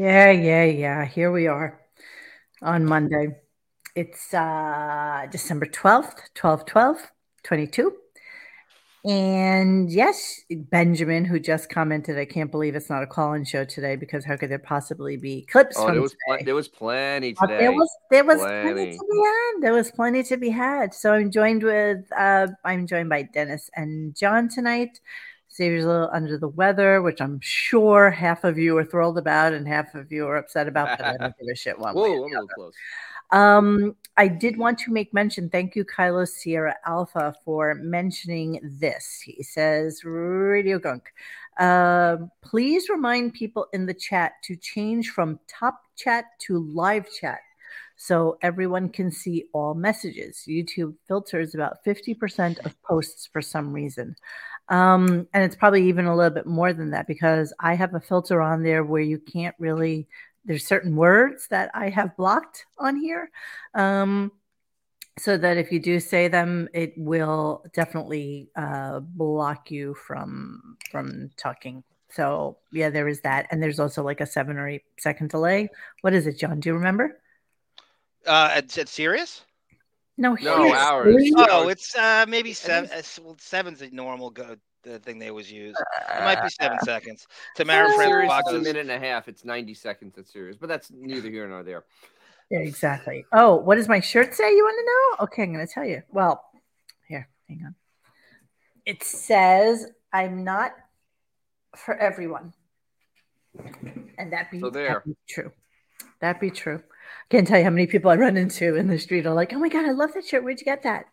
Yeah, yeah, yeah. Here we are on Monday. It's uh December 12th, 12 12 22. And yes, Benjamin, who just commented, I can't believe it's not a call-in show today because how could there possibly be clips Oh, there was pl- there was plenty Uh. There was there was plenty. Plenty. to be had. There was plenty to be had. So I'm joined with uh I'm joined by Dennis and John tonight. Xavier's a little under the weather, which I'm sure half of you are thrilled about and half of you are upset about, but I don't give a shit one way Whoa, or I'm the other. close. Um, I did want to make mention. Thank you, Kylo Sierra Alpha, for mentioning this. He says, Radio Gunk, um, please remind people in the chat to change from top chat to live chat so everyone can see all messages. YouTube filters about 50% of posts for some reason. Um, and it's probably even a little bit more than that because I have a filter on there where you can't really there's certain words that I have blocked on here. Um, so that if you do say them, it will definitely uh, block you from from talking. So yeah, there is that, and there's also like a seven or eight second delay. What is it, John? Do you remember? Uh, it's, it's serious. No, No, here. ours. Three? Oh, it's uh maybe seven. Uh, well, seven's a normal go the thing they always use. It might be seven Uh, seconds. Tamara uh, Serious Francois is a minute and a half. It's 90 seconds. It's serious, but that's neither here nor there. Yeah, exactly. Oh, what does my shirt say? You want to know? Okay, I'm going to tell you. Well, here, hang on. It says, "I'm not for everyone," and that be, So that there. be true. That be true. Can't tell you how many people I run into in the street are like, "Oh my god, I love that shirt. Where'd you get that?"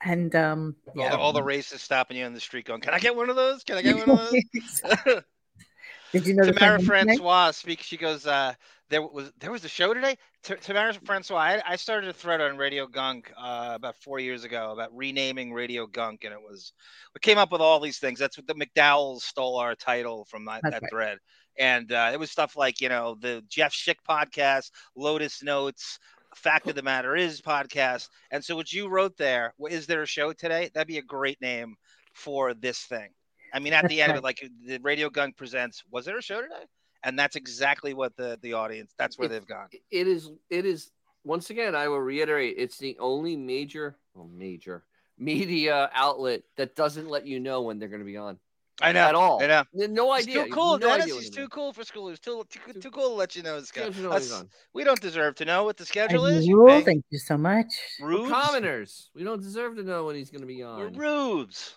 And um, all, yeah, the, all the racists stopping you on the street going, "Can I get one of those? Can I get one of those?" Did you know the Tamara? Francois speaks. She goes, uh, "There was there was a show today." T- Tamara Francois. I, I started a thread on Radio Gunk uh, about four years ago about renaming Radio Gunk, and it was we came up with all these things. That's what the McDowells stole our title from that, That's that right. thread, and uh, it was stuff like you know the Jeff Schick podcast, Lotus Notes. Fact of the matter is podcast, and so what you wrote there is there a show today? That'd be a great name for this thing. I mean, at That's the end, right. of it, like the Radio Gunk presents, was there a show today? And that's exactly what the the audience. That's where It's- they've gone. It is. It is. Once again, I will reiterate. It's the only major, well, major media outlet that doesn't let you know when they're going to be on I know. at all. I know. No He's idea. too cool, no Dennis. idea when He's too cool for school. He's too too, Too- too cool to let you know his gonna- schedule. you know when he's Us- We don't deserve to know what the I schedule is. You rule. paying Thank you so much. We're rubes. commoners. We don't deserve to know when he's going to be on. We're on. rubes.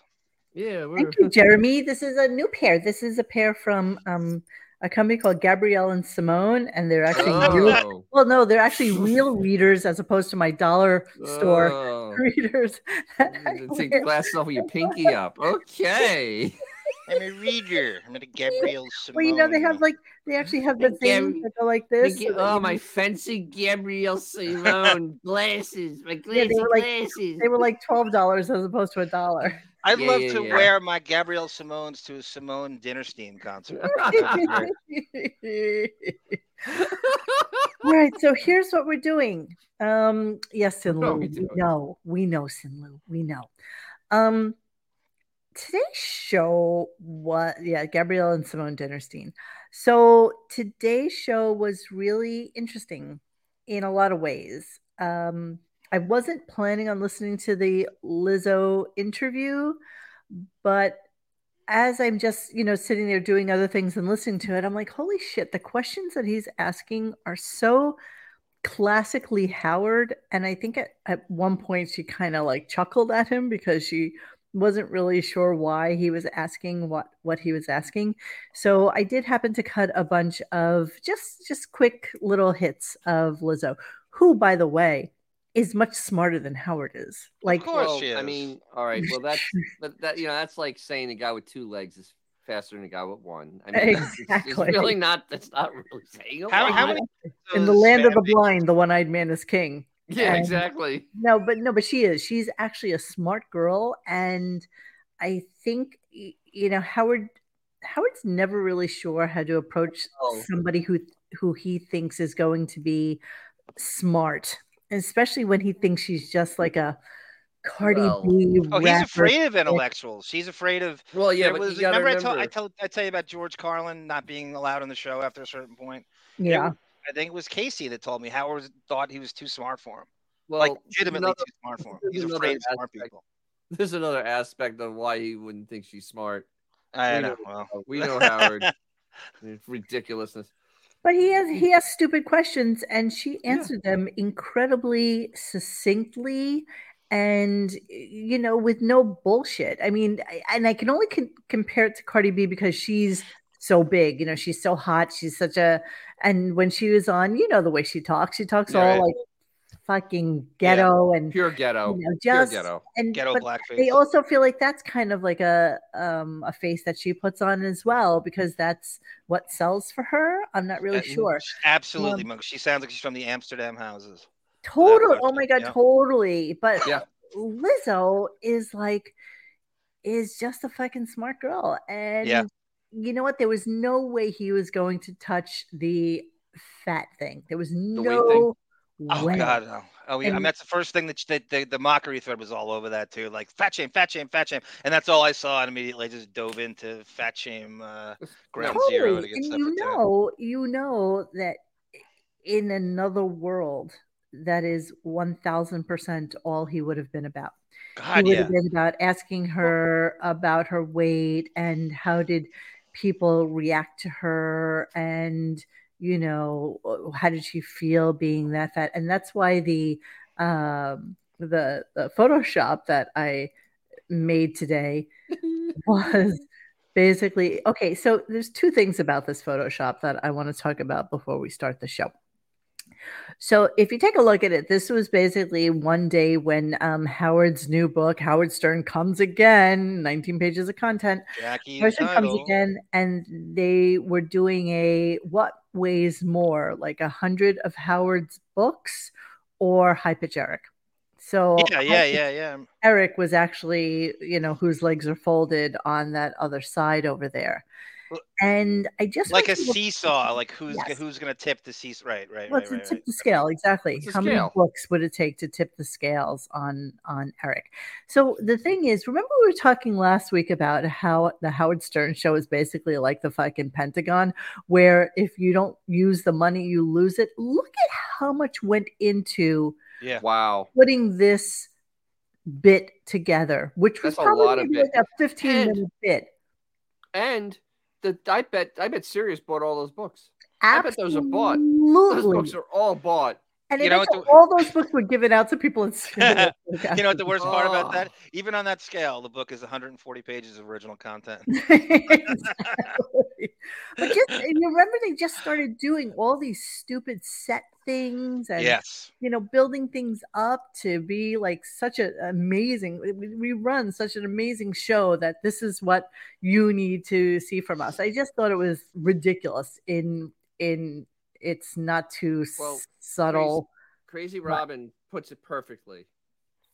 Yeah, we're. Thank you, Jeremy. This is a new pair. This is a pair from um, a company called Gabrielle and Simone, and they're actually real. Oh, Well, no, they're actually real readers as opposed to my dollar store oh. readers. Take the glasses off with your pinky up. Okay. I'm a reader. I'm a Gabrielle Simone. Well, you know, they have like they actually have the Hey, things Gab- that go like this. Get- so that oh, my fancy Gabrielle Simone glasses. My Yeah, they were like glasses. they were like twelve dollars as opposed to a dollar. I'd Yeah, love yeah, to yeah. wear my Gabrielle Simone's to a Simone Dinnerstein concert. All right, so here's what we're doing. Um, yes, Sin What we we know, we know, Sin Lu, we know. Um, today's show was yeah, Gabrielle and Simone Dinnerstein. So today's show was really interesting in a lot of ways. Um, I wasn't planning on listening to the Lizzo interview, but as I'm just, you know, sitting there doing other things and listening to it, I'm like, holy shit, the questions that he's asking are so classically Howard. And I think at, at one point she kind of like chuckled at him because she wasn't really sure why he was asking what what he was asking. So I did happen to cut a bunch of just just quick little hits of Lizzo, who by the way is much smarter than Howard is. Like of course well, she is. I mean, all right. Well, that's but that you know that's like saying a guy with two legs is faster than a guy with one. I mean, it's- it's, Exactly. really not. That's not really saying. a How- how many- in the land of the blind, the one-eyed man is king. Yeah, and- exactly. No, but no, but she is. She's actually a smart girl, and I think you know Howard. Howard's never really sure how to approach Oh. somebody who who he thinks is going to be smart, especially when he thinks she's just like a Cardi Well- B. Oh, he's afraid of intellectuals. She's afraid of. Well, yeah, there but was, remember, remember. I, told, I, tell, I tell you about George Carlin not being allowed on the show after a certain point. There Yeah. Was- I think it was Casey that told me Howard thought he was too smart for him. well, like there's legitimately another- too smart for him. there's He's another afraid of smart aspect. people. there's another aspect of why he wouldn't think she's smart. I We know. know- Well, We know Howard. It's ridiculousness. But he has he has stupid questions, and she Yeah. answered them incredibly succinctly, and you know, with no bullshit. I mean, I- and I can only con- compare it to Cardi B because she's so big. You know, she's so hot. She's such a, and when she was on, you know, the way she talks, she talks Yeah, all right. like fucking ghetto and Pure ghetto. you know, Pure ghetto. and ghetto blackface. they also feel like that's kind of like a um a face that she puts on as well because that's what sells for her. I'm not really Uh, sure. Absolutely, Um, She sounds like she's from the Amsterdam houses. Totally. Oh my god, yeah. totally. But Yeah. Lizzo is like is just a fucking smart girl. And Yeah. You know what? There was no way he was going to touch the fat thing. There was weight no Oh way. God, no. Oh yeah, I mean, And- that's the first thing that she- the, the the mockery thread was all over that too. Like fat shame, fat shame, fat shame, and that's all I saw. And immediately I just dove into fat shame uh, ground zero to And you know, you know that in another world, that is 1000% all he would have been about. he God, would yeah. have been about asking her about her weight and how did people react to her and you know how did she feel being that fat and that's why the um the, the photoshop that i made today was basically okay so there's two things about this photoshop that i want to talk about before we start the show so if you take a look at it, this was basically one day when um, Howard's new book, Howard Stern Comes Again, 19 pages of content, Howard Comes. Again, and they were doing a what weighs more, like a hundred of Howard's books or High Pitch Eric. So Yeah, yeah, yeah, yeah. Eric was actually, you know, whose legs are folded on that other side over there. Well, And I just Like a want people- seesaw. Like who's Yes. who's gonna tip the seesaw? Right, right, What's right, right, tip right. the scale exactly? What's How many scale? books would it take to tip the scales on on Eric? So the thing is, remember we were talking last week about how the Howard Stern show is basically like the fucking Pentagon, where if you don't use the money, you lose it. Look at how much went into Yeah. Wow. putting this bit together, which was That's a probably lot of like a 15 And- minute bit. And the I bet I bet Sirius bought all those books. I bet those are bought. Those books are all bought. And You know what the- all those books were given out to people in You know what the worst part about that? Oh. Even on that scale, the book is 140 pages of original content. Exactly. But just and you remember they just started doing all these stupid set things and yes. you know building things up to be like such an amazing we- we run such an amazing show that this is what you need to see from us. I just thought it was ridiculous in in it's not too Well, subtle. Crazy Right. Robin puts it perfectly.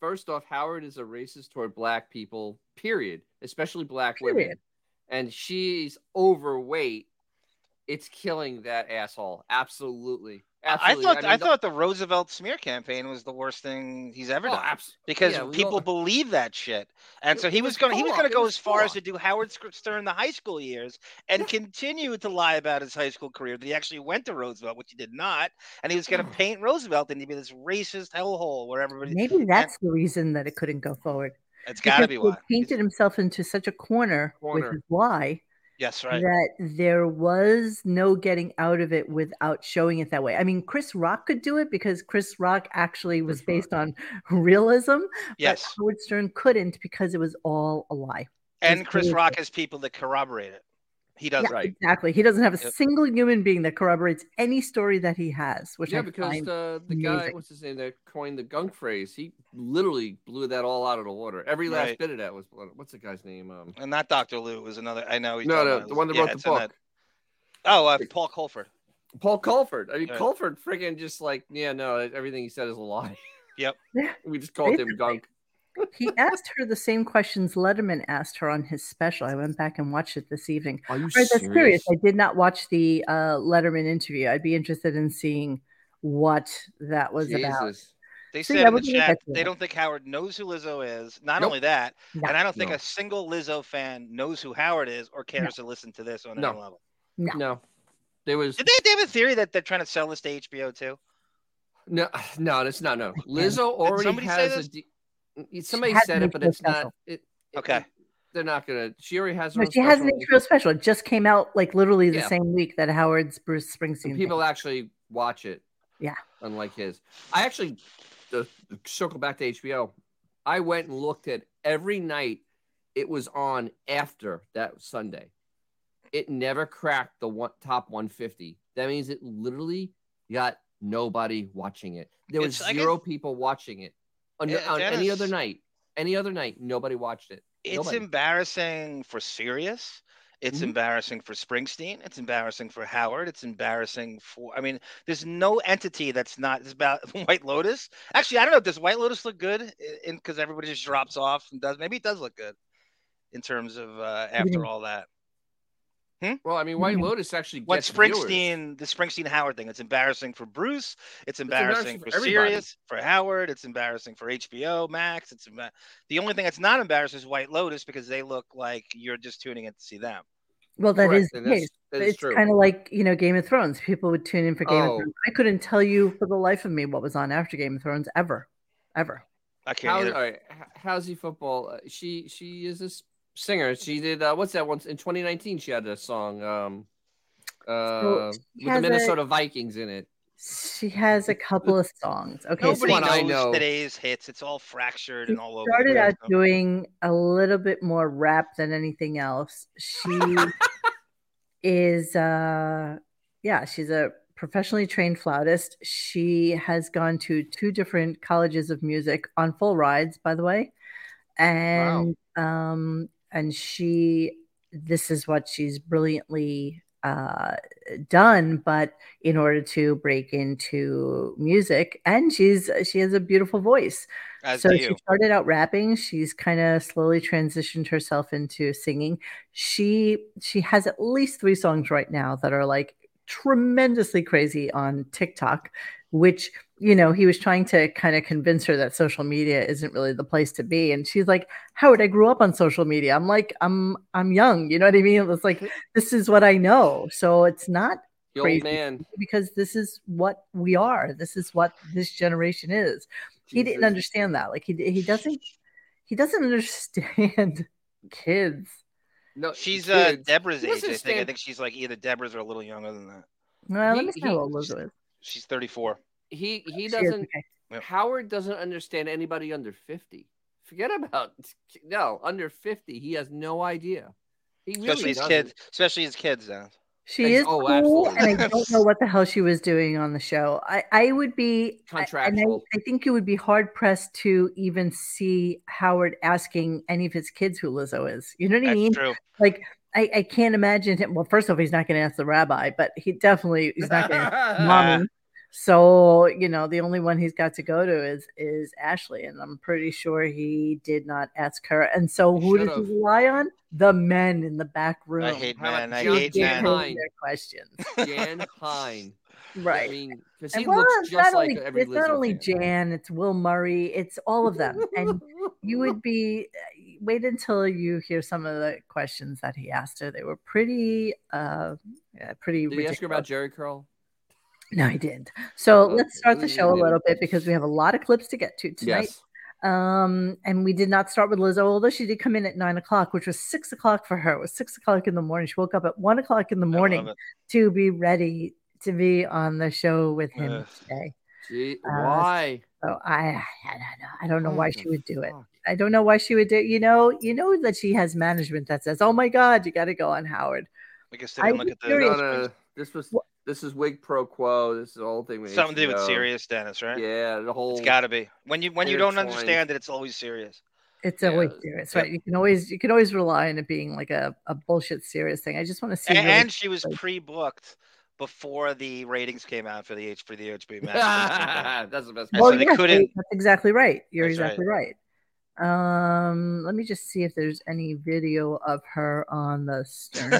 First off, Howard is a racist toward black people, period, especially black women. Period. And she's overweight. It's killing that asshole. Absolutely. I thought I, mean, the- thought the Roosevelt smear campaign was the worst thing he's ever Oh, done abs- because yeah, people all- believe that shit. And It- so he was was going to he was going to go as far as to do Howard Stern in the high school years and continue to lie about his high school career that he actually went to Roosevelt, which he did not, and he was going to mm. paint Roosevelt and he'd be this racist hellhole where everybody. Maybe that's the reason that it couldn't go forward. It's got to be Because why. He painted himself into such a corner, Corner. with his lie Yes, right. that there was no getting out of it without showing it that way. I mean, Chris Rock could do it because Chris Rock actually was Chris based on realism. Yes, But Howard Stern couldn't because it was all a lie. and Chris Rock has people that corroborate it. He doesn't. Yeah, Right. exactly. He doesn't have a Yep. single human being that corroborates any story that he has, which yeah, I because find the the guy, what's his name, that coined the gunk phrase, he literally blew that all out of the water. Every last Right. bit of that was blown. What's the guy's name? Um, And not Dr. Lou was another. I know. he's no, no, about. the one that Yeah, wrote the book, that- Oh, uh, Paul Colford. Paul Colford. I mean, Right. Colford, friggin' just like, yeah, no, everything he said is a lie. Yep. Yeah, we just called him gunk. He asked her the same questions Letterman asked her on his special. I went back and watched it this evening. Are you All right, that's curious. I did not watch the uh, Letterman interview. I'd be interested in seeing what that was about. They So, said yeah, in the chat they don't think Howard knows who Lizzo is. Not Nope. only that, No. and I don't think No. a single Lizzo fan knows who Howard is or cares to listen to this on No. any level. No. No, there was Did they, they have a theory that they're trying to sell this to HBO too? no, no. That's not no. Lizzo already somebody has a. this? D- somebody said it, but HBO it's not. special. It, it- Okay. it- they're not gonna. She already has. her No, own she has an special. HBO special. It just came out like literally the Yeah. same week that Howard's Bruce Springsteen. And thing. people actually watch it. Yeah. Unlike his. I actually to circle back to HBO. I went and looked at every night it was on after that Sunday. It never cracked the one top 150. That means it literally got nobody watching it. There was It's- I zero people watching it. On, Yeah, on any other night. Any other night, nobody watched it. It's Nobody. embarrassing for Sirius. It's Mhm. embarrassing for Springsteen. It's embarrassing for Howard. It's embarrassing for. I mean, there's no entity that's not. It's about White Lotus. Actually, I don't know. Does White Lotus look good? In because everybody just drops off and does. Maybe it does look good, in terms of uh, after mean? all that. Well, I mean, White Mhm. Lotus actually What gets viewers. Springsteen, the Springsteen Howard thing. It's embarrassing for Bruce. It's embarrassing, embarrassing for, for. Sirius, for Howard. It's embarrassing for HBO Max. It's emba- the only thing that's not embarrassing is White Lotus because they look like you're just tuning in to see them. Well, that Correct, is the that's- case. that is It's kind of like you know Game of Thrones. People would tune in for Game Oh. of Thrones. I couldn't tell you for the life of me what was on after Game of Thrones ever, ever. I can't How, either. all right, H- Howsy football. Uh, she she is a s- singer. She did uh, what's that one in 2019? She had a song um, uh, she with the has a- Minnesota Vikings in it. She has a couple of songs. Okay, so Nobody one I knows know. today's hits. It's all fractured she and all over. started out place. doing a little bit more rap than anything else. She is uh yeah, she's a professionally trained flautist. She has gone to two different colleges of music on full rides, by the way. And um and she this is what she's brilliantly uh done but in order to break into music and she's she has a beautiful voice. As so she started out rapping. She's kind of slowly transitioned herself into singing. She she has at least three songs right now that are like tremendously crazy on tiktok which you know he was trying to kind of convince her that social media isn't really the place to be and she's like howard i grew up on social media i'm like i'm i'm young you know what i mean it's like this is what i know so it's not The Crazy. old man. because this is what we are this is what this generation is he didn't understand that like he he doesn't he doesn't understand kids No, She's uh, kids. Deborah's He age. I think. I think she's like either Deborah's or a little younger than that. well, let me see he- how old Liz is. She's 34. He he doesn't. okay. Howard doesn't understand anybody under 50. Forget about no under 50. He has no idea. He really Especially his doesn't. kids. Especially his kids, Dennis. She Ex- is oh, cool, absolutely. and I don't know what the hell she was doing on the show. I, I would be I- and I, I think you would be hard pressed to even see Howard asking any of his kids who Lizzo is. You know what I That's mean? true. Like I, I can't imagine him. Well, first off, he's not going to ask the rabbi, but he definitely he's not going to mommy. So you know, the only one he's got to go to is is Ashley, and I'm pretty sure he did not ask her. And so, who does he Should've. rely on? The men in the back room. I hate How about men. I Jan- hate Jan men. Hine? Their questions, Jon Hein. I mean, because he well, looks just not like only, every it's not only fan. Jon, it's Will Murray, it's all of them. And you would be wait until you hear some of the questions that he asked her. They were pretty, uh, yeah, pretty. Did he ask her about. Jerry curl? No, I didn't. So Oh, let's start the show a little bit because we have a lot of clips to get to tonight. Yes. Um, and we did not start with Lizzo, although she did come in at nine o'clock, which was six o'clock for her. It was six o'clock in the morning. She woke up at one o'clock in the morning to be ready to be on the show with him Ugh. today. Gee, Uh, why? So I, I don't know. I don't know why she would do it. I don't know why she would do. You know, you know that she has management that says, "Oh my God, you got to go on Howard." I guess they didn't I'd look at the curious. No, no, no. This was this is wig pro quo. This is the whole thing. With something to do with Sirius, Dennis, right? Yeah, the whole. It's got to be. When you when you don't Intertwined. understand it, it's always Sirius. It's Yeah, always Sirius, yeah. right? You can always you can always rely on it being like a, a bullshit Sirius thing. I just want to see. And, really- and she was pre-booked before the ratings came out for the H for the HBO Max. That's the best. And well, so they yes, couldn't- that's exactly right. You're That's right. exactly right. Um, let me just see if there's any video of her on the Stern.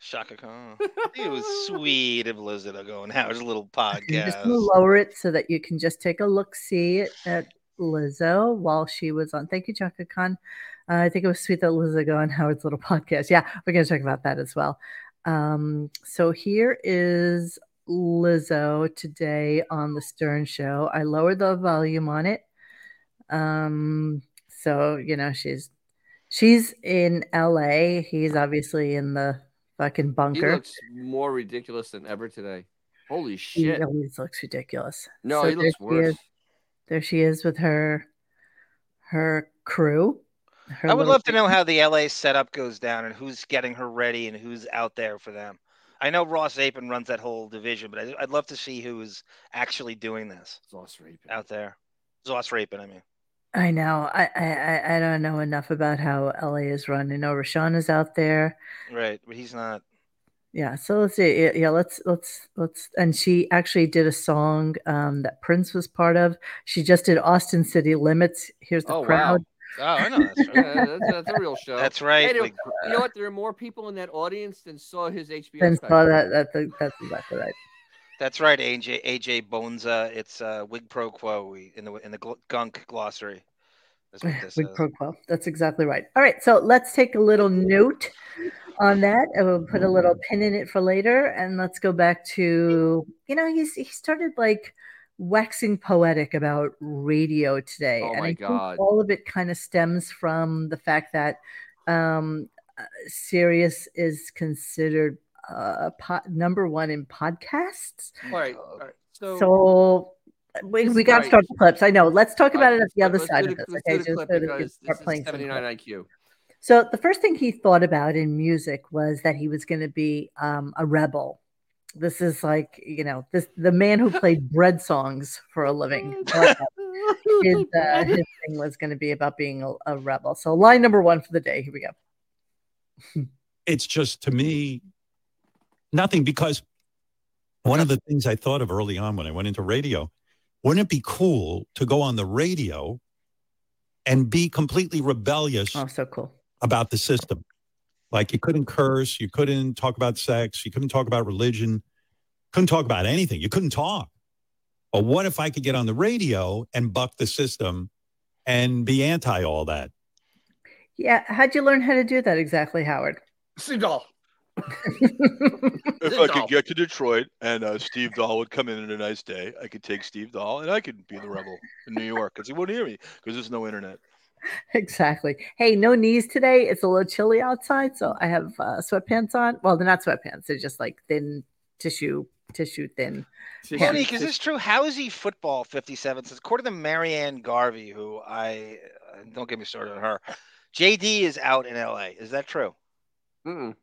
Report. Chaka Khan. it was sweet of Lizzo to go on Howard's little I'm just podcast. lower it so that you can just take a look see at Lizzo while she was on. Thank you, Chaka Khan. Uh, I think it was sweet that Lizzo go on Howard's little podcast. Yeah, we're gonna talk about that as well. Um, so here is Lizzo today on the Stern Show. I lowered the volume on it. Um, so you know she's she's in LA. He's obviously in the fucking bunker. He bunker. looks more ridiculous than ever today. Holy shit. He shit! always looks ridiculous. No, So he looks there she worse. is. There she is with her her crew. Her I would little- love to know how the LA setup goes down and who's getting her ready and who's out there for them. I know Ross Apin runs that whole division, but I, I'd love to see who is actually doing this Sauce raping. out there. Zoss Rapin, I mean. I know. I, I I- I don't know enough about how LA is run. I know Rashawn is out there. Right, but he's not. Yeah, so let's see. Yeah, yeah, let's let's let's and she actually did a song um that Prince was part of. She just did Austin City Limits. Here's the Oh crowd. Oh, I know that's right. That's, that's a real show. That's right. Hey, like, you know what? There are more people in that audience than saw his HBO. And special. saw that that that's exactly right. That's right, AJ AJ Bonza. It's uh, wig pro quo in the in the gunk glossary. That's what this is. pro quo. That's exactly right. All right, so let's take a little note on that, and we'll put a little pin in it for later, and let's go back to you know he's he started like waxing poetic about radio today, Oh and my I think all of it kind of stems from the fact that um, uh, Sirius is considered uh, po- number one in podcasts. All right. All right. So, So. We, we got to start the clips. I know. Let's talk about right, it at the other side of this. Okay, just so that we because can start playing 79. IQ. So the first thing he thought about in music was that he was going to be um, a rebel. This is like you know this the man who played bread songs for a living. his, uh, his thing was going to be about being a, a rebel. So line number one for the day. Here we go. it's just to me nothing because one of the things I thought of early on when I went into radio, wouldn't it be cool to go on the radio and be completely rebellious Oh, so cool. about the system? Like you couldn't curse, you couldn't talk about sex, you couldn't talk about religion, couldn't talk about anything. You couldn't talk. But what if I could get on the radio and buck the system and be anti all that? Yeah, how'd you learn how to do that exactly, Howard? Seagull. If I could get to Detroit and uh, Steve Dahl would come in on a nice day, I could take Steve Dahl and I could be the rebel in New York because he wouldn't hear me because there's no internet. exactly. Hey, no knees today. It's a little chilly outside, so I have uh, sweatpants on. Well, they're not sweatpants; they're just like thin tissue, tissue thin. Yeah. Monique, is this true? How is he football 57? Says according to Marianne Garvey, who I uh, don't get me started on her. JD is out in LA. Is that true? Mm-mm.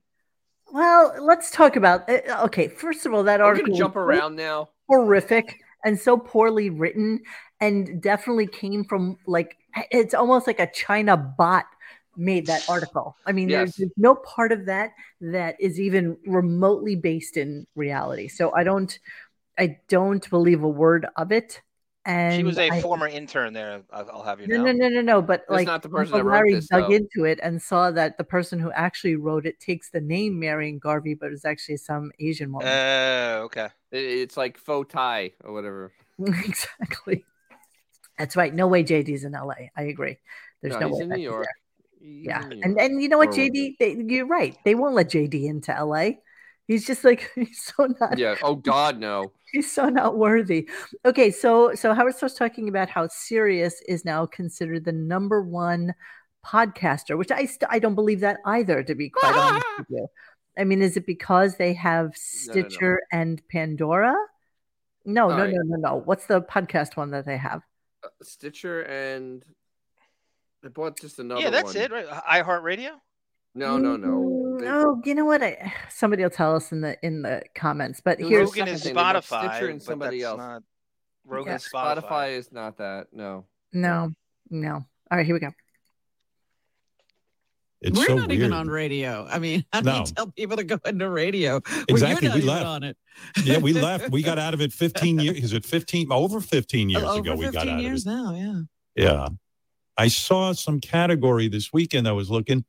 Well, let's talk about. uh, Okay, first of all, that We're article jump around now. horrific and so poorly written, and definitely came from like it's almost like a China bot made that article. I mean, there's, Yes. there's no part of that that is even remotely based in reality. So I don't, I don't believe a word of it. And she was a I- former intern there. I'll I'll have you No, know. no, no, no, no. no. But That's like, not the person Uncle that wrote Larry this, dug though. into it and saw that the person who actually wrote it takes the name Marion Garvey, but it's actually some Asian woman. Uh, okay. It's like faux tie or whatever. exactly. That's right. No way JD's in LA. I agree. There's no, no, he's way in that New York. Yeah, in New and York. and you know what, JD, they, you're right. They won't let JD into LA. He's just like he's so not. Yeah. Oh God, no. He's so not worthy. Okay, so so Howard starts talking about how Sirius is now considered the number one podcaster, which I st- I don't believe that either. To be quite honest with you, I mean, is it because they have no, no. Stitcher and Pandora? No, All no, right. no, no, no. What's the podcast one that they have? Uh, Stitcher and I bought just another. yeah, that's one. it, right? iHeartRadio. No, no, no. Mm, They- Oh, you know what? I, somebody will tell us in the in the comments. But here's the Rogan is second thing, Spotify, Stitcher and but somebody else. not Rogan Yeah. is Spotify. Spotify is not that. No. no, no. All right, here we go. It's We're so not weird. even on radio. I mean, how do No. you tell people to go into radio? when Exactly, You're not we left. on it. yeah, we left. We got out of it 15 years. Is it 15? Over 15 years Over ago, we got out years of it. now. Yeah. Yeah. I saw some category this weekend. I was looking.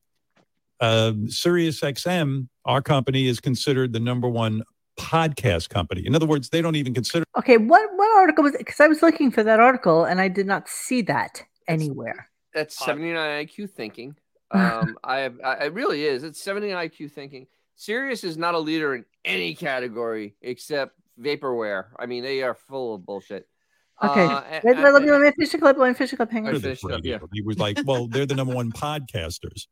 Uh, Sirius XM our company is considered the number one podcast company. In other words, they don't even consider Okay, what what article was because I was looking for that article and I did not see that anywhere. That's Pod- 79 IQ thinking. Um, I have, I, it really is. It's 79 IQ thinking. Sirius is not a leader in any category except vaporware. I mean, they are full of bullshit. Okay. Uh, and- Wait, wait, let me and- let me finish the clip. Let me finish the clip. Hang on. this finished up, radio. yeah. He was like, well, they're the number one podcasters.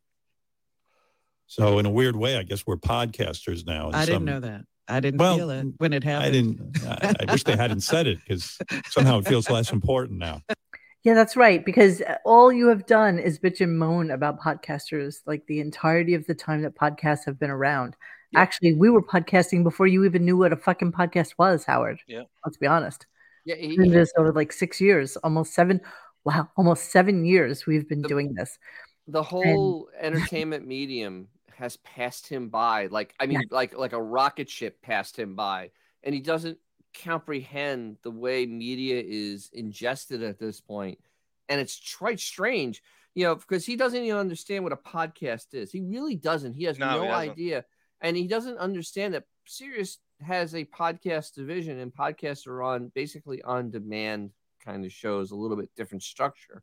So in a weird way, I guess we're podcasters now. I didn't some- know that. I didn't Well, feel it when it happened. I didn't. I, I wish they hadn't said it because somehow it feels less important now. Yeah, that's right. Because all you have done is bitch and moan about podcasters like the entirety of the time that podcasts have been around. Yeah. Actually, we were podcasting before you even knew what a fucking podcast was, Howard. Yeah. Let's be honest. yeah, he- Doing this over like six years, almost seven. Wow, almost seven years we've been The- doing this. the whole entertainment medium has passed him by like i mean like like a rocket ship passed him by and he doesn't comprehend the way media is ingested at this point and it's quite strange you know because he doesn't even understand what a podcast is. He really doesn't. He has No, no, he idea and he doesn't understand that Sirius has a podcast division and podcasts are on basically on demand kind of shows a little bit different structure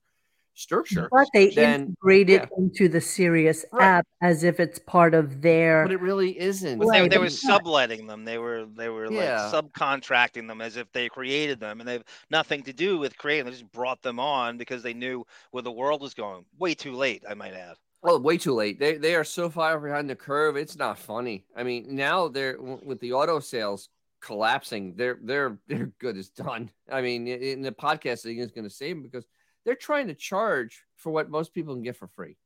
structure But they then- integrate it yeah. into the Sirius Right. app as if it's part of their. but it really isn't But they, they were subletting them. They were they were Yeah. like subcontracting them as if they created them, and they've nothing to do with creating. them. They just brought them on because they knew where the world was going. Way too late, I might add. Oh, way too late. They they are so far behind the curve. It's not funny. I mean, now they're with the auto sales collapsing. They're they're they're good as done. I mean, in the podcasting is going to save them because they're trying to charge for what most people can get for free,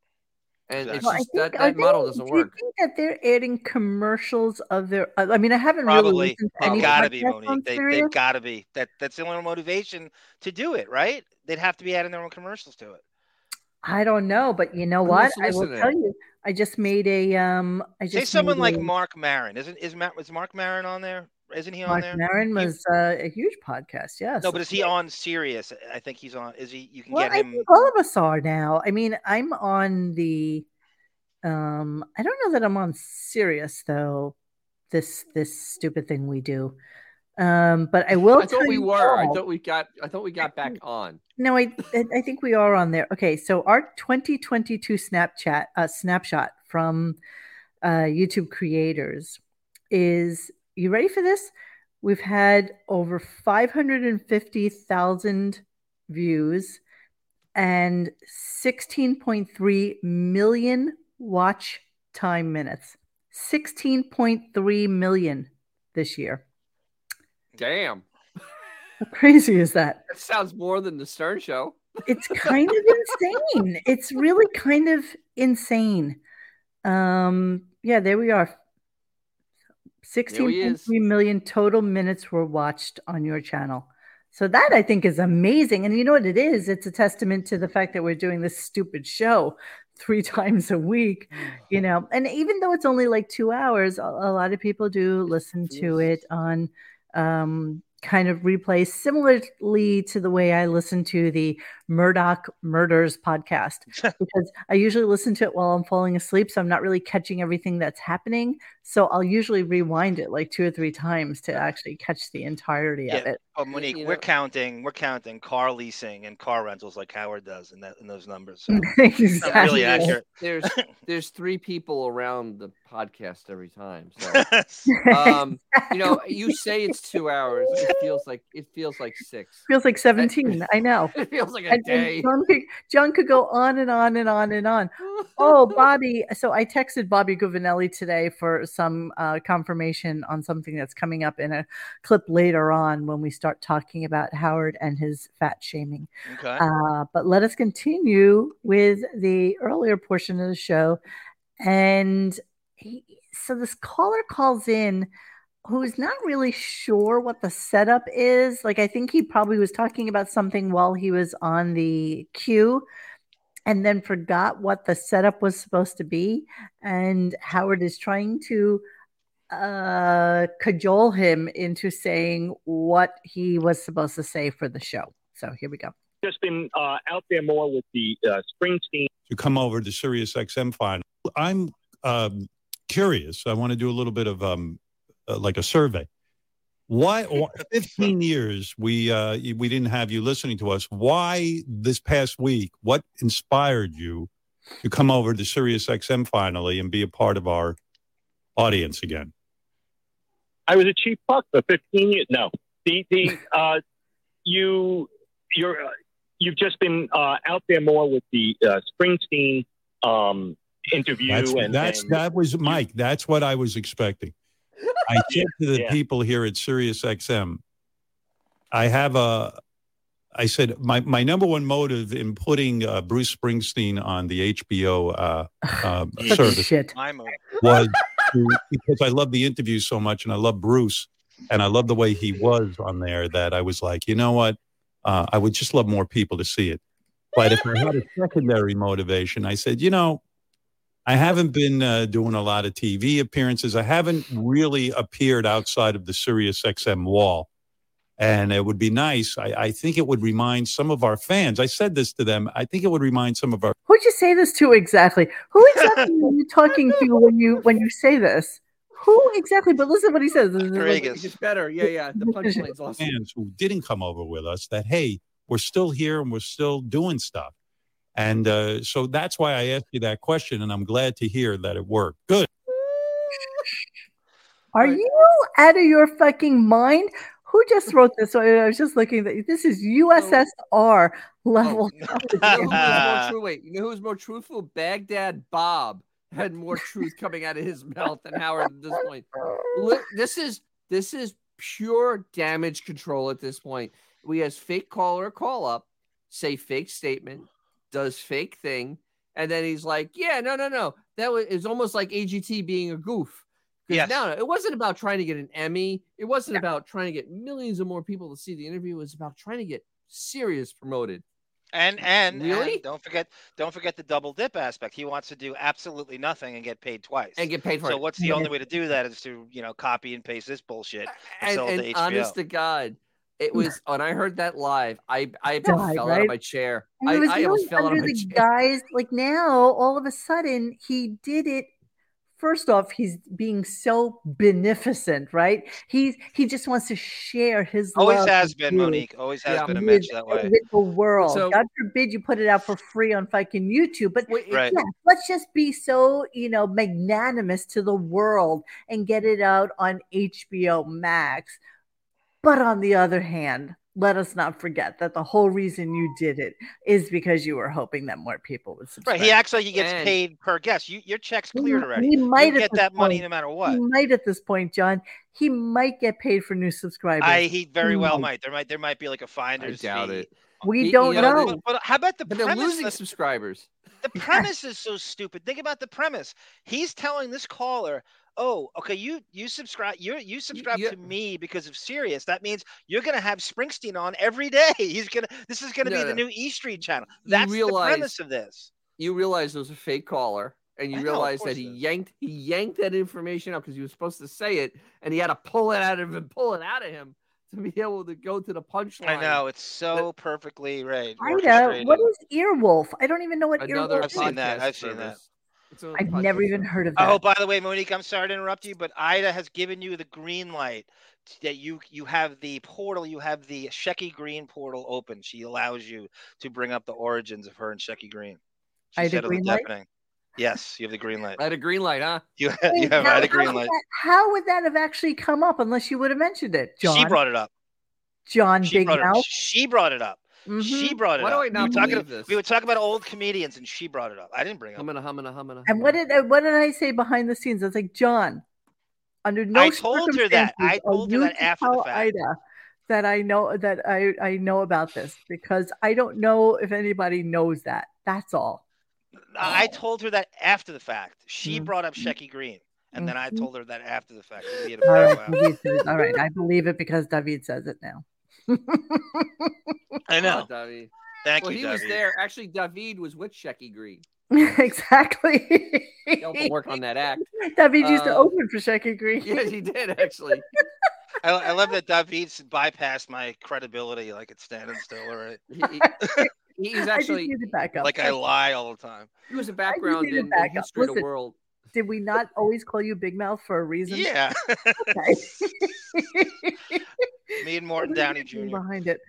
and it's Exactly. Well, just think- that are that model they- doesn't do you work. think that they're adding commercials of their? I I mean, I haven't Probably. really listened to Gotta be podcasts Monique. They, they've got to be. That that's the only motivation to do it, right? They'd have to be adding their own commercials to it. I don't know, but you know Who's what? I will tell you. I just made a um. I just Say someone made like a- Marc Maron. Isn't is Matt is Marc Maron on there? Isn't he on Mark there? Maron He- was uh, a huge podcast. Yes. No, but is he on Sirius? I think he's on. Is he? You can Well, get I him. think all of us are now. I mean, I'm on the. Um, I don't know that I'm on Sirius though. This this stupid thing we do. Um, but I will. I thought we you were. I thought we got. I thought we got back on. No, I I I think we are on there. Okay, so our 2022 Snapchat uh, snapshot from uh, YouTube creators is you ready for this? We've had over 550,000 views and 16.3 million watch time minutes. 16.3 million this year. Damn, How crazy is that? that sounds more than the Stern Show. it's kind of insane. It's really kind of insane. Um, yeah, there we are. There he is. 16.3 million total minutes were watched on your channel. So that I think is amazing. And you know what it is? It's a testament to the fact that we're doing this stupid show three times a week, you know. And even though it's only like two hours, a, a lot of people do listen to it on um, kind of replay, similarly to the way I listen to the Murdaugh Murders podcast, because I usually listen to it while I'm falling asleep. So I'm not really catching everything that's happening. So I'll usually rewind it like two or three times to actually catch the entirety of it. Oh, Monique, you we're know- counting. We're counting car leasing and car rentals like Howard does in that in those numbers. So exactly. not really accurate. There's there's three people around the podcast every time. So um, you know, you say it's two hours. It feels like it feels like six. Feels like 17. I know. It feels like a Day. John, could, John could go on and on and on and on. Oh, Bobby. So I texted Bobby Guvinelli today for some uh, confirmation on something that's coming up in a clip later on when we start talking about Howard and his fat shaming. okay. Uh, but let us continue with the earlier portion of the show. And he, so this caller calls in who's not really sure what the setup is. Like, I think he probably was talking about something while he was on the queue and then forgot what the setup was supposed to be. And Howard is trying to uh cajole him into saying what he was supposed to say for the show. So here we go. just been uh, out there more with the uh, Springsteen to come over to Sirius XM final. I'm um, curious. I want to do a little bit of um, uh, like a survey. Why, why 15 years we uh, we didn't have you listening to us? Why this past week? What inspired you to come over to Sirius XM finally and be a part of our audience again? I was a chief puck for 15 years. No, the the uh, you you're uh, you've just been uh, out there more with the uh, Springsteen um, interview, That's, and that's and that was Mike. That's what I was expecting. I said to the Yeah. people here at Sirius XM, I have a. I said my, my number one motive in putting uh, Bruce Springsteen on the HBO uh, uh, service shit. Was to, because I love the interview so much and I love Bruce and I love the way he was on there that I was like, you know what? Uh, I would just love more people to see it. But if I had a secondary motivation, I said, you know, I haven't been uh, doing a lot of TV appearances. I haven't really appeared outside of the Sirius XM wall. And it would be nice. I, I think it would remind some of our fans. I said this to them. I think it would remind some of our Who'd you say this to exactly? Who exactly are you talking to when you when you say this? Who exactly? But listen what he says. This is like- Vegas. It gets better. Yeah, yeah. The punchline's awesome. fans who didn't come over with us that hey we're still here and we're still doing stuff and uh, so that's why i asked you that question and i'm glad to hear that it worked good Are you out of your fucking mind? Who just wrote this? I was just looking that this is USSR level. You know who more true? Wait, you know who's more truthful? Baghdad Bob had more truth coming out of his mouth than Howard at this point. Li- This is this is pure damage control at this point. We has fake caller call up, say fake statement, does fake thing, and then he's like, "Yeah, no, no, no, that was it's almost like AGT being a goof. Yes. No, no, it wasn't about trying to get an Emmy. It wasn't Yeah. about trying to get millions of more people to see the interview. It was about trying to get Sirius promoted. And and, Really? and don't forget don't forget the double dip aspect. He wants to do absolutely nothing and get paid twice. and get paid for so it. what's the only way to do that is to you know copy and paste this bullshit. and, sell it to and HBO. honest to God, it was when I heard that live, I I Died, fell out of my chair. And I, it was I almost really fell out of under my the chair. guise. Like now, all of a sudden, he did it. First off, he's being so beneficent, right? He's he just wants to share his Always love has been you. Monique. Always has Yeah. been a with, match that way. with the world. So- God forbid you put it out for free on fucking YouTube. But Wait, Right. yeah, let's just be so, you know, magnanimous to the world and get it out on HBO Max. But on the other hand, let us not forget that the whole reason you did it is because you were hoping that more people would subscribe. Right. He acts like he gets And- paid per guest. You your check's He- cleared already. He might get this that money no matter what. He might at this point, John. He might get paid for new subscribers. I he very well might. might. There might there might be like a finder's I doubt fee. it. We don't you know, know. but, but how about the But they're premise? losing The, subscribers. the premise is so stupid. Think about the premise. He's telling this caller, "Oh, okay, you you subscribe you you subscribe you- to me because of Sirius. That means you're gonna have Springsteen on every day. He's gonna this is gonna No, be the new E Street channel. You That's the premise of this. You realize it was a fake caller, and you I know, realize course that he it is. yanked he yanked that information out because he was supposed to say it, and he had to pull it out of him, pull it out of him to be able to go to the punchline. I know it's so perfectly right. Ida, what orchestrated. is Earwolf? I don't even know what Another Earwolf I've seen is. that, I've seen that. service. It's another I've never even heard of oh, that. Oh, by the way, Monique, I'm sorry to interrupt you, but Ida has given you the green light that you you have the portal, you have the Shecky Greene portal open. She allows you to bring up the origins of her and Shecky Greene. She Ida said it green light? deafening. Yes, you have the green light. I had a green light, huh? You, Wait, you have how, Ida how green would light. that, how would that have actually come up unless you would have mentioned it, John? She brought it up. John She Big brought it. Mouth. She brought it up. She Mhm. brought it Why do I not we, were talking, believe this? we were talking about old comedians, and she brought it up. I didn't bring it up. Humming, humming, humming. And what did what did I say behind the scenes? I was like, John, under no I told her that. I told her that to after the fact. Ida that I know that I I know about this because I don't know if anybody knows that. That's all. I I told her that after the fact. She Mhm. brought up Shecky Greene, and then I Mhm. told her that after the fact. We had a All right, says- all right, I believe it because David says it now. I know. Oh, David. Thank well, you, he was there. Actually, David was with Shecky Greene. exactly. He helped him work on that act. David used to Uh, open for Shecky Greene. Yes, he did actually. I, I love that David's bypassed my credibility like it's standing still, all right? He, he- he's actually need to back. Like I lie all the time. he was a background need in, in back up. history of the world. Did we not always call you Big Mouth for a reason? Yeah. Me and Morton Downey Jr. Behind it.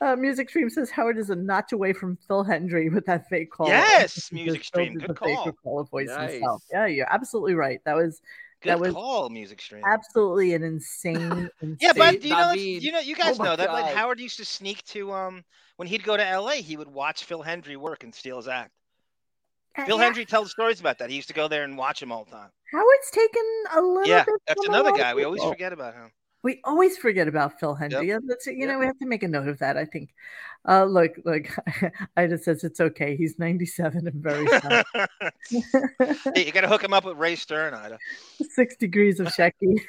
Uh, Music Stream says Howard is a notch away from Phil Hendrie with that fake call. Yes, Music Stream. did Good the faker call. call voice himself. Yeah, you're absolutely right. That was Good that was call, Music Stream. absolutely an insane. insane Yeah, but do you know, David. you know, you guys Oh know that like God. Howard used to sneak to um when he'd go to L.A. He would watch Phil Hendrie work and steal his act. Uh, Phil yeah, Hendrie tells stories about that. He used to go there and watch him all the time. Howard's taken a little Yeah, bit. that's another lot of guy. We always forget about him. We always forget about Phil Hendrie. Yeah, that's you know we have to make a note of that. I think. Uh, look, look. Ida says it's okay. He's ninety-seven and very. Hey, you got to hook him up with Ray Stern, Ida. Six degrees of Shecky.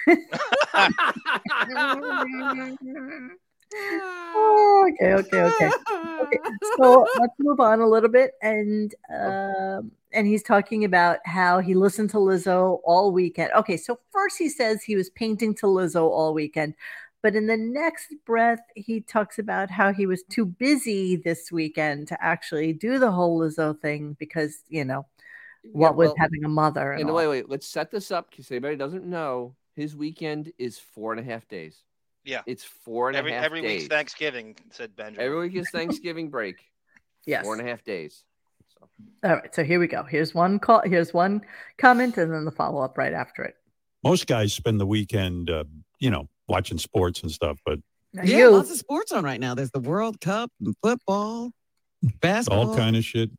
Oh, okay, okay, okay. Okay, so let's move on a little bit, and um, and he's talking about how he listened to Lizzo all weekend. Okay, so first he says he was painting to Lizzo all weekend, but in the next breath he talks about how he was too busy this weekend to actually do the whole Lizzo thing because you know what Yeah, with well, having a mother and And all. wait, wait, let's set this up because anybody doesn't know. His weekend is four and a half days. Yeah. It's four and a half Every every days. week's Thanksgiving, said Benjamin. Every week is Thanksgiving break. Yes. Four and a half days. So All right, so here we go. Here's one call. Here's one comment, and then the follow up right after it. Most guys spend the weekend, uh, you know, watching sports and stuff, but Yeah, you, lots of sports on right now. There's the World Cup, and football, basketball. all kind of shit.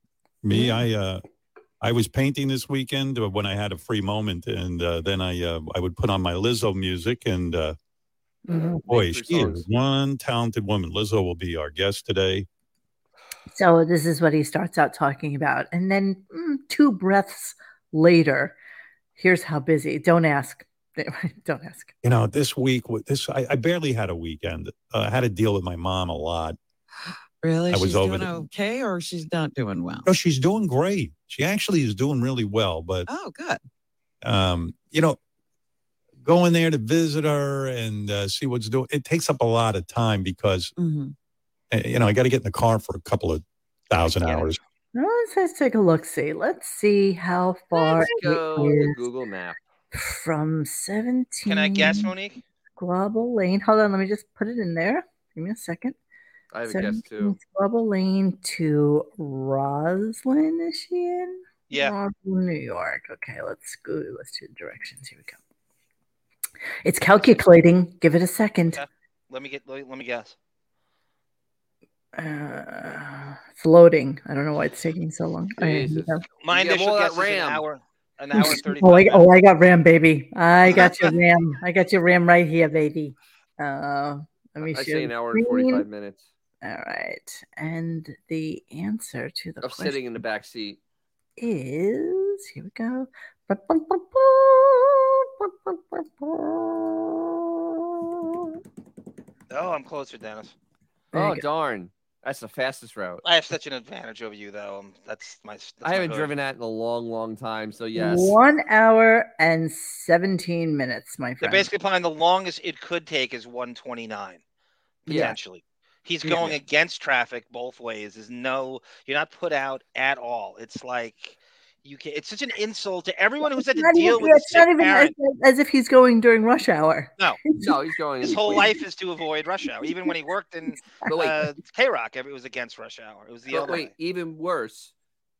Me, Yeah. I uh I was painting this weekend uh, when I had a free moment, and uh, then I uh, I would put on my Lizzo music, and uh, Mhm. boy, she songs. is one talented woman. Lizzo will be our guest today. So this is what he starts out talking about, and then mm, two breaths later, here's how busy. Don't ask. Don't ask. You know, this week this, I, I barely had a weekend. Uh, I had to deal with my mom a lot. Really? I was she's over doing the- okay or she's not doing well? No, she's doing great. She actually is doing really well, but Oh, good. um, you know, going there to visit her and uh, see what's doing, it takes up a lot of time because hmm uh, you know I got to get in the car for a couple of thousand hours. Now let's, let's take a look. See, let's see how far let's go it to Google Map. From 17. Can I guess, Monique? Squabble Lane. Hold on, let me just put it in there. Give me a second. I have a guess too. Squabble Lane to Roslyn, is she in? Yeah. Roslyn, New York. Okay, let's go. Let's do the directions. Here we go. It's calculating. Give it a second. Yeah. Let me get. Let me, let me guess. Uh, it's loading. I don't know why it's taking so long. Okay, here we Jesus. go. My You got initial more of guess that is an RAM. hour. An hour and thirty. Oh, I, oh, I got RAM, baby. I got your RAM. I got your RAM right here, baby. Uh, let me see. I share say an hour and screen. 45 minutes All right. And the answer to the of question sitting in the back seat. is here we go. Oh, I'm closer, Dennis. There you Oh, go. darn. That's the fastest route. I have such an advantage over you, though. Um, that's my. That's I haven't hood. driven that in a long, long time. So, yes. One hour and 17 minutes, my They're basically applying the longest it could take is 129 Yeah. potentially. He's Yeah. going against traffic both ways. There's no, you're not put out at all. It's like you can. It's such an insult to everyone who's had It's to not deal even, with a it's not even as, as if he's going during rush hour. No, No, he's going. his whole between. life is to avoid rush hour. Even when he worked in But wait, uh, K Rock, it was against rush hour. It was the but wait, way. even worse.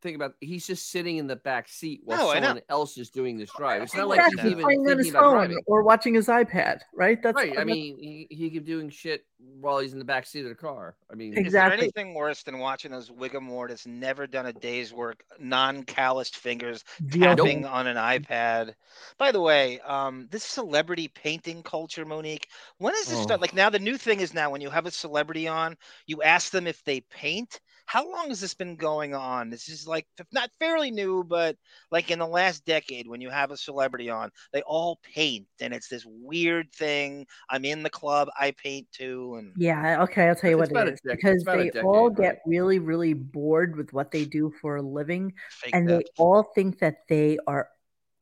Think about he's just sitting in the back seat while No, someone else is doing this drive. It's not like Exactly. he's even playing on thinking his about phone driving. or watching his iPad, right? That's right. I mean, he, he could be doing shit while he's in the back seat of the car. I mean, Exactly. Is there anything worse than watching those Wigga Mortis never done a day's work, non-calloused fingers VO. tapping on an iPad. By the way, um, this celebrity painting culture, Monique. When is this Oh. start? Like now, the new thing is now when you have a celebrity on, you ask them if they paint. How long has this been going on? This is like f- not fairly new, but like in the last decade, when you have a celebrity on, they all paint, and it's this weird thing. I'm in the club, I paint too, and Yeah, okay, I'll tell you It's what about it a is. dec- it's because they all decade, right? get really, really bored with what they do for a living, fake and that. they all think that they are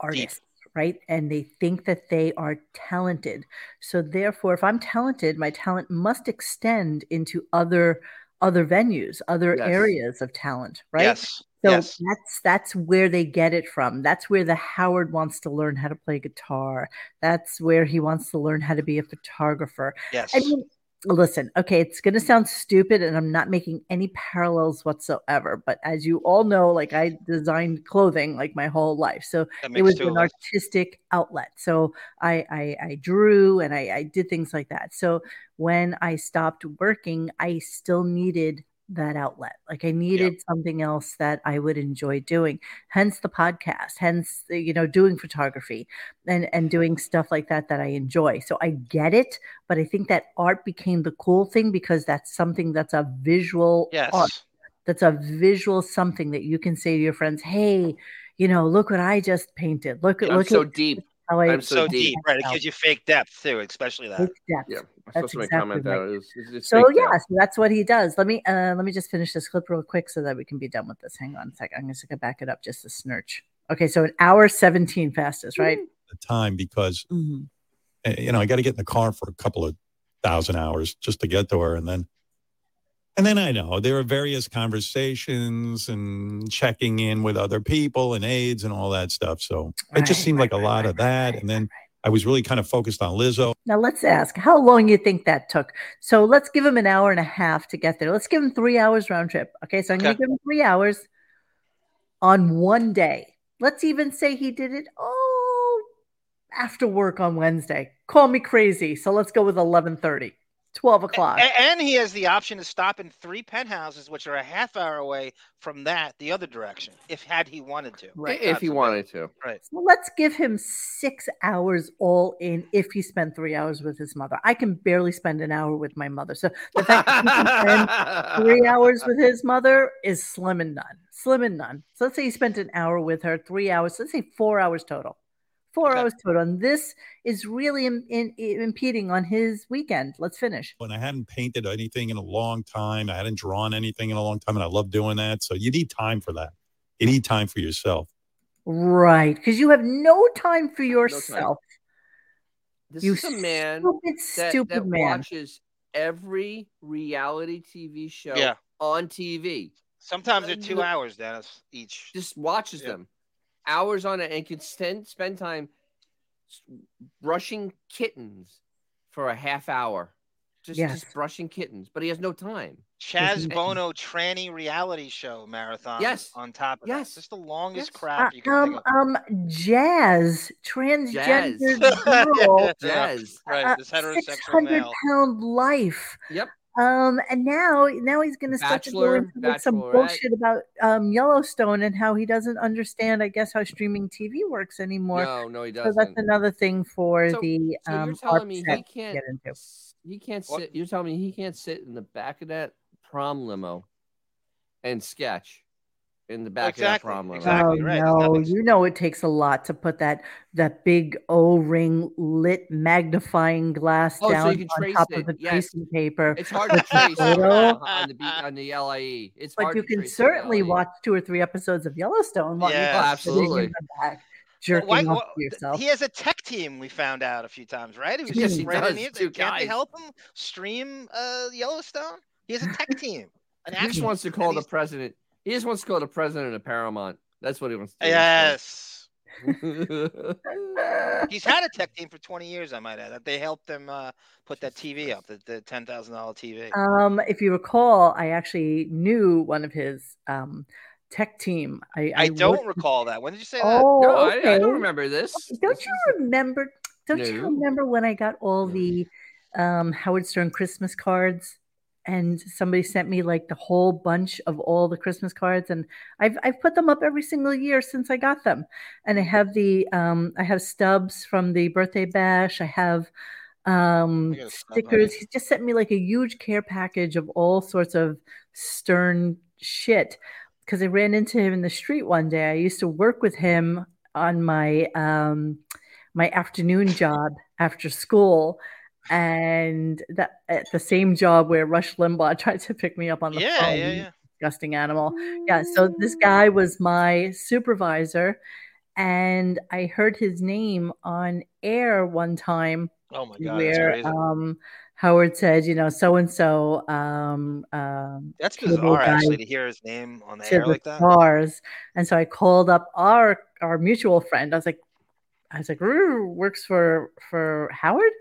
artists, right? And they think that they are talented. So therefore, if I'm talented, my talent must extend into other other venues, other Yes. areas of talent, right? Yes. So yes. that's that's where they get it from. That's where the Howard wants to learn how to play guitar. That's where he wants to learn how to be a photographer. Yes. I mean, listen, okay, it's going to sound stupid and I'm not making any parallels whatsoever, but as you all know, like I designed clothing like my whole life. So it was an artistic outlet. So I I, I drew and I, I did things like that. So when I stopped working, I still needed that outlet. Like I needed something else that I would enjoy doing. Hence the podcast. Hence uh, you know doing photography and and doing stuff like that that I enjoy. So I get it, but I think that art became the cool thing because that's something that's a visual Yes. art that's a visual something that you can say to your friends, "Hey, you know, look what I just painted. Look at look so at deep. How I I'm So so deep, deep. right? It gives you fake depth too, especially that. Take depth. Yeah, I'm That's supposed to make exactly comment right. that. It's, it's, it's So yeah, depth. so that's what he does. Let me uh let me just finish this clip real quick so that we can be done with this. Hang on a second. I'm just gonna back it up just a snurch. Okay, so an hour 17 fastest, right? the time because Mhm. uh, you know I got to get in the car for a couple of thousand hours just to get to her, and then and then I know there are various conversations and checking in with other people and aides and all that stuff. So it just Right, seemed like a lot right, of that, right, and then right. I was really kind of focused on Lizzo. Now let's ask how long you think that took. So let's give him an hour and a half to get there. Let's give him three hours round trip. Okay, so I'm gonna give him three hours on one day. Let's even say he did it oh after work on Wednesday. Call me crazy. So let's go with 11:30, 12 o'clock. A- and he has the option to stop in three penthouses, which are a half hour away from that, the other direction, if had he wanted to. Right. if he God wanted to. Right. So let's give him six hours all in if he spent three hours with his mother. I can barely spend an hour with my mother. So the fact that he can spend three hours with his mother is slim and none. Slim and none. So let's say he spent an hour with her, three hours. Let's say four hours total. Four Okay. hours total. And this is really Im- in, impeding on his weekend. Let's finish. And I hadn't painted anything in a long time. I hadn't drawn anything in a long time, and I love doing that. So you need time for that. You need time for yourself. Right. Because you have no time for yourself. This You is a man stupid, that, stupid that man. watches every reality TV show Yeah. on TV. Sometimes they're two hours, Dennis, each. Just watches Yeah. them hours on it and can spend spend time brushing kittens for a half hour. Just, Yes. just brushing kittens, but he has no time. Chaz. Bono tranny reality show marathon. Yes. On top of that. Yes. Just the longest Yes. crap you can um, think of. um, jazz, transgender girl, Jazz. Right. This heterosexual hundred male. pound life. Yep. Um, and now, now he's going to start to go into some bullshit about um Yellowstone and how he doesn't understand, I guess, how streaming TV works anymore. No, no, he doesn't. So that's another thing for So- the So um you're telling me he can't get into. he can't What? sit you're telling me he can't sit in the back of that prom limo and sketch in the back Exactly, of that prom limo. exactly. oh right. No, you know it takes a lot to put that that big O-ring lit magnifying glass Oh, down you can on top it, of the yes. tracing paper. It's hard to trace Photo. on, on the B, on the LIE. It's But hard you to can trace on the certainly watch two or three episodes of Yellowstone while Yeah. you're just sitting in absolutely. the back jerking Why- off why- yourself. He has a tech team. We found out a few times, right? Who's Yes, just he right in does, two Can't they help him stream uh, Yellowstone? He has a tech team. An He just wants to call the president. He just wants to call the president of Paramount. That's what he wants to do. Yes. He's had a tech team for 20 years, I might add. That they helped him uh, put that TV up, the, the $10,000 TV. Um, if you recall, I actually knew one of his um, tech team. I, I don't worked- recall that. When did you say that? Oh, no, I, I don't remember this. Don't This you is- remember? Don't you remember when I got all the um, Howard Stern Christmas cards? And somebody sent me like the whole bunch of all the Christmas cards, and I've I've put them up every single year since I got them. And I have the um, I have stubs from the birthday bash. I have um, I got a stub stickers. He just sent me like a huge care package of all sorts of Stern shit. Because I ran into him in the street one day. I used to work with him on my um, my afternoon job after school, and that at the same job where Rush Limbaugh tried to pick me up on the Yeah, phone. yeah, yeah. Disgusting animal. Yeah. So this guy was my supervisor, and I heard his name on air one time Oh my God, where um Howard said, you know, so and so, um, um, That's cable bizarre, actually, to hear his name on the to air the like that. stars. And so I called up our our mutual friend. I was like, I was like, "Roo, works for for Howard.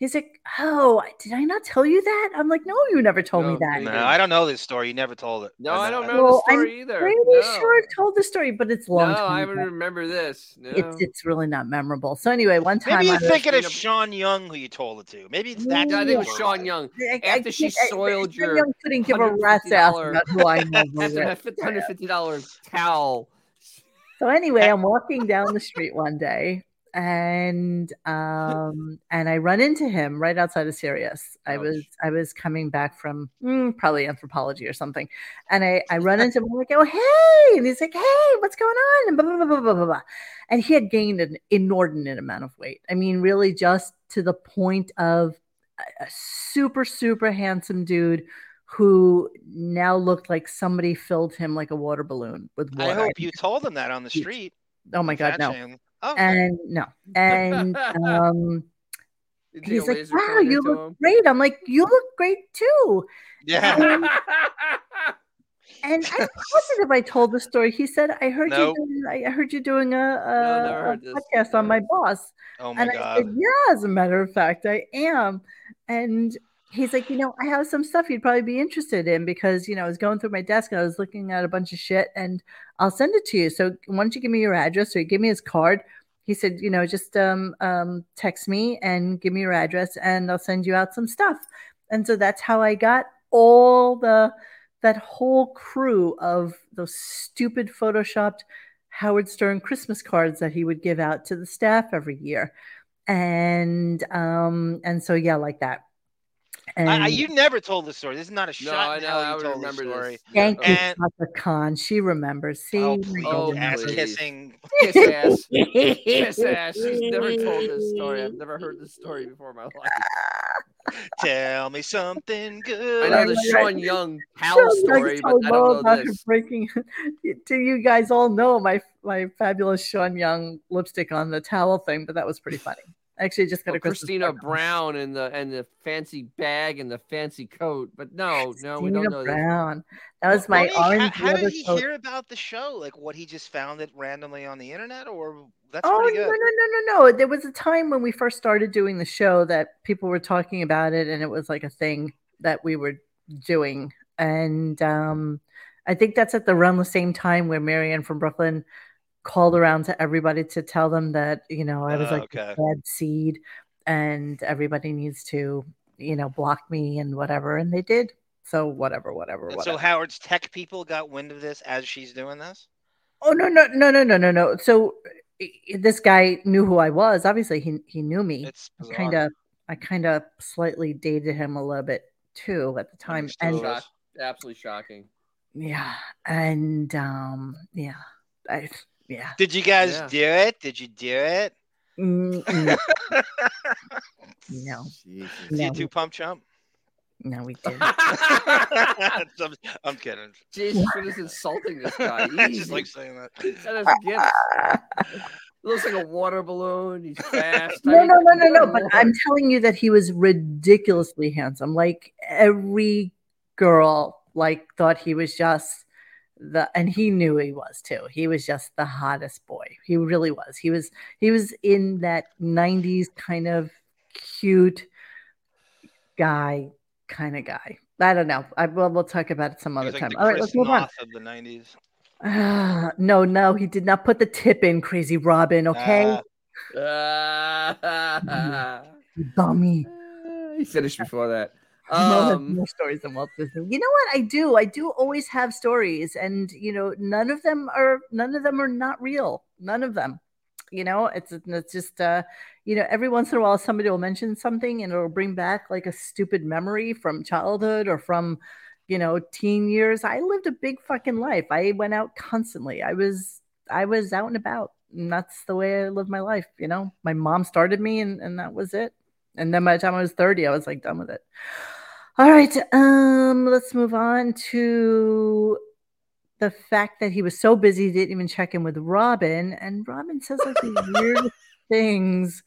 He's like, oh, did I not tell you that? I'm like, no, you never told me that. No, didn't. I don't know this story. You never told it. No, I don't know. know Well, the I'm story either. Pretty no. sure I've told the story, but it's a No, long I time. don't remember this. No. It's it's really not memorable. So anyway, one time Maybe you're I was- thinking of Sean Young, who you told it to. Maybe it's that. Yeah, I think it was. Sean Young. I- I After she can't- I- soiled Sean your Young couldn't give a rat's ass $150 about who I know. After that hundred fifty dollars towel. So anyway, I'm walking down the street one day and um and I run into him right outside of Sirius. I was I was coming back from mm, probably anthropology or something. And I I run into him I'm like, "Oh, hey." And he's like, "Hey, what's going on?" And blah blah blah blah blah blah. And he had gained an inordinate amount of weight. I mean, really just to the point of a super super handsome dude who now looked like somebody filled him like a water balloon with water. I hope you told him that on the street. Oh my god, no. Shaming. Oh, And no. And um he's like, Wow, you look him? great. I'm like, you look great too. yeah. And I'm positive I told the story. He said, I heard Nope. you doing, I heard you doing a, never a, a heard this. podcast on my boss. Oh my And I god. said, Yeah, as a matter of fact, I am. And he's like, you know, I have some stuff you'd probably be interested in because, you know, I was going through my desk and I was looking at a bunch of shit and I'll send it to you. So why don't you give me your address or you give me his card? He said, you know, just um, um, text me and give me your address and I'll send you out some stuff. And so that's how I got all the that whole crew of those stupid photoshopped Howard Stern Christmas cards that he would give out to the staff every year. And um and so yeah, like that. And I, I, you never told the story. This is not a No, shot I know. hell I you would told the story. this. thank you, And- Dr. Khan. She remembers. Oh, See, Oh, please. Oh, goodness. ass please. kissing. Kiss ass. Kiss ass. She's never told this story. I've never heard this story before in my life. Tell me something good. I know the Sean Young pal Sean story, but I don't know about this. breaking. Do you guys all know my my fabulous Sean Young lipstick on the towel thing? But that was pretty funny. Actually, just got Well, a Christmas Christina card. Brown and the and the fancy bag and the fancy coat, but no, no, we don't Christina know this. Brown. That was my Well, how, orange how did he coat. hear about the show? Like, what he just found it randomly on the internet, or that's oh pretty no good. no no no no! There was a time when we first started doing the show that people were talking about it, and it was like a thing that we were doing. And um, I think that's at the around the same time where Marianne from Brooklyn called around to everybody to tell them that you know I was Oh, like a okay. bad seed, and everybody needs to you know block me and whatever, and they did. So whatever, whatever, And whatever. so Howard's tech people got wind of this as she's doing this. Oh no no no no no no no! So i- i- this guy knew who I was. Obviously, he he knew me. It's. Kind of, I kind of slightly dated him a little bit too at the time, and Shock. Shock, absolutely shocking. yeah, and um, yeah, I yeah, Did you guys Yeah. do it? Did you do it? Mm, no, no, Jesus. No. you two pump chump? no, we didn't. I'm, I'm kidding. Jesus, for just insulting this guy. I just Easy. like saying that. Send us gifts. Looks like a water balloon. He's fast. I No, mean, no, no, no, no. But. I'm telling you that he was ridiculously handsome. Like every girl, like thought he was just the, and he knew he was too. He was just the hottest boy. He really was. He was. He was in that '90s kind of cute guy, kind of guy. I don't know. I will. We'll talk about it some other was like time. the All right, Chris let's move on. Noth of the '90s. Ah, no, no, he did not put the tip in, crazy Robin. Okay, Ah, Ah. You dummy. he finished before that. Um, more stories than Walt Disney. You know what I do? I do always have stories, and you know, none of them are none of them are not real. None of them. You know, it's it's just uh, you know, every once in a while somebody will mention something and it'll bring back like a stupid memory from childhood or from you know teen years. I lived a big fucking life. I went out constantly. I was I was out and about. And that's the way I lived my life. You know, my mom started me, and and that was it. And then by the time I was 30, I was like done with it. All right, um, let's move on to the fact that he was so busy he didn't even check in with Robin, and Robin says like the weirdest things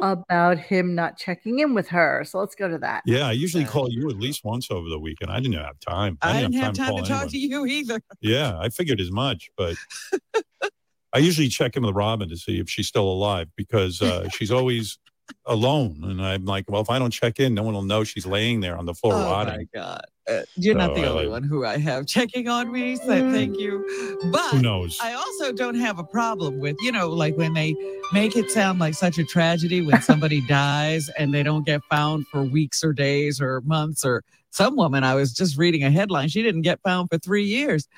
about him not checking in with her. So let's go to that. Yeah, I usually Yeah. call you at least once over the weekend. I didn't have time. I didn't have time to call talk anyone. to you either. Yeah, I figured as much, but I usually check in with Robin to see if she's still alive because uh, she's always alone. And I'm like, well, if I don't check in, no one will know she's laying there on the floor Oh my. God. Uh, you're not the I only like- one who I have checking on me. So thank you. But Who But knows? I also don't have a problem with, you know, like when they make it sound like such a tragedy when somebody dies and they don't get found for weeks or days or months or some woman I was just reading a headline she didn't get found for 3 years.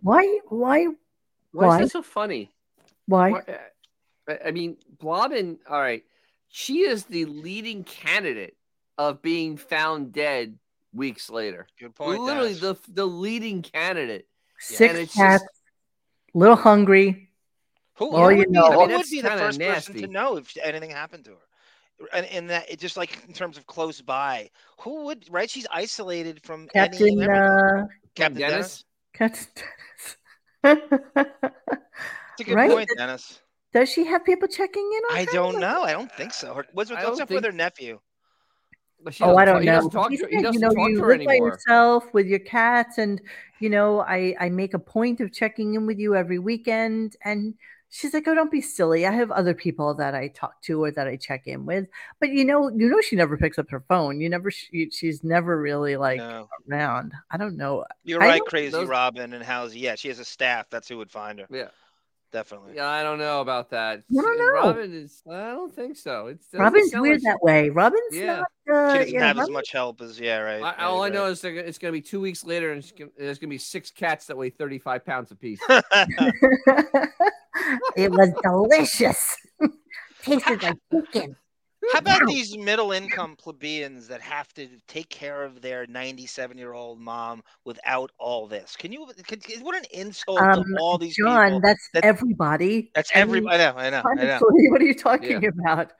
Why? Why? Why, Why? is that so funny? Why? Why- I- I mean, Blobbin, all right, she is the leading candidate of being found dead weeks later. Good point. Literally Dennis. the the leading candidate. and Six it's cats, just- little hungry. Who, Well, who you would be, know- who I mean, would be the kinda first person to know if anything happened to her? And in that, it just like in terms of close by, who would right? She's isolated from any Captain. and everything. Uh, Captain Dennis? Dennis. Captain. That's a good Right? point, Dennis. Does she have people checking in on her? I her? don't know. I don't think so. Her, what's, I what's don't up with her nephew? But she Oh, I don't know. He doesn't talk He to, he said, you know, you to her live by yourself with your cats, and you know, I I make a point of checking in with you every weekend. And she's like, "Oh, don't be silly. I have other people that I talk to or that I check in with." But you know, you know, she never picks up her phone. You never, she, she's never really like no, around. I don't know. you're I right, Crazy those- Robin and Howsy. Yeah, she has a staff. That's who would find her. Yeah. Definitely. Yeah, I don't know about that. I don't know. Robin is. I don't think so. It's doesn't Robin's weird like that way. Robin's Yeah. not. Uh, She doesn't yeah, have as much help as yeah, right. I, right, all I know right. is that it's going to be two weeks later, and gonna, there's going to be six cats that weigh 35 pounds apiece. it was delicious. Tasted like chicken. How about these middle income plebeians that have to take care of their 97 year old mom without all this? Can you, could, what an insult Um, to all these John, people. that's that- everybody. That's I mean, I know, I know, I know. What are you talking about?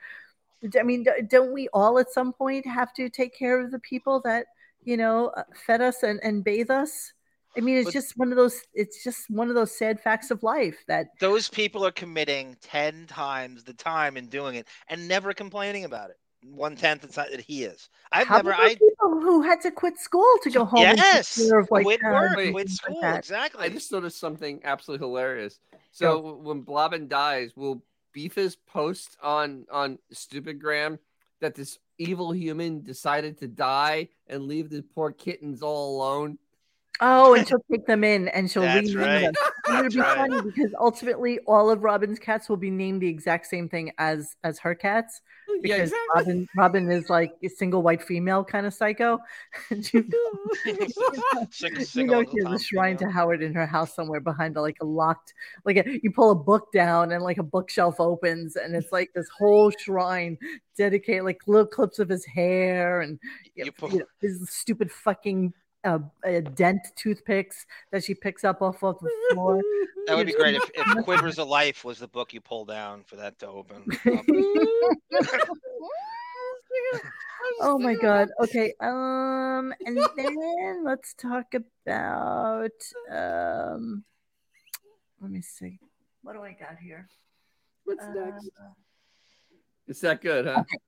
I mean, don't we all at some point have to take care of the people that you know uh, fed us and, and bathe us? I mean, it's But- just one of those. It's just one of those sad facts of life that Those people are committing 10 times the time in doing it and never complaining about it. One tenth the time that he is. I've how never, about those I, people who had to quit school to go home and yes, take care of like quit uh, work, wait. quit things like school. exactly. I just noticed something absolutely hilarious. So when Blobbin dies, will Beefus post on on Stupidgram that this evil human decided to die and leave the poor kittens all alone? Oh, and she'll take them in and she'll That's rename right. them. And it'll be right. funny because ultimately all of Robin's cats will be named the exact same thing as as her cats. Oh, yeah, Because exactly. Robin Robin is like a single white female kind of psycho. And she- Sing- you sing know she has a shrine to. Howard in her house somewhere behind a, like a locked like a, you pull a book down and like a bookshelf opens and it's like this whole shrine dedicated like little clips of his hair and You you pull- know, his stupid fucking uh, uh, dent toothpicks that she picks up off of the floor. That would be great if, if Quivers of Life was the book you pull down for that to open. oh my god. Okay. Um and then let's talk about um let me see. What do I got here? What's Uh, next? It's that good, huh? Yeah,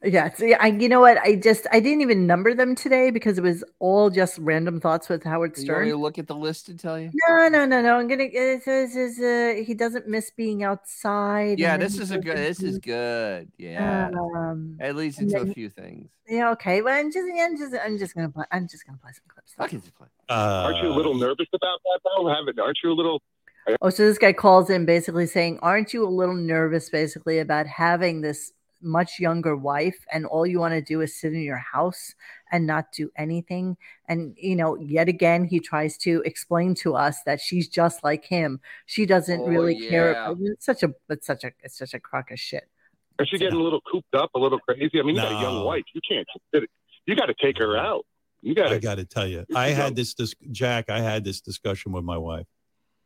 it's, yeah, I, you know what? I just I didn't even number them today because it was all just random thoughts with Howard You want me Stern. to look at the list and tell you? No, no, no, no. I'm gonna. It says is uh, he doesn't miss being outside. Yeah, this is a good. This is good. Yeah, Um, it leads and into then- a few things. yeah. Okay. Well, I'm just. I'm just. I'm just gonna play. I'm just gonna play some clips. I can just play. Uh, Aren't you a little nervous about that, though? Haven't? Aren't you a little? Oh, so this guy calls in basically saying, "Aren't you a little nervous, basically, about having this much younger wife, and all you want to do is sit in your house and not do anything?" And you know, yet again, he tries to explain to us that she's just like him. She doesn't Oh, really care. It's such a. It's such a. It's such a crock of shit. Is she getting a little cooped up, a little crazy? I mean, you got a young wife. You can't. just sit it- You got to take her out. You got I to. got to tell you, You I had go. this, dis- Jack. I had this discussion with my wife,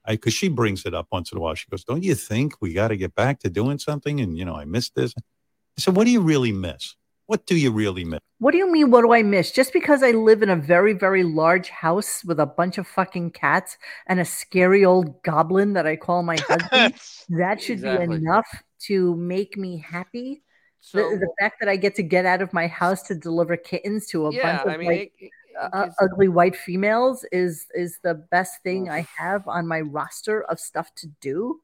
I because she brings it up once in a while. She goes, "Don't you think we got to get back to doing something?" And you know, I missed this. I said, "What do you really miss?" What do you really miss? What do you mean? What do I miss? Just because I live in a very, very large house with a bunch of fucking cats and a scary old goblin that I call my husband, that should Exactly. be enough to make me happy. So the, the fact that I get to get out of my house to deliver kittens to a yeah, bunch of I mean, like it- it- uh, ugly white females is is the best thing I have on my roster of stuff to do.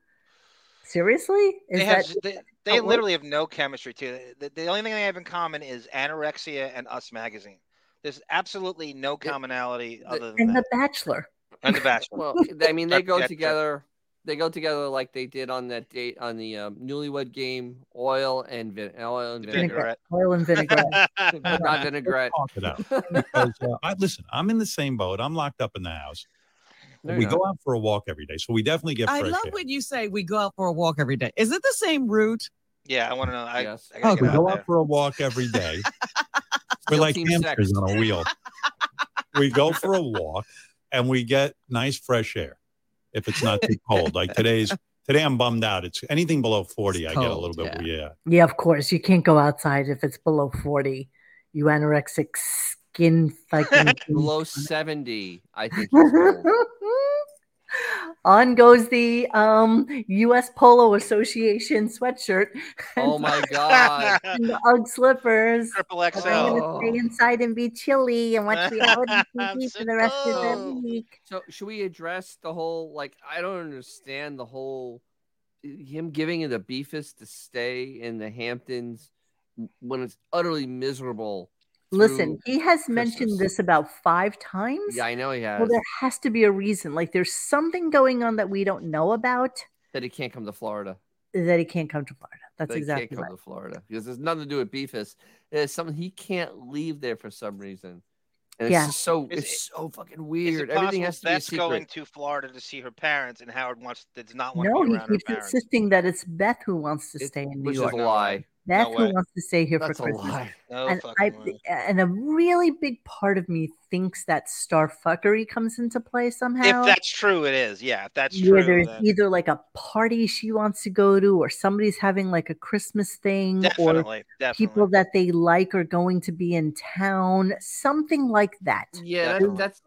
Seriously, is they that have they, they it literally have no chemistry too. The, the only thing they have in common is anorexia and Us magazine. There's absolutely no commonality other than and that. The Bachelor? And the Bachelor. well, I mean, they go that's it. together. They go together like they did on that date on the um, newlywed game, oil and vin- oil and vinegar, Vinaigrette. Oil and vinaigrette. but not vinaigrette. Talk it out. Because, uh, I listen. I'm in the same boat. I'm locked up in the house. No, we you're go out for a walk every day, so we definitely get I fresh love air. when you say we go out for a walk every day. Is it the same route? Yeah, I want to know. I, Yes. I gotta Okay. we get go out out for a walk every day. We're like hamsters sex. on a wheel. we go for a walk and we get nice fresh air. If it's not too cold, like today's today, I'm bummed out. It's anything below 40, It's I get a little bit. Yeah. Yeah, of course. You can't go outside if it's below 40. You anorexic skin fucking. Below seventy, I think. On goes the um, U.S. Polo Association sweatshirt oh my god! and the UGG slippers. Triple I'm XL. going Oh. to stay inside and be chilly and watch reality TV So for the rest of the week. So should we address the whole like I don't understand the whole him giving it the beefus to stay in the Hamptons when it's utterly miserable. Listen, he has mentioned this about five times. Yeah, I know he has Well, there has to be a reason. Like, there's something going on that we don't know about that he can't come to Florida. that he can't come to Florida. That's that he exactly can't come right. to Florida because there's nothing to do with beefus. It's something he can't leave there for some reason. And Yeah. just so Is it's it- so fucking weird. Everything has to be a Beth's secret. going to Florida to see her parents, and Howard wants does not want No, to be he around her keeps parents? insisting that it's Beth who wants to It- stay in New which York. is a lie. Beth No who wants to stay here That's for a Christmas. lie. No and I way. and a really big part of me thinks that starfuckery comes into play somehow. If that's true, it is. Yeah, if that's where true. there's then either like a party she wants to go to, or somebody's having like a Christmas thing, or definitely, definitely. people that they like are going to be in town, something like that. Yeah, Definitely. that, that's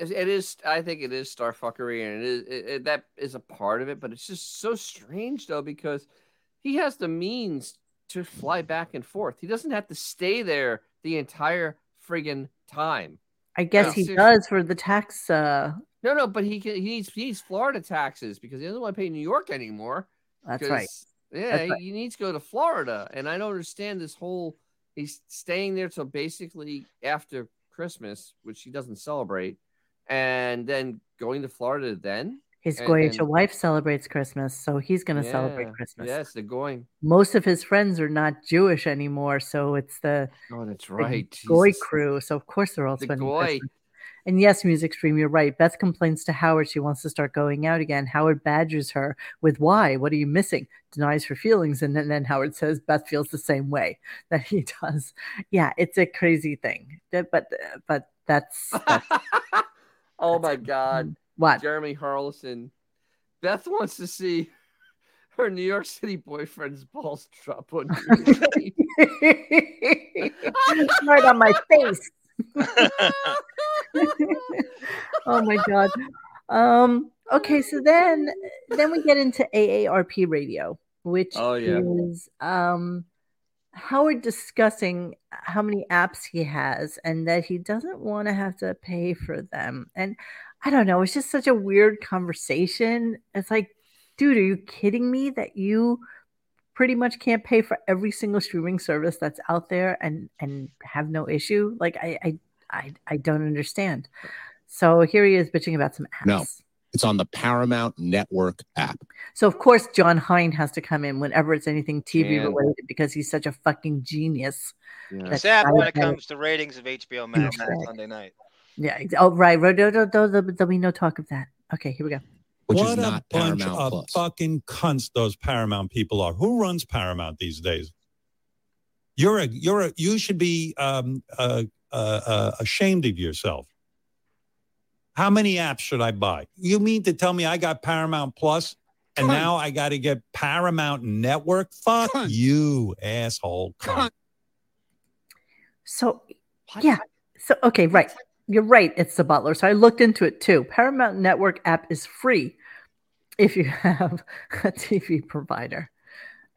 it it is. I think it is starfuckery and it is it, it- that is a part of it. But it's just so strange though because he has the means to fly back and forth. He doesn't have to stay there the entire friggin' time. I guess Yeah. he does for the tax. Uh, No, no, but he can, he needs he needs Florida taxes because he doesn't want to pay New York anymore. that's right. Yeah, That's he, right. he needs to go to Florida, and I don't understand this whole. He's staying there till basically after Christmas, which he doesn't celebrate, and then going to Florida then. His and- Goyish wife celebrates Christmas, so he's going to Yeah, celebrate Christmas. Yes, they're going. Most of his friends are not Jewish anymore, so it's the Oh, that's the right. Goy crew. So of course they're all The spending Goy. Christmas. And yes, Music Stream, you're right. Beth complains to Howard she wants to start going out again. Howard badgers her with why? What are you missing? Denies her feelings, and then, then Howard says Beth feels the same way that he does. Yeah, it's a crazy thing. But but that's, that's oh my God, what Jeremy Harlison. Beth wants to see her New York City boyfriend's balls drop on right on my face. oh my god. Um okay, so then then we get into AARP radio, which Oh, yeah. is um Howard discussing how many apps he has and that he doesn't want to have to pay for them. And I don't know, it's just such a weird conversation. It's like, dude, are you kidding me that you pretty much can't pay for every single streaming service that's out there and and have no issue? Like I I I, I don't understand. So here he is bitching about some apps. No. It's on the Paramount Network app. So of course Jon Hein has to come in whenever it's anything TV Jan. related because he's such a fucking genius. Yeah. That's Except when it comes to ratings of HBO Max Huge on. Sunday night. Yeah. ex- Oh right. right, no, no, no, no, There'll be no talk of that. Okay, here we go. Which what is not a bunch Paramount of Plus. fucking cunts those Paramount people are. Who runs Paramount these days? You're a you're a you should be um, uh, uh, uh, ashamed of yourself. How many apps should I buy? You mean to tell me I got Paramount Plus and Cunt. now I got to get Paramount Network? Fuck Cunt. you, asshole. Cunt. So yeah. So okay, right. You're right. It's the Butler. So I looked into it too. Paramount Network app is free if you have a TV provider.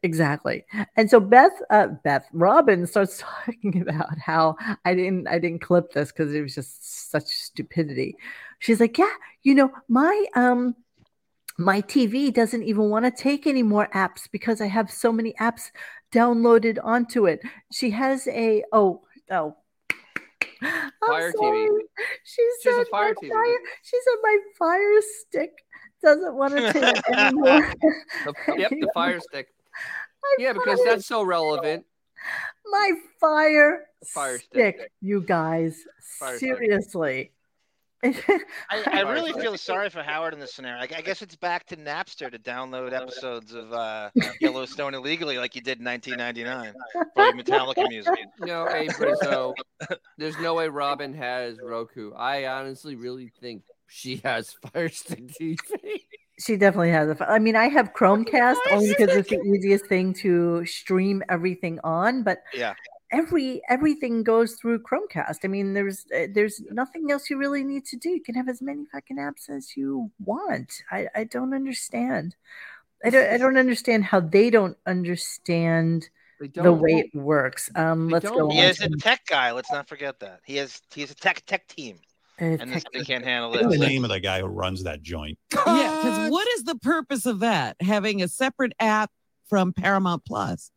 Exactly. And so Beth, uh, Beth Robin starts talking about how I didn't, I didn't clip this because it was just such stupidity. She's like, yeah, you know, my, um, my TV doesn't even want to take any more apps because I have so many apps downloaded onto it. She has a, oh, oh, I'm Fire TV. sorry. She She's a said Fire my TV. fire, she said my fire stick doesn't want to take anymore. The, yep, the fire stick. My Yeah, because that's so relevant. my fire, Fire stick, stick. you guys. Fire stick. Seriously. I, I really feel sorry for Howard in this scenario. I, I guess it's back to Napster to download episodes of uh, Yellowstone illegally, like you did in 1999 for Metallica music. No, hey, Brizzo, there's no way Robin has Roku. I honestly really think she has Fire Stick TV. She definitely has a. fi- I mean, I have Chromecast only because it's the easiest thing to stream everything on. But Yeah. Every everything goes through Chromecast. I mean, there's uh, there's nothing else you really need to do. You can have as many fucking apps as you want. I I don't understand. I don't I don't understand how they don't understand the don't. way it works. Um, let's go He on. is a tech guy. Let's not forget that. He has he's a tech tech team, uh, and this, they can't handle What's the name of the guy who runs that joint? Yeah, because what is the purpose of that? Having a separate app from Paramount Plus.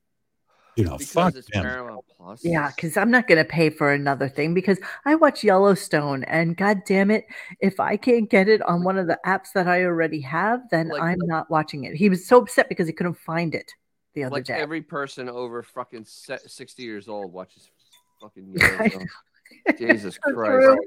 You know, Because fuck it's them. Paramount Plus. Yeah, because I'm not going to pay for another thing because I watch Yellowstone and god damn it, if I can't get it on one of the apps that I already have, then Like- I'm not watching it. He was so upset because he couldn't find it the other Like day. every person over fucking 60 years old watches fucking Yellowstone. Jesus So Christ.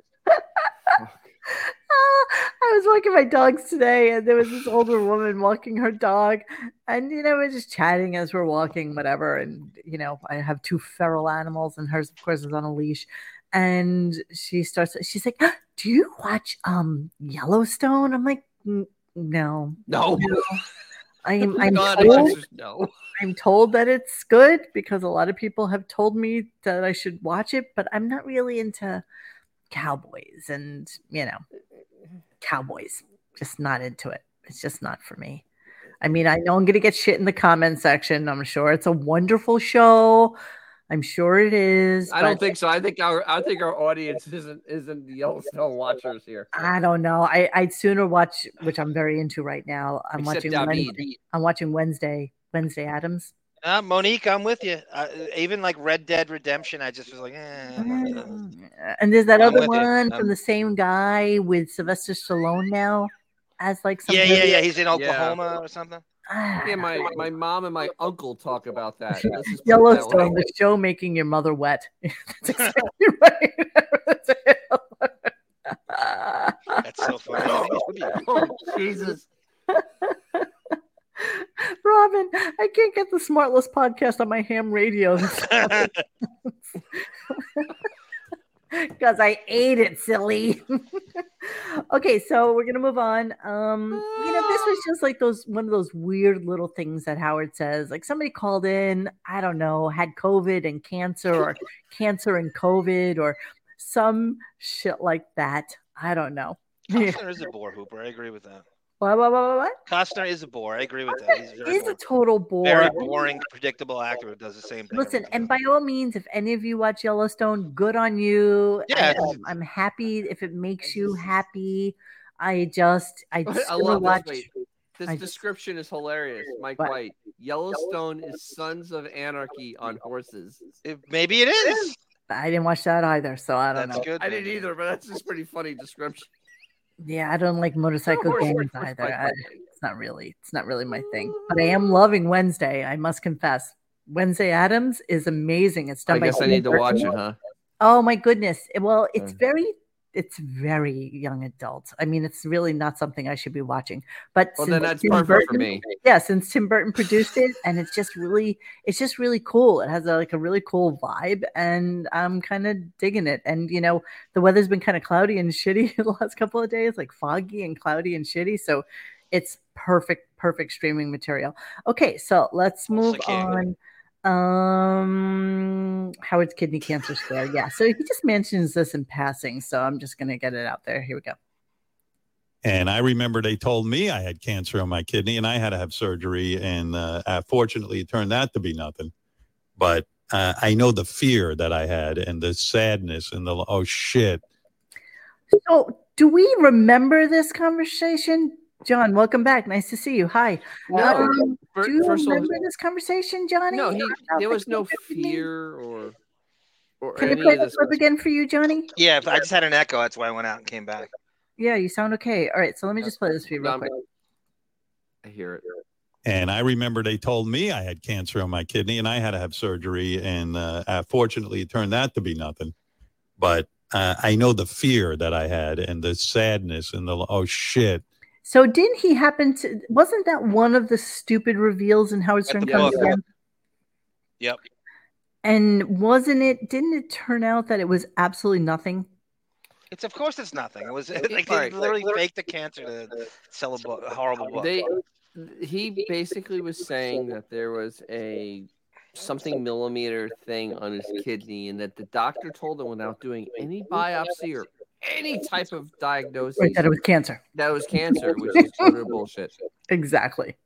Ah, I was walking my dogs today, and there was this older woman walking her dog, and you know we're just chatting as we're walking, whatever. And you know I have two feral animals, and hers, of course, is on a leash. And she starts. She's like, "Do you watch um Yellowstone?" I'm like, "N- "No, No. I'm I'm God, told, no. I'm told that it's good because a lot of people have told me that I should watch it, but I'm not really into cowboys and you know uh, uh, uh, cowboys. Just not into it. It's just not for me. I mean, I know I'm gonna get shit in the comment section. I'm sure it's a wonderful show. I'm sure it is. I don't think so. I think our I think our audience isn't isn't the Yellowstone watchers here. I don't know. I, I'd sooner watch, which I'm very into right now. I'm Except watching David. Wednesday. I'm watching Wednesday. Wednesday Addams. Uh, Monique, I'm with you. Uh, even like Red Dead Redemption, I just was like, eh. Mm, And there's that I'm other with you. one I'm- from the same guy with Sylvester Stallone now as like some Yeah, yeah, yeah. He's in Oklahoma or something. Ah, Yeah, my, my mom and my uncle talk about that. Let's just put it that Yellowstone, the show making your mother wet. That's exactly right. That's so funny. I think it should be. Oh, Jesus. Robin, I can't get the Smartless podcast on my ham radio because I ate it, silly. okay, so we're gonna move on. Um, you know, this was just like those one of those weird little things that Howard says. Like somebody called in, I don't know, had COVID and cancer, or cancer and COVID, or some shit like that. I don't know. Is a bore hooper. I agree with that. What, what, what, what, what? Costner is a bore. I agree with that. He's very, Is a total bore. very boring, predictable actor who does the same thing. Listen, and by all means, if any of you watch Yellowstone, good on you. Yeah, I, am um, I'm happy if it makes you happy. I just, I I uh, love watch. this. This I- description is hilarious. Mike What? White. Yellowstone is Sons of Anarchy on horses. It- maybe it is. I didn't watch that either, so I don't That's know. good. I didn't either, but that's just pretty funny description. Yeah, I don't like motorcycle Horse, games horse, horse, either. Mike I- it's not really, it's not really my thing. But I am loving Wednesday. I must confess. Wednesday Addams is amazing. It's done I guess I need to watch it, huh? Oh my goodness. Well, it's Uh. very it's very young adult. I mean, it's really not something I should be watching. But Well, since then that's Tim perfect for Burton- me. Yeah, since Tim Burton produced it, and it's just really, it's just really cool. It has a, like a really cool vibe, and I'm kind of digging it. And you know, the weather's been kind of cloudy and shitty the last couple of days, like foggy and cloudy and shitty. So it's perfect, perfect streaming material. Okay, so let's move on. Um, Howard's kidney cancer scare. Yeah. So he just mentions this in passing. So I'm just going to get it out there. Here we go. And I remember they told me I had cancer on my kidney and I had to have surgery. And uh, uh, fortunately, it turned out to be nothing. But uh, I know the fear that I had and the sadness and the, oh shit. So do we remember this conversation? John, welcome back. Nice to see you. Hi. No, Um, fir- do you first of all, remember this conversation, Johnny? no, he, there was no fear or or Can you play of the this. clip again for you, Johnny? Yeah, I just had an echo. That's why I went out and came back. Yeah, you sound okay. All right, so let me just play this for you real quick. I hear it. And I remember they told me I had cancer on my kidney and I had to have surgery. And uh, uh, fortunately, it turned out to be nothing. But uh, I know the fear that I had and the sadness and the, oh shit. So didn't he happen to? Wasn't that one of the stupid reveals in Howard Stern the Comes book. Again? Yep. And wasn't it? Didn't it turn out that it was absolutely nothing? It's of course it's nothing. It was like they Right. literally faked the cancer to sell a book, a horrible book. They he basically was saying that there was a something millimeter thing on his kidney and that the doctor told him without doing any biopsy or any type of diagnosis Right, that it was cancer. that was cancer, which is utter bullshit. Exactly.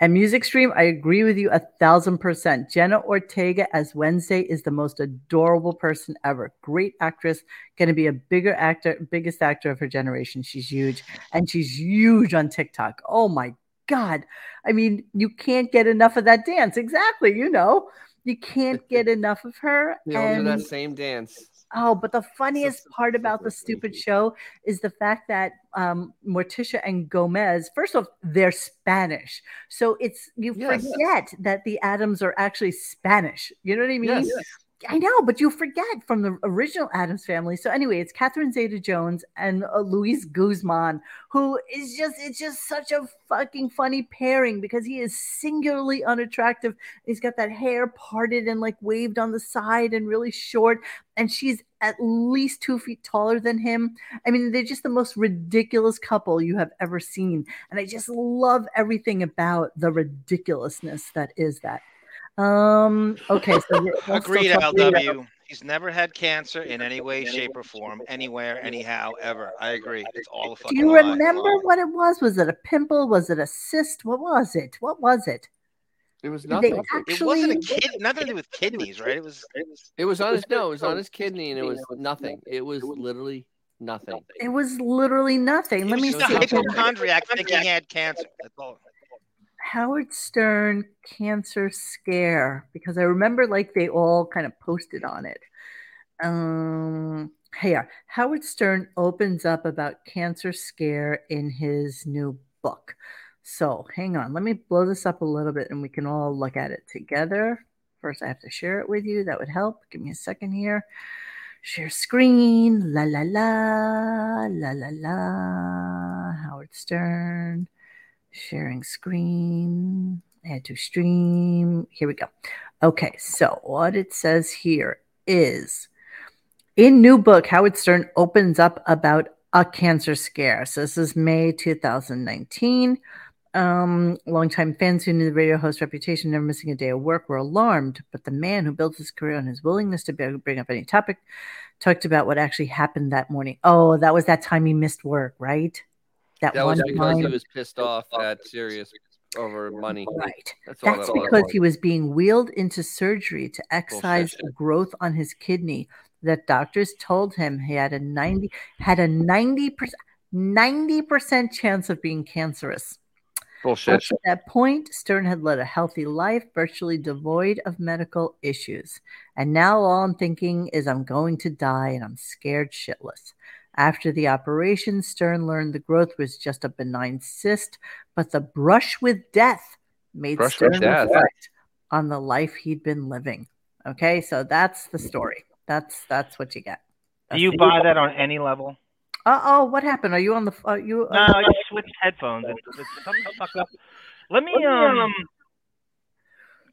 And Music Stream, I agree with you a thousand percent. Jenna Ortega as Wednesday is the most adorable person ever. Great actress, going to be a bigger actor, biggest actor of her generation. She's huge, and she's huge on TikTok. Oh my God. I mean, you can't get enough of that dance. Exactly. You know, you can't get enough of her. They all do that same dance. Oh, but the funniest part about the stupid show is the fact that um, Morticia and Gomez, first off, they're Spanish. So it's, you Yes. forget that the Addams are actually Spanish. You know what I mean? Yes. I know, but you forget from the original Addams family. So anyway, it's Catherine Zeta-Jones and uh, Luis Guzman, who is just it's just such a fucking funny pairing because he is singularly unattractive. He's got that hair parted and like waved on the side and really short, and she's at least two feet taller than him. I mean, they're just the most ridiculous couple you have ever seen, and I just love everything about the ridiculousness that is that. Um. Okay. So we're all Agreed, LW. He's never had cancer in any way, shape, or form, anywhere, anyhow, ever. I agree. It's all a Do fucking you lie. remember what it was? Was it a pimple? Was it a cyst? What was it? What was it? It was nothing. they It wasn't a actually- kid. Nothing to do with kidneys, right? It was. It was. It was on his no, it was on his kidney and it was nothing. It was literally nothing. It was literally nothing. He Let was me just see. a hypochondriac thinking he had cancer. That's all. Howard Stern cancer scare because I remember like they all kind of posted on it. Um, here, Howard Stern opens up about cancer scare in his new book. So hang on, let me blow this up a little bit and we can all look at it together. First, I have to share it with you. That would help. Give me a second here. Share screen. La la la la la la. Howard Stern. Sharing screen. Add to stream. Here we go. Okay, so what it says here is in new book, Howard Stern opens up about a cancer scare. So this is May 2019. Um, longtime fans who knew the radio host reputation, never missing a day of work, were alarmed. But the man who built his career on his willingness to bring up any topic talked about what actually happened that morning. Oh, that was that time he missed work, right? That was one because he was pissed off at Sirius over money. Right. That's all That's that was. because he was being wheeled into surgery to excise the growth on his kidney that doctors told him he had a 90 had a 90% 90% chance of being cancerous. Bullshit. Up to that point, Stern had led a healthy life, virtually devoid of medical issues. And now all I'm thinking is I'm going to die and I'm scared shitless. After the operation, Stern learned the growth was just a benign cyst, but the brush with death made Brush Stern death. reflect on the life he'd been living. Okay, so that's the story. That's that's what you get. Do you buy that on any level? Uh oh, what happened? Are you on the? Uh, you? No, I just switched headphones. and it's- Something's fucked up. Let me um.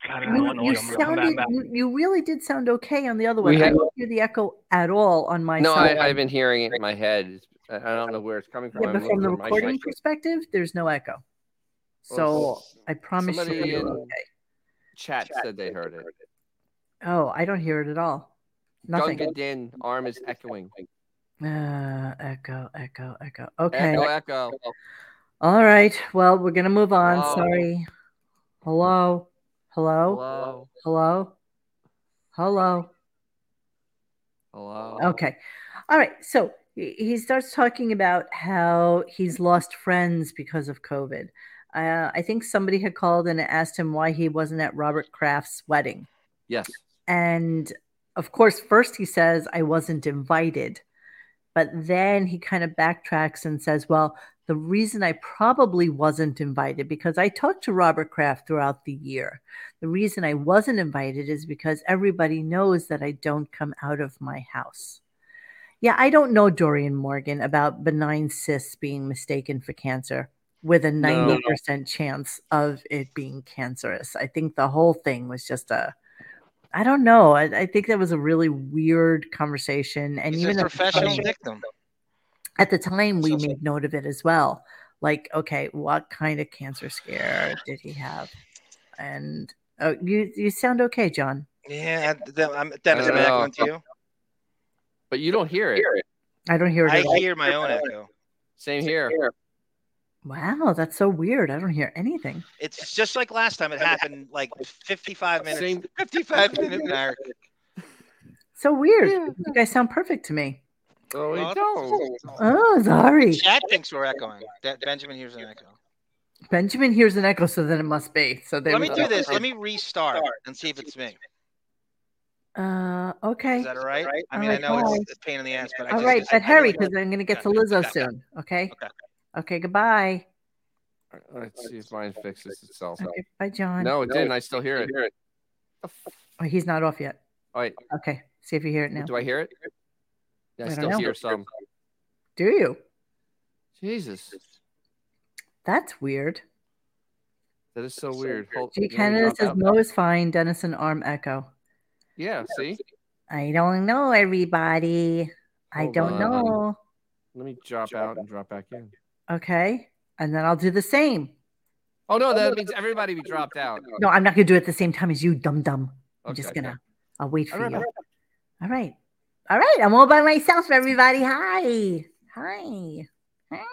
God, You, know. you I'm gonna come sounded, back. you, you really did sound okay on the other one. We I don't hear the echo at all on my No, side. I, I've been hearing it in my head. I I don't know where it's coming from. yeah, but from the looking my recording perspective, there's no echo. So Well, I promise you, somebody in- okay. Chat said they heard it. Oh, I don't hear it at all. Nothing. Gunga Din arm is echoing. Uh, echo, echo, echo. Okay. Echo, echo. All right. Well, we're gonna move on. Hello? Sorry. Hello. Hello. Hello. Hello. Hello. Hello. Okay. All right. So he he starts talking about how he's lost friends because of COVID. Uh, I think somebody had called and asked him why he wasn't at Robert Kraft's wedding. Yes. And of course, first he says, I wasn't invited. But then he kind of backtracks and says, Well, the reason I probably wasn't invited, because I talked to Robert Kraft throughout the year. The reason I wasn't invited is because everybody knows that I don't come out of my house. Yeah, I don't know Dorian Morgan about benign cysts being mistaken for cancer with a 90% chance of it being cancerous. I think the whole thing was just a I don't know. I, I think that was a really weird conversation. And He's even a professional time- victim. at the time we made note of it as well like okay what kind of cancer scare did he have and oh you you sound okay john Yeah, th- I'm, Dennis, am I I to you? But you don't hear it. i don't hear it I hear my own echo. Same here. Wow that's so weird i don't hear anything It's just like last time. It happened like 55 minutes. Same- 55 minute mark. so weird you guys sound perfect to me Oh, we don't. oh sorry Chat thinks we're echoing. That Benjamin hears an echo. benjamin hears an echo so then it must be so there Let we me do this. Let me restart and see if it's me. uh okay Is that all right? I All mean, I know bye. it's, it's a pain in the ass, but I all just, right just- but hurry because i'm gonna get to Okay, lizzo soon okay Okay. Okay goodbye Let's see if mine fixes itself. okay bye john No, it didn't. I still hear it. oh, he's not off yet All right. okay see if you hear it now do I hear it? Yeah, I, I don't still know. hear some. do you Jesus, That's weird. that is so weird. Hold, G. you want me to Canada says out? Mo is fine. Dennison arm echo. Yeah, see. I don't know, everybody. I don't on. know. Let me drop out and drop back in. Okay. And then I'll do the same. Oh no, that means everybody be dropped out. No, I'm not going to do it at the same time as you, dum dum. I'm Okay, just going to, I'll wait for All right, you. all All right. All right. I'm all by myself, everybody. Hi. Hi. Hi.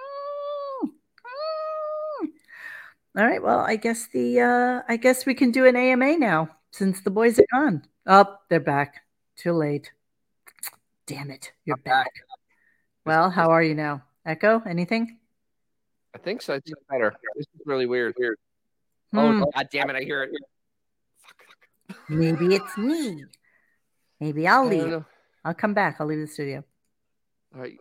All right. Well, I guess the uh I guess we can do an AMA now since the boys are gone. Oh, they're back. Too late. Damn it. You're back. Well, how are you now? Echo, anything? I think so. It's better. This is really weird. Weird. Hmm, Oh, god damn it! I hear it. maybe it's me. Maybe I'll leave. know. I'll come back. I'll leave the studio. All right,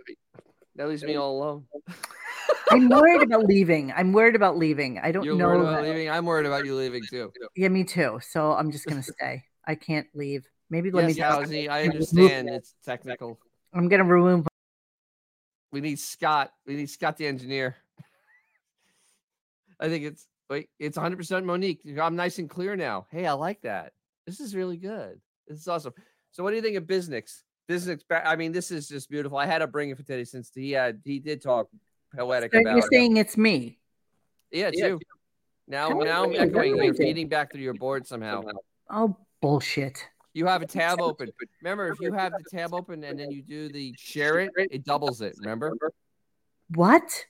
that leaves me all alone. I'm worried about leaving. I'm worried about leaving. I don't You're know. worried about that- leaving. I'm worried about you leaving too. Yeah, me too. So I'm just gonna stay. I can't leave. Maybe let Yes, me just. Ozzy, I understand. It's technical. I'm gonna remove. We need Scott. We need Scott the engineer. I think it's wait. It's 100 percent Monique. I'm nice and clear now. Hey, I like that. This is really good. This is awesome. So, what do you think of business? Business. I mean, this is just beautiful. I had to bring it for Teddy since he had he did talk poetic So about. you're it. saying it's me? Yeah, it's you. Now, How now I'm weird. echoing. You're feeding back through your board somehow. Oh bullshit! You have a tab open. Remember, if you have the tab open and then you do the share it, it doubles it. Remember? What?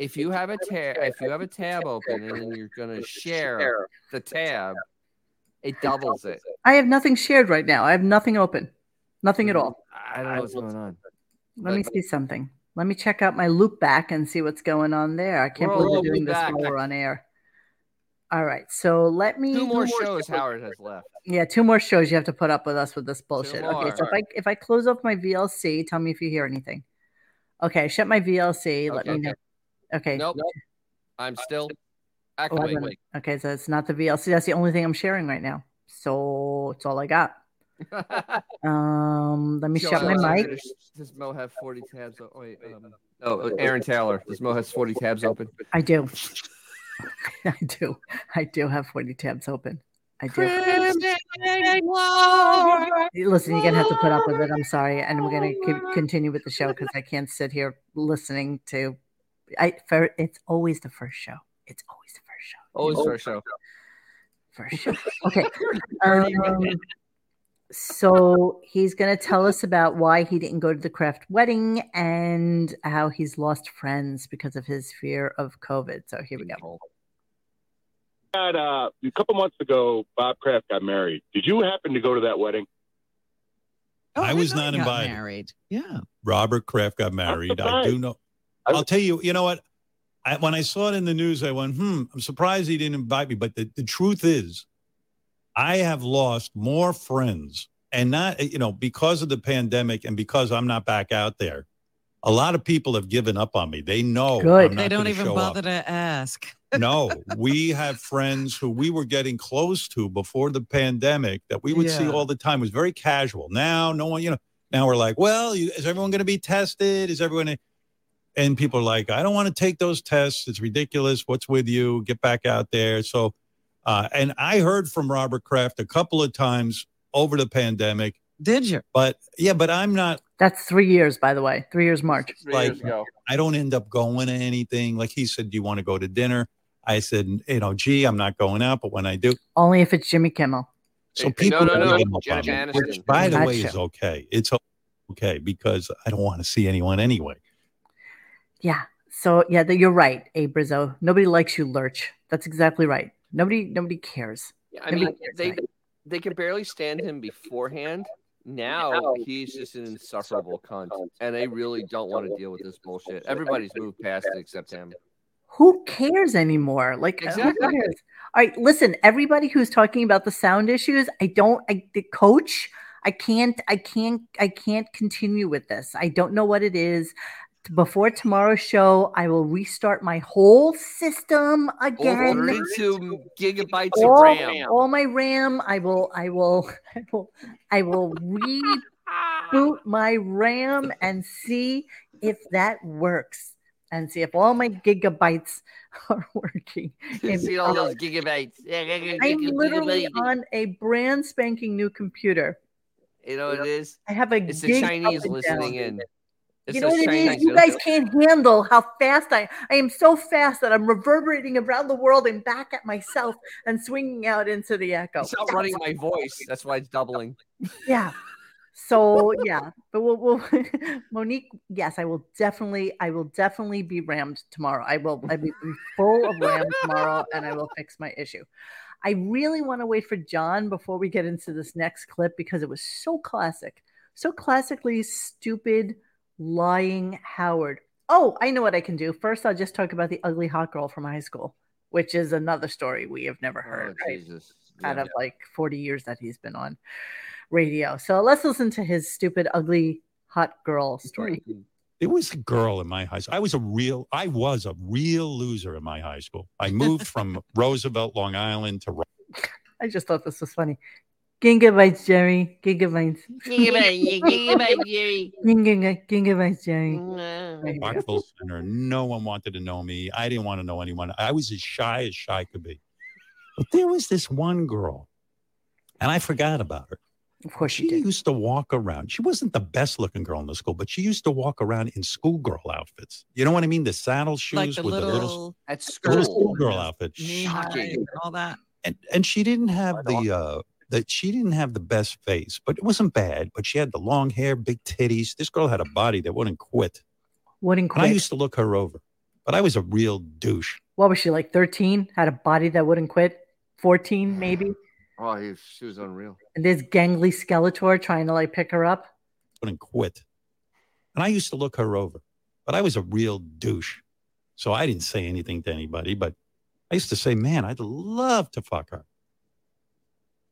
If you have a tab, if you have a tab open and then you're gonna share the tab, it doubles it. I have nothing shared right now. I have nothing open. Nothing at mm, all. I don't know what's going on. Let me see something. Let me check out my loop back and see what's going on there. I can't We're believe we're doing loop this back. while we're on air. All right, so let me Two more shows Howard has left. Yeah, two more shows you have to put up with us with this bullshit. Okay, more. so if I if I close off my VLC, tell me if you hear anything. Okay, shut my VLC. Let Okay, me know. Okay. Nope. I'm still Oh, I okay, so it's not the VLC. That's the only thing I'm sharing right now. So it's all I got. Um, let me Joe shut my Alexander, mic. Does, does Mo have 40 tabs? o- Wait, um, oh, Aaron Taylor. Does Mo has 40 tabs open? I do. I do. I do have 40 tabs open. I do. Listen, you're gonna have to put up with it. I'm sorry, and we're gonna continue with the show because I can't sit here listening to. I for it's always the first show. It's always the first show. Always for a show. for sure. Okay. Um, so he's going to tell us about why he didn't go to the Kraft wedding and how he's lost friends because of his fear of COVID. So here we go. Had, uh, a couple months ago, Bob Kraft got married. Did you happen to go to that wedding? Oh, I didn't was not invited. Married. Yeah. Robert Kraft got married. I do know. I I'll tell you, you know what? I, when I saw it in the news, I went, hmm, I'm surprised he didn't invite me. But the, the truth is, I have lost more friends and not, you know, because of the pandemic and because I'm not back out there. A lot of people have given up on me. They know Good. I'm They don't even bother up. to ask. no, we have friends who we were getting close to before the pandemic that we would see all the time. It was very casual. Now, no one, you know, now we're like, well, you, is everyone going to be tested? Is everyone? And people are like, I don't want to take those tests. It's ridiculous. What's with you? Get back out there. So, uh, and I heard from Robert Kraft a couple of times over the pandemic, Did you? but yeah, but I'm not That's three years, by the way. Three years March. Three Like- years ago. I don't end up going to anything. Like he said, Do you want to go to dinner? I said, you know, gee, I'm not going out, but when I do, Only if it's Jimmy Kimmel. so Hey, people no, no, don't no, give up Jeff on me, Aniston. which, by the way, is okay. It's okay because I don't want to see anyone anyway. Yeah. So yeah, that- you're right, Abe Rizzo. Nobody likes you, Lurch. That's exactly right. Nobody, nobody cares. Yeah, I Maybe mean, it's they right. they could barely stand him beforehand. Now he's just an insufferable cunt, and they really don't want to deal with this bullshit. Everybody's moved past it except him. Who cares anymore? Like, who Exactly. cares? All right, listen, everybody who's talking about the sound issues, I don't, I, the coach, I can't, I can't, I can't continue with this. I don't know what it is. Before tomorrow's show, I will restart my whole system All again. 32 gigabytes all, of RAM. all my RAM. I will, I will, I will, I will reboot my RAM and see if that works, and see if all my gigabytes are working. You see all those gigabytes. I'm literally on a brand spanking new computer. You know what it is? I have a It's the gig Chinese listening down. in. It's You know what it is? You guys can't handle how fast I. I am so fast that I'm reverberating around the world and back at myself and swinging out into the echo. It's outrunning my voice. That's why it's doubling. Yeah. So yeah, but we'll, we'll Monique. Yes, I will definitely. I will definitely be rammed tomorrow. I will. I'll be full of RAM tomorrow, and I will fix my issue. I really want to wait for John before we get into this next clip because it was so classic, so classically stupid, lying Howard. Oh, I know what I can do. First, I'll just talk about the ugly hot girl from high school, which is another story we have never oh, heard. Oh, right? Jesus. out Yeah. of like 40 years that he's been on radio. So let's listen to his stupid, ugly, hot girl story. It was a girl in my high school. I was a real, I was a real loser in my high school. I moved from Roosevelt, Long Island to Ro- I just thought this was funny. Gigabytes, Jerry. Gigabytes. Gigabyte, gigabyte, Jerry. Gigabytes, gigabytes, Jerry. Right. Rockville Center. No one wanted to know me. I didn't want to know anyone. I was as shy as shy could be. But there was this one girl, and I forgot about her. Of course She you did. used to walk around. She wasn't the best looking girl in the school, but she used to walk around in schoolgirl outfits. You know what I mean? The saddle shoes Like the with little, the little, At the little schoolgirl outfit. knee Shocking. and all that. And and she didn't have the uh that she didn't have the best face, but it wasn't bad. But she had the long hair, big titties. This girl had a body that wouldn't quit. Wouldn't And I used to look her over, but I was a real douche. what was she like? 13? Had a body that wouldn't quit? 14, maybe? Oh, he, she was unreal. And this gangly Skeletor trying to like pick her up. Wouldn't quit. And I used to look her over, but I was a real douche. So I didn't say anything to anybody, but I used to say, man, I'd love to fuck her.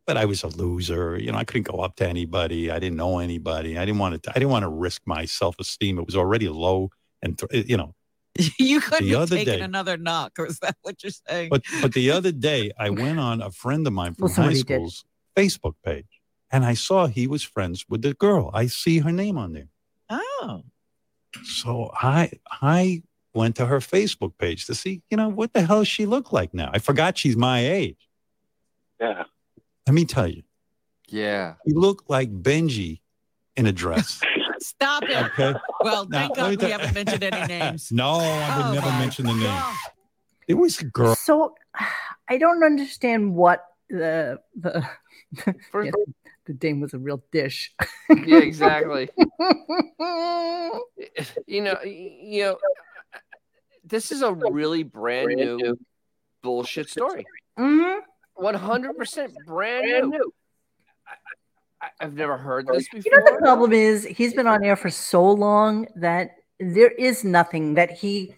But I was a loser. You know, I couldn't go up to anybody. I didn't know anybody. I didn't want to, I didn't want to risk my self-esteem. It was already low. And, th- you know, you couldn't The have taken day- another knock, or is that what you're saying? But but the other day I went on a friend of mine from Listen what high he did. school's Facebook page, and I saw he was friends with the girl. I see her name on there. oh, So I I went to her Facebook page to see, you know, what the hell she look like now. I forgot she's my age. Yeah. Let me tell you. Yeah. you look like Benji in a dress. Stop it. Okay. Well, now, thank God we haven't mentioned any names. no, I would oh, never mention the name. It was a girl. So I don't understand what the the First, the dame was a real dish. yeah, exactly. you know, you know, this is a really brand, brand new, new bullshit story. story. Mm-hmm. 100% brand, new. I, have never heard this before. You know, the problem is he's been on air for so long that there is nothing that he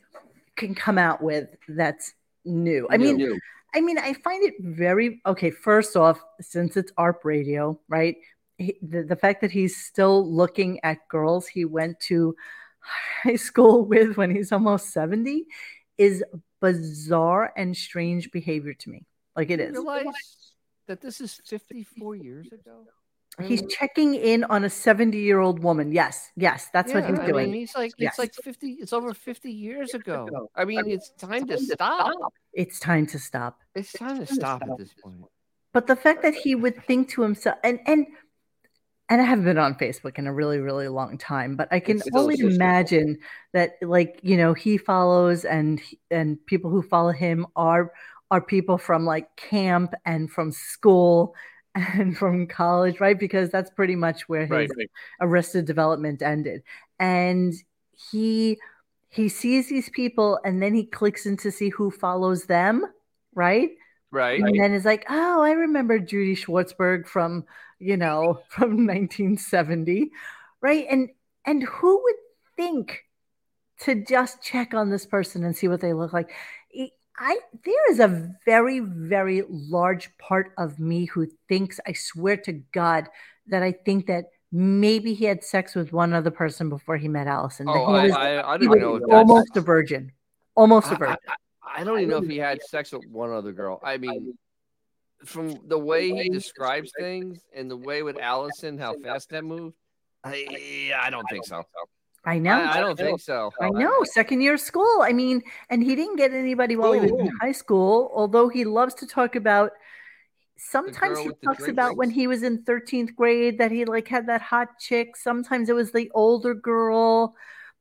can come out with that's new. I mean, new. I mean, I find it very okay. First off, since it's AARP radio, right? He, the, the fact that he's still looking at girls he went to high school with when he's almost 70 is bizarre and strange behavior to me. Like it is. realize that this is fifty-four years ago. He's checking in on a 70 year old woman. Yes, yes, that's what Yeah, he's I doing. mean, he's like Yes. it's like fifty. It's over fifty years ago. I mean, it's time to stop. It's time to stop. It's time to stop at this point. But the fact that he would think to himself, and and and I haven't been on Facebook in a really really long time, but I can only imagine that like you know he follows and and people who follow him are are people from like camp and from school and from college, right? Because that's pretty much where his Right. arrested development ended and he he sees these people and then he clicks in to see who follows them right Right. and then is like oh i remember judy schwartzberg from you know from 1970 right and and who would think to just check on this person and see what they look like I- there is a very very large part of me who thinks I swear to God that I think that maybe he had sex with one other person before he met Alison. Oh, he I, was, I, I don't know if almost a virgin, almost a virgin. I, I don't even know if he had sex with one other girl. I mean, from the way he describes things and the way with Alison, how fast that moved, I, I don't think so. I know. I, I don't think so. I know, second year of school. I mean, and he didn't get anybody while he was in high school, although he loves to talk about. Sometimes he talks about when he was in 13th grade that he like had that hot chick. Sometimes it was the older girl.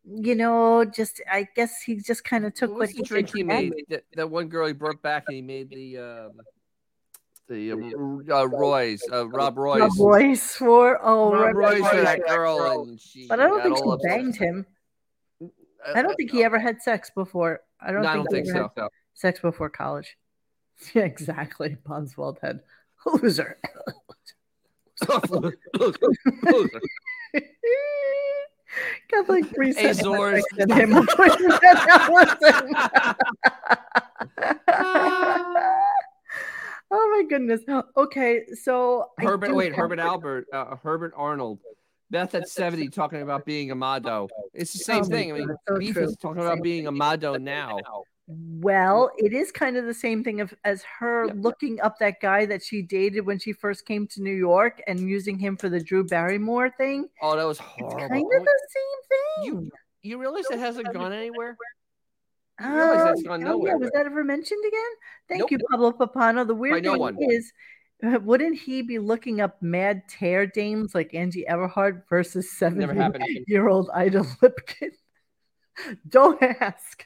You know, just I guess he just kind of took What what was he the drink could he made? That, that one girl he brought back and he made the um, the um, uh, Roy's, uh, Rob Roy's. Rob Royce for oh, Rob Rob Roy's for Royce. that girl, and she. But I don't think she banged him. Uh, I don't think he ever had sex before. I don't No, I think, don't he think ever so. had sex before college. Yeah, exactly. Bonswald had loser. Got like three Hey, seconds Zors. than him. Oh my goodness. Okay, so Herbert, wait, Herbert Albert, uh, Herbert Arnold. Beth at 70 talking about being a Mado. It's the same Oh thing. I mean, so Beef true. is talking about being a Mado now. Well, it is kind of the same thing of, as her looking up that guy that she dated when she first came to New York and using him for the Drew Barrymore thing. Oh, that was horrible. It's kind of the same thing. You, you realize it hasn't gone anywhere? Oh, realize that's gone oh, nowhere. yeah, was that ever mentioned again? Thank Nope. you, Pablo Papano. The weird thing one. is, uh, wouldn't he be looking up mad tear dames like Angie Everhart versus Never happened. seventy-year-old Ida Lipkin? Don't ask.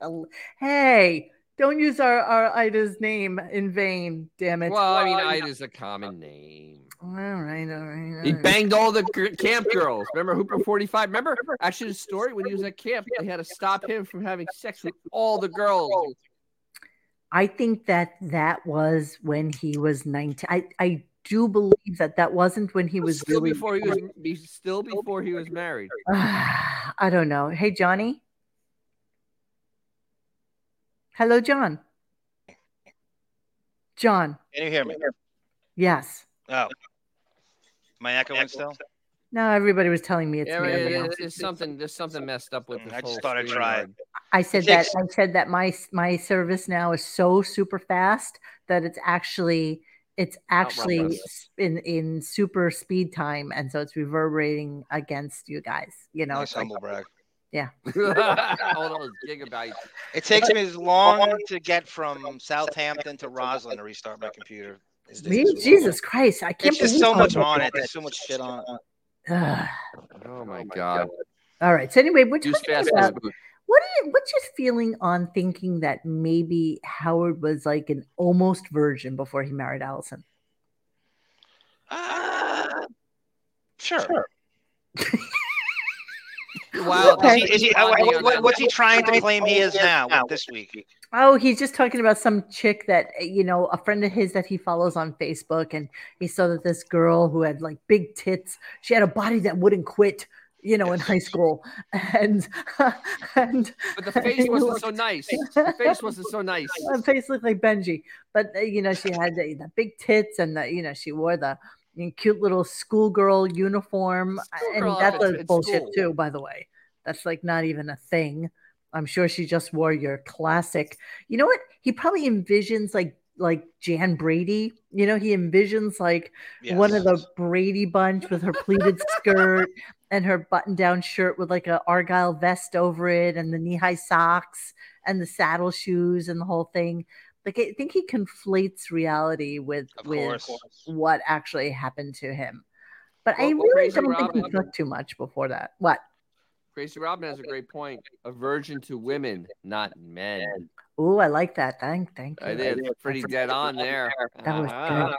hey, don't use our, our Ida's name in vain, damn it. Well, I mean, Ida's a common name. All right, all right. all He banged all the gr- camp girls. Remember Hooper 45? Remember actually the story when he was at camp, they had to stop him from having sex with all the girls. I think that that was when he was 19. I, I do believe that that wasn't when he was still really. before he was still before he was married. I don't know. Hey, Johnny. Hello, John. John. Can you hear me? Yes. Oh. Am I echoing still? No, everybody was telling me it's Yeah, me. it- everyone it- else. there's something there's something messed up with mm, this I just whole thought I'd try I said that I said that my my service now is so super fast that it's actually it's actually in in super speed time, and so it's reverberating against you guys. You know, Nice it's like, humble brag. yeah. all those gigabytes. It takes me as long to get from Southampton to Roslyn to restart my computer. As it Me, is with- Jesus Christ, I can't It's just so much much- on it. There's so much shit on it. Oh my god. All right. So anyway, we're Use talking fast about. What are you, what's your feeling on thinking that maybe Howard was like an almost virgin before he married Alison? Uh, sure. Wow. Is he, is he, what- what- what's he trying to claim he is now this week? Oh, he's just talking about some chick that you know, a friend of his that he follows on Facebook, and he saw that this girl who had like big tits, she had a body that wouldn't quit, you know, in high school, and and But the face wasn't so nice. The face wasn't so nice. Her face looked like Benji, but uh, you know, she had the, the big tits, and the you know, she wore the know, cute little schoolgirl uniform, uh, Schoolgirl and that's bullshit too. By the way, that's like not even a thing. I'm sure she just wore your classic. You know what? He probably envisions like like Jan Brady. You know, he envisions like one of the Brady bunch with her pleated skirt and her button-down shirt with like a argyle vest over it and the knee-high socks and the saddle shoes and the whole thing. Like I think he conflates reality with with course. what actually happened to him. But I Well, well, really don't think he Robin- took too much before that. What? Gracie Robin has a great point. A virgin to women, not men. Oh, I like that. Thank, thank you. I did. Pretty dead on there. That was Ah. good.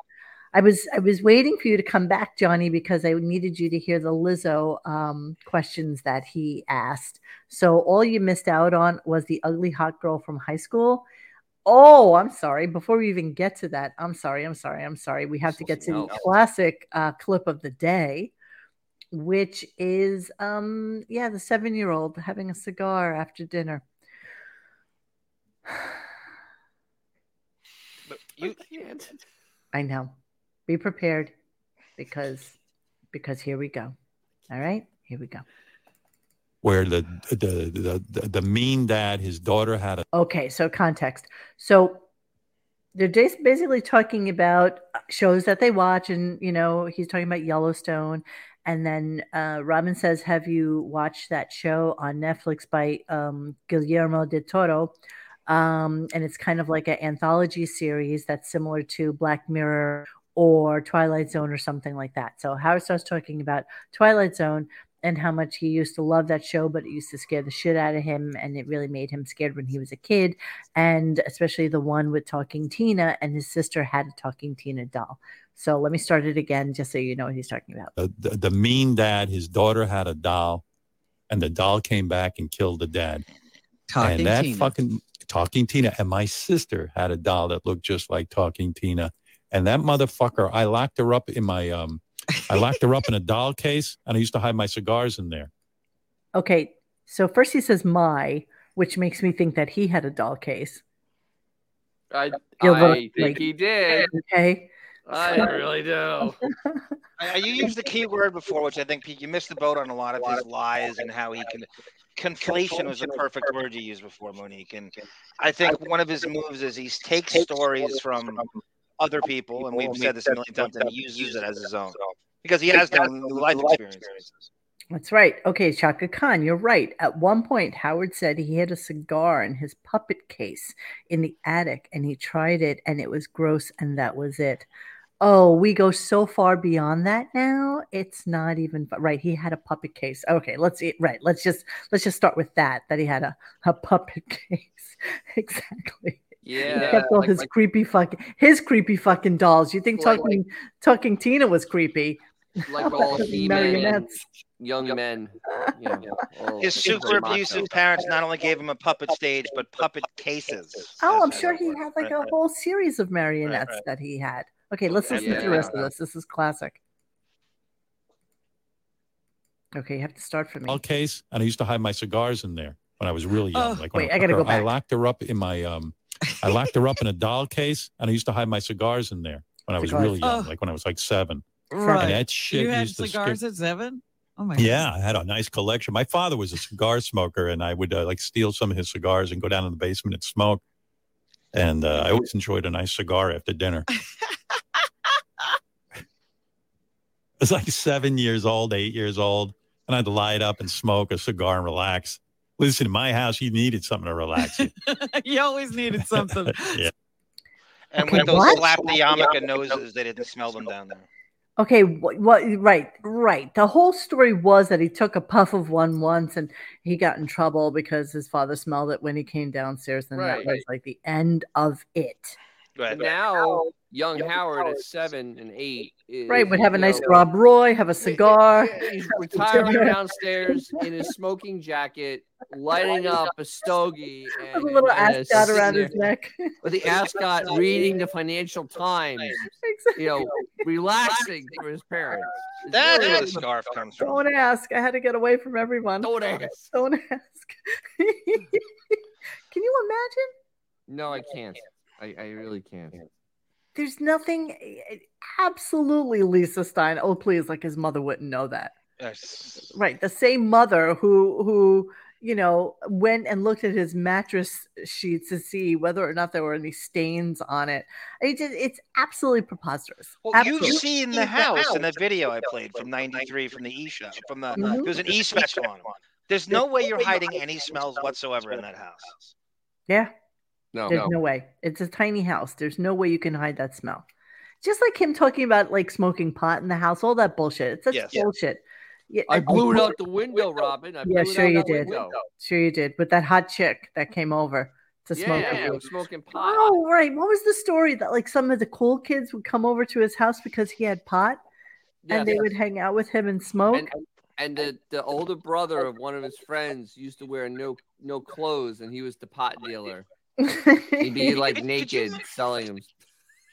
I was I was waiting for you to come back, Johnny, because I needed you to hear the Lizzo um, questions that he asked. So all you missed out on was the ugly hot girl from high school. Oh, I'm sorry. Before we even get to that, I'm sorry. I'm sorry. I'm sorry. We have to get to the classic uh, clip of the day, which is um yeah, the seven year old having a cigar after dinner. But you, can't. I know. Be prepared because because here we go. All right, here we go. Where the the the, the, mean dad, his daughter had a Okay, so context. So they're just basically talking about shows that they watch, and you know, he's talking about Yellowstone. And then uh, Robin says, Have you watched that show on Netflix by um, Guillermo del Toro? Um, and it's kind of like an anthology series that's similar to Black Mirror or Twilight Zone or something like that. So Howard starts talking about Twilight Zone and how much he used to love that show, but it used to scare the shit out of him, and it really made him scared when he was a kid. And especially the one with Talking Tina, and his sister had a Talking Tina doll. So let me start it again, just so you know what he's talking about. the, the, the mean dad, his daughter had a doll, and the doll came back and killed the dad. Talking and that Tina. fucking talking Tina. And my sister had a doll that looked just like talking Tina. And that motherfucker, I locked her up in my um I locked her up in a doll case and I used to hide my cigars in there. Okay, so first he says my, which makes me think that he had a doll case. I, I look think like- he did. Okay. I really do. I, you used the key word before, which I think Pete, you missed the boat on a lot of his lies and how he can. Conflation was the perfect word you used before, Monique. And I think one of his moves is he takes stories from other people, and we've said this a million times, and he uses it as his own because he has no life experiences. That's right. Okay, Chaka Khan, you're right. At one point, Howard said he had a cigar in his puppet case in the attic and he tried it and it was gross and that was it. Oh, we go so far beyond that now. It's not even right. He had a puppet case. Okay, let's see. Right. Let's just let's just start with that. That he had a, a puppet case. exactly. He Yeah. kept all like- his like- creepy fucking his creepy fucking dolls. You think Like- talking talking Tina was creepy? like all Marionettes. young men. You know, all His super super macho. abusive parents not only gave him a puppet stage, but puppet cases. Oh, I'm sure he it had like Right, a right. whole series of marionettes right. that he had. Okay, let's listen to the Yeah. rest of this. This is classic. Okay, you have to start for me. Doll case and I used to hide my cigars in there when I was really young. Oh, like when wait, I gotta her- go back. I locked her up in my um I locked her up in a doll case and I used to hide my cigars in there when I was Cigars. really young, Oh. like when I was like seven. Right. And that shit you had used to scare- cigars at seven? Oh my Yeah, I had a nice collection. My father was a cigar smoker, and I would uh, like steal some of his cigars and go down in the basement and smoke. And uh, I always enjoyed a nice cigar after dinner. I was like seven years old, eight years old, and I'd light up and smoke a cigar and relax. Listen, in my house, you needed something to relax you. you always needed something. yeah. And Okay, with those what? slap the yarmulke noses, they didn't smell them down there. Okay, what, what? Right, right. The whole story was that he took a puff of one once, and he got in trouble because his father smelled it when he came downstairs, and Right. that was like the end of it. Right. And now, young Howard at seven and eight, is, Right, would have a nice know, Rob Roy, have a cigar. He's retiring downstairs in his smoking jacket, lighting up a stogie, and, With a little ascot around his neck. with the ascot reading the Financial Times, you know, relaxing for his parents. That's where the scarf comes from. Don't ask. I had to get away from everyone. Don't ask. Don't ask. Can you imagine? No, I can't. I, I really can't. There's nothing. Absolutely, Lisa Stein. Oh, please, like his mother wouldn't know that. Yes. Right, the same mother who who you know went and looked at his mattress sheets to see whether or not there were any stains on it. It just, it's absolutely preposterous. Well, Absolutely. you've seen the house in the video I played from '93 from the E show. From the Mhm. there's an E special on. There's no way you're hiding any smells whatsoever in that house. Yeah, No, there's no. way. It's a tiny house. There's no way you can hide that smell. Just like him talking about like smoking pot in the house, all that bullshit. It's such Yes. bullshit. Yeah, I blew it out the window, Robin. I blew Yeah, it sure out you the did. window. Sure, you did. With that hot chick that came over to smoke Yeah, I you. was smoking pot. Oh, right. What was the story that like some of the cool kids would come over to his house because he had pot and they Yes. would hang out with him and smoke? and and the, the older brother of one of his friends used to wear no no clothes, and he was the pot dealer. He'd be like naked selling them.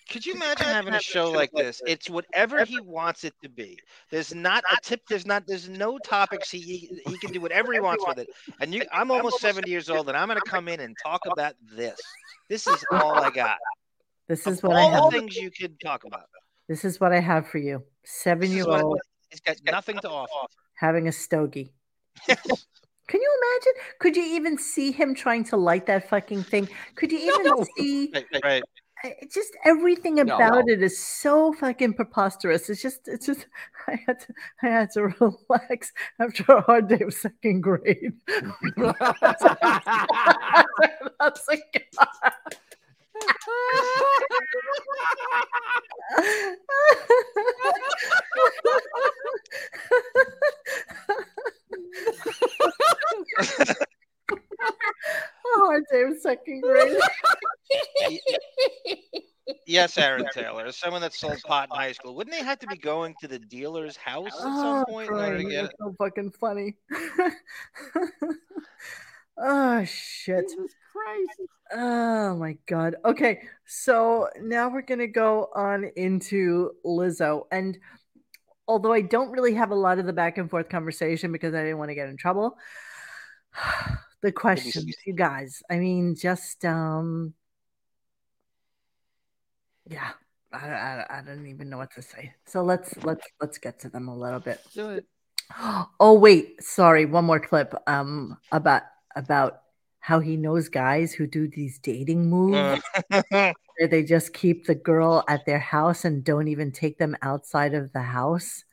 Could you imagine having a show like this? It's whatever he wants it to be. There's not a tip. There's not. There's no topics. He he, he can do whatever he wants with it. And you, I'm almost 70 years old, and I'm going to come in and talk about this. This is all I got. this is Of what I all have. the things you could talk about. This is what I have for you. Seven This year old He's got nothing to offer. having a stogie. Can you imagine? Could you even see him trying to light that fucking thing? Could you even No. see Right, right. It just everything No. about it is so fucking preposterous. It's just, it's just, I had to, I had to relax after a hard day of second grade. That's a a hard day of second grade. Yes, Aaron Taylor. As someone that sold pot in high school, wouldn't they have to be going to the dealer's house at some Oh, point in order to get that's it? so fucking funny. oh shit. Jesus Christ. Oh my god. Okay, so now we're gonna go on into Lizzo, and although I don't really have a lot of the back and forth conversation because I didn't want to get in trouble, the questions, you guys. I mean, just um, yeah. I, I, I don't even know what to say. So let's let's let's get to them a little bit. Do it. Oh wait, sorry, one more clip um about about how he knows guys who do these dating moves Uh, where they just keep the girl at their house and don't even take them outside of the house.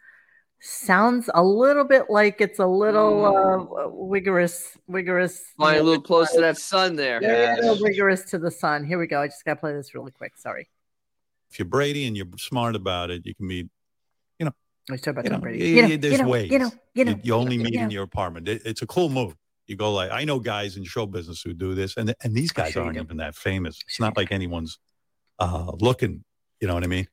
Sounds a little bit like it's a little uh, vigorous, vigorous. Flying a little close to that sun there. Yeah, a little vigorous to the sun. Here we go. I just gotta play this really quick. Sorry. If you're Brady and you're smart about it, you can be. Let's talk about You Tom know, Brady. y- You know, y- there's you know, ways. You know, you know. You, you only meet you in your apartment. It- it's a cool move. You go like I know guys in show business who do this, and and these guys Sure aren't even that famous. It's not like anyone's uh looking. You know what I mean?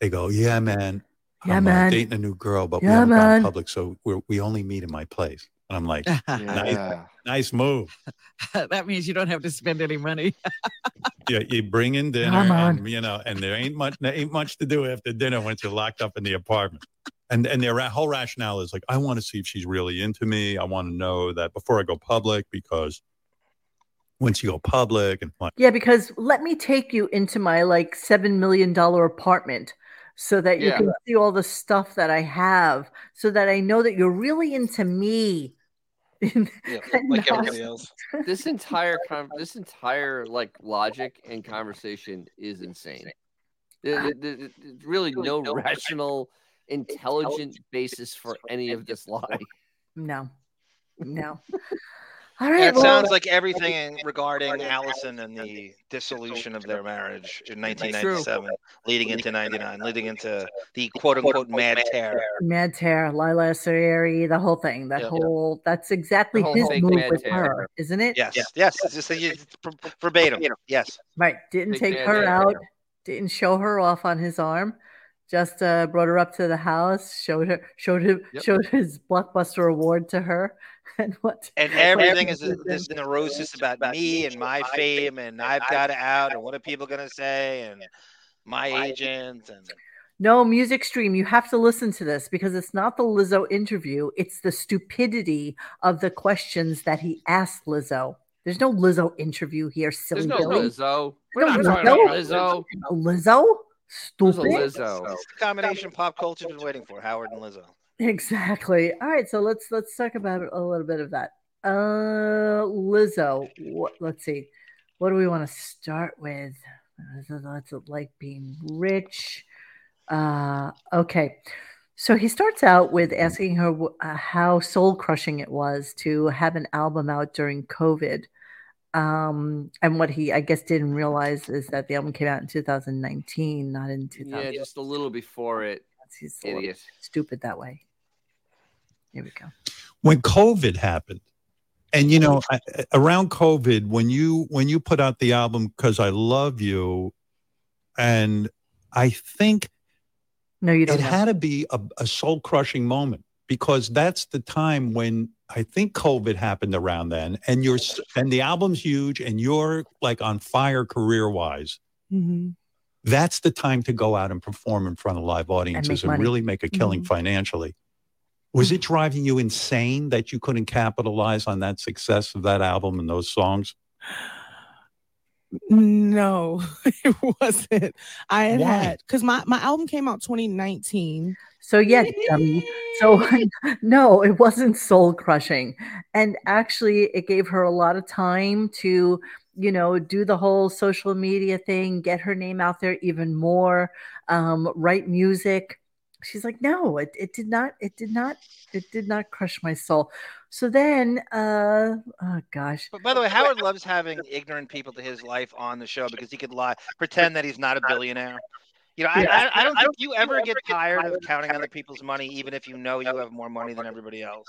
They go, yeah, man. Yeah, I'm uh, man. dating a new girl, but we Yeah, haven't gone man. public, so we we only meet in my place. And I'm like, Yeah. nice move. that means you don't have to spend any money. yeah, you bring in dinner, and you know, and there ain't much, there ain't much to do after dinner once you're locked up in the apartment. And and their whole rationale is like, I want to see if she's really into me. I want to know that before I go public, because once you go public and like, Yeah, because let me take you into my like seven million dollar apartment so that you Yeah. can see all the stuff that I have, so that I know that you're really into me. yeah, like everybody else. This entire con- this entire like logic and conversation is insane. There- there- there- There's really no rational, intelligent basis for any of this lie. No, no. All And right. it well, sounds like everything regarding Alison and the dissolution of their marriage in 1997, leading into 99, leading into the quote unquote mad tear. Mad Tear, Lila Sarieri, the whole thing. That Yeah. whole that's exactly whole his fake move with Tear. her, isn't it? Yes, yes, it's just it's verbatim. Yes. Right. Didn't Fake take Mad her Tear. out, didn't show her off on his arm. Just uh, brought her up to the house, showed her, showed him, Yep. showed his blockbuster award to her, and what? And everything is this neurosis about me and my fame, and I've got it out, and what are people gonna say, and my agent, and No, Music Stream, you have to listen to this because it's not the Lizzo interview, it's the stupidity of the questions that he asked Lizzo. There's no Lizzo interview here, silly There's no Billy. Lizzo. We're No not talking Lizzo. about Lizzo. Lizzo? Stupid. a Lizzo. it's the combination pop culture been waiting for Howard and Lizzo. Exactly. All right, so let's let's talk about a little bit of that. Uh Lizzo. What let's see. What do we want to start with? That's like being rich. Uh okay. So he starts out with asking her uh, how soul crushing it was to have an album out during COVID. Um, and what he, I guess, didn't realize is that the album came out in 2019, not in 2000. Yeah, just a little before it. He's Idiot. stupid that way. Here we go. when COVID happened, and you know, I, around COVID, when you when you put out the album "Because I Love You," and I think No, you don't. it know. had to be a, a soul crushing moment because that's the time when I think COVID happened around then, and you're and the album's huge, and you're like on fire career wise. Mhm. That's the time to go out and perform in front of live audiences and, money. really make a killing Mhm. financially. Was it driving you insane that you couldn't capitalize on that success of that album and those songs? No, it wasn't. I had Why? had because my my album came out 2019. So yeah, dummy. So no, it wasn't soul crushing, and actually, it gave her a lot of time to, you know, do the whole social media thing, get her name out there even more, um, write music. She's like, no, it, it did not, it did not, it did not crush my soul. So then, uh, oh gosh, But by the way, Howard loves having ignorant people to his life on the show because he could lie, pretend that he's not a billionaire. You know, I, I, I don't think you ever get tired of counting other people's money, even if you know you have more money than everybody else.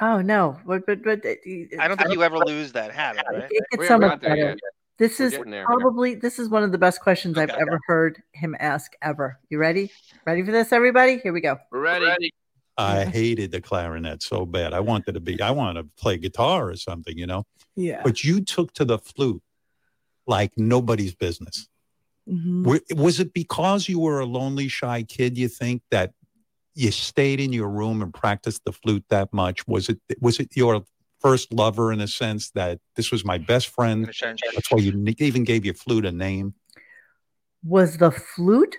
oh no, but but but it, I don't think you ever lose that habit, right? it gets We so haven't there better. Yet. This We're is there. probably this is one of the best questions I've Okay. ever heard him ask ever. You ready? Ready for this, everybody? Here we go. We're ready. I hated the clarinet so bad. I wanted to be, I wanted to play guitar or something, you know. Yeah. But you took to the flute like nobody's business. Mhm. Was it because you were a lonely, shy kid? You think that you stayed in your room and practiced the flute that much? Was it was it your first lover in a sense that this was my best friend? That's why you even gave your flute a name. Was the flute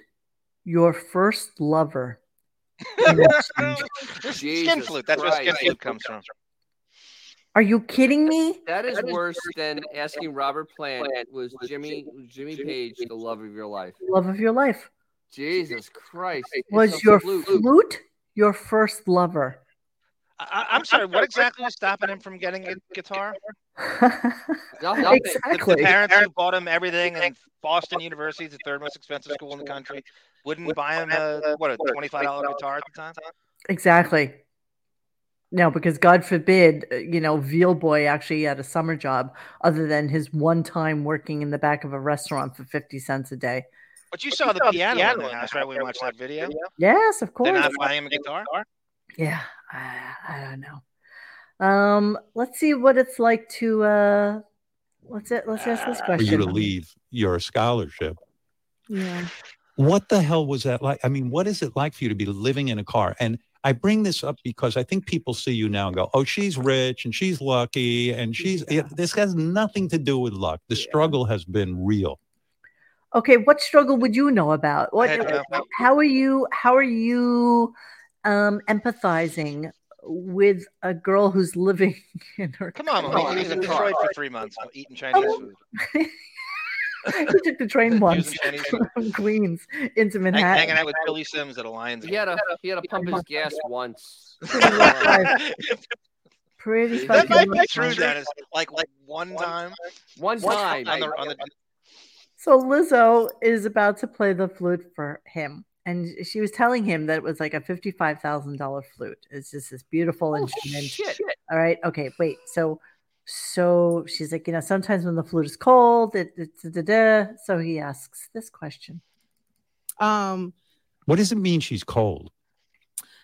your first lover? Skin Jesus flute. That's where skin flute comes from. Are you kidding me? That is worse than asking Robert Plant. Was Jimmy Jimmy Page the love of your life? Love of your life. Jesus Christ! Was your flute. flute your first lover? I, I'm sorry. What exactly was stopping him from getting a guitar? Nothing. The, exactly. the parents who bought him everything, and Boston University is the third most expensive school in the country, wouldn't buy him a what a twenty-five dollar guitar at the time. Exactly. No, because God forbid, uh, you know, Veal Boy actually had a summer job other than his one time working in the back of a restaurant for 50 cents a day. But you saw the piano in the house, right? We watched that video. Yes, of They're course. not buying him a guitar. Yeah, I, I don't know. Um, let's see what it's like to uh let's let's ask this question. For you to leave your scholarship. Yeah. What the hell was that like? I mean, what is it like for you to be living in a car? And I bring this up because I think people see you now and go, "Oh, she's rich and she's lucky and she's." Yeah, this has nothing to do with luck. The struggle has been real. Okay, what struggle would you know about? What know. how are you how are you um empathizing with a girl who's living in her Come on, car? man. He was in Detroit for three months eating Chinese food. he took the train once Using Chinese food. from Queens into Manhattan. Hanging out with Billy Sims at a Lions He had a he had to pump his gas once. Pretty pretty That might be much true, fun. Dennis. Like like one time. One One time. on the on the So Lizzo is about to play the flute for him. And she was telling him that it was like a $55,000 flute. It's just this beautiful instrument. shit. All right. Okay. Wait. So, so she's like, you know, sometimes when the flute is cold, it, it's da, da, da. so he asks this question. Um, What does it mean she's cold?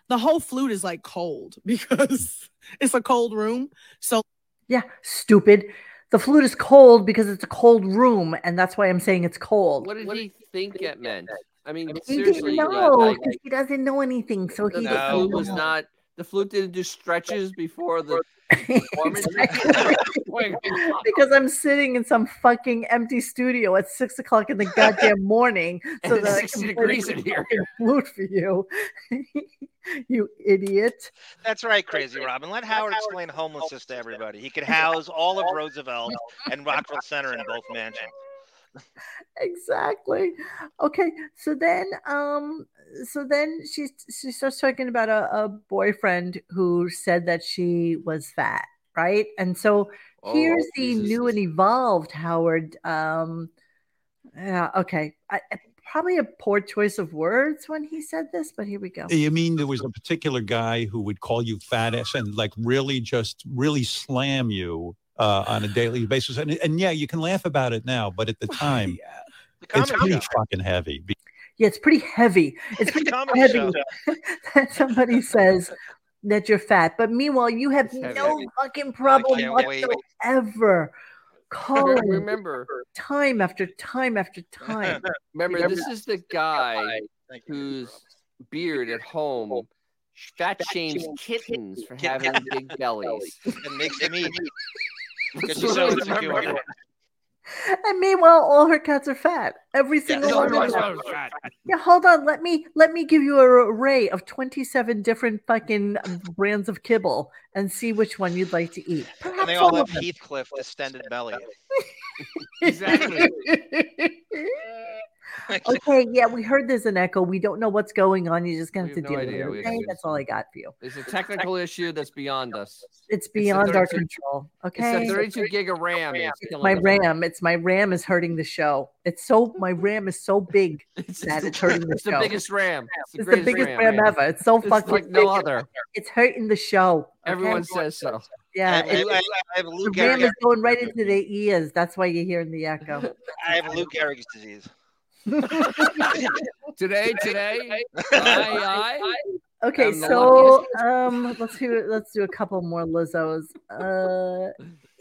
the whole flute is like cold because it's a cold room. So Yeah, stupid. The flute is cold because it's a cold room, and that's why I'm saying it's cold. What did he think it meant? I mean, He seriously, didn't like- know like, 'cause he doesn't know anything, so the, he the didn't flute was know. not. The flute didn't do stretches before the performance. because I'm sitting in some fucking empty studio at six o'clock in the goddamn morning, so And that it's 60 degrees in here. flute for you, you idiot. That's right, crazy Robin. Let Howard explain homelessness to everybody. He could house all of Roosevelt and Rockville Centre in both mansions. Exactly. Okay so then um so then she she starts talking about a, a boyfriend who said that she was fat right? And so here's Oh, the Jesus. new and evolved howard um yeah okay. I- probably a poor choice of words when he said this but here we go. You mean there was a particular guy who would call you fat ass and like really just really slam you uh, on a daily basis? And, and yeah, you can laugh about it now, but at the time, The it's pretty show. fucking heavy. Yeah it's pretty heavy it's pretty heavy that somebody says that you're fat but meanwhile you have It's heavy. no fucking problem can't wait. whatsoever calling Remember, time after time after time. remember, this is the guy whose beard at home fat shames kittens for having big bellies. and makes them eat. Because That's she's what so I remember. And meanwhile, all her cats are fat. Every single No, one no, of them. Yeah, hold on. Let me let me give you an array of twenty-seven different fucking brands of kibble and see which one you'd like to eat. And Perhaps they all all have of. Heathcliff distended belly. Exactly. okay, yeah, we heard there's an echo. We don't know what's going on. You're just gonna We have to have deal no with it. Okay, that's all I got for you. It's a technical issue that's beyond us. It's the beyond our 32 control. It's Okay. 32 gig of RAM. It's my us. RAM, it's my RAM is hurting the show. It's so my RAM is so big It's, that it's hurting the it's the biggest RAM. It's the, It's the biggest RAM, ever. It's so It's fucking like no big. other. It's hurting the show. okay? Everyone says so. Yeah, I have, Lou, it- I, I have Lou the RAM Gehrig. is going right into their ears. That's why you're hearing the echo. I have Lou Gehrig's disease. Today, today, I, I, Okay, I'm so um, let's do let's do a couple more Lizzo's. Uh,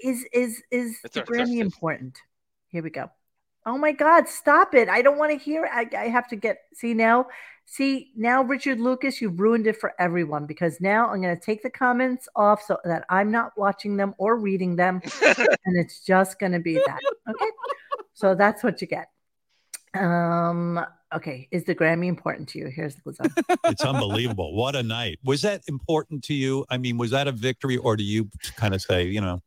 is is is It's the Grammy important? Here we go. Oh my God! Stop it! I don't want to hear. I I have to get see now. See now, Richard Lucas, you've ruined it for everyone because now I'm going to take the comments off so that I'm not watching them or reading them, and it's just going to be that. Okay, so that's what you get. Um. Okay, is the Grammy important to you? Here's the Lizzo. it's unbelievable. What a night. Was that important to you? I mean, was that a victory, or do you kind of say, you know,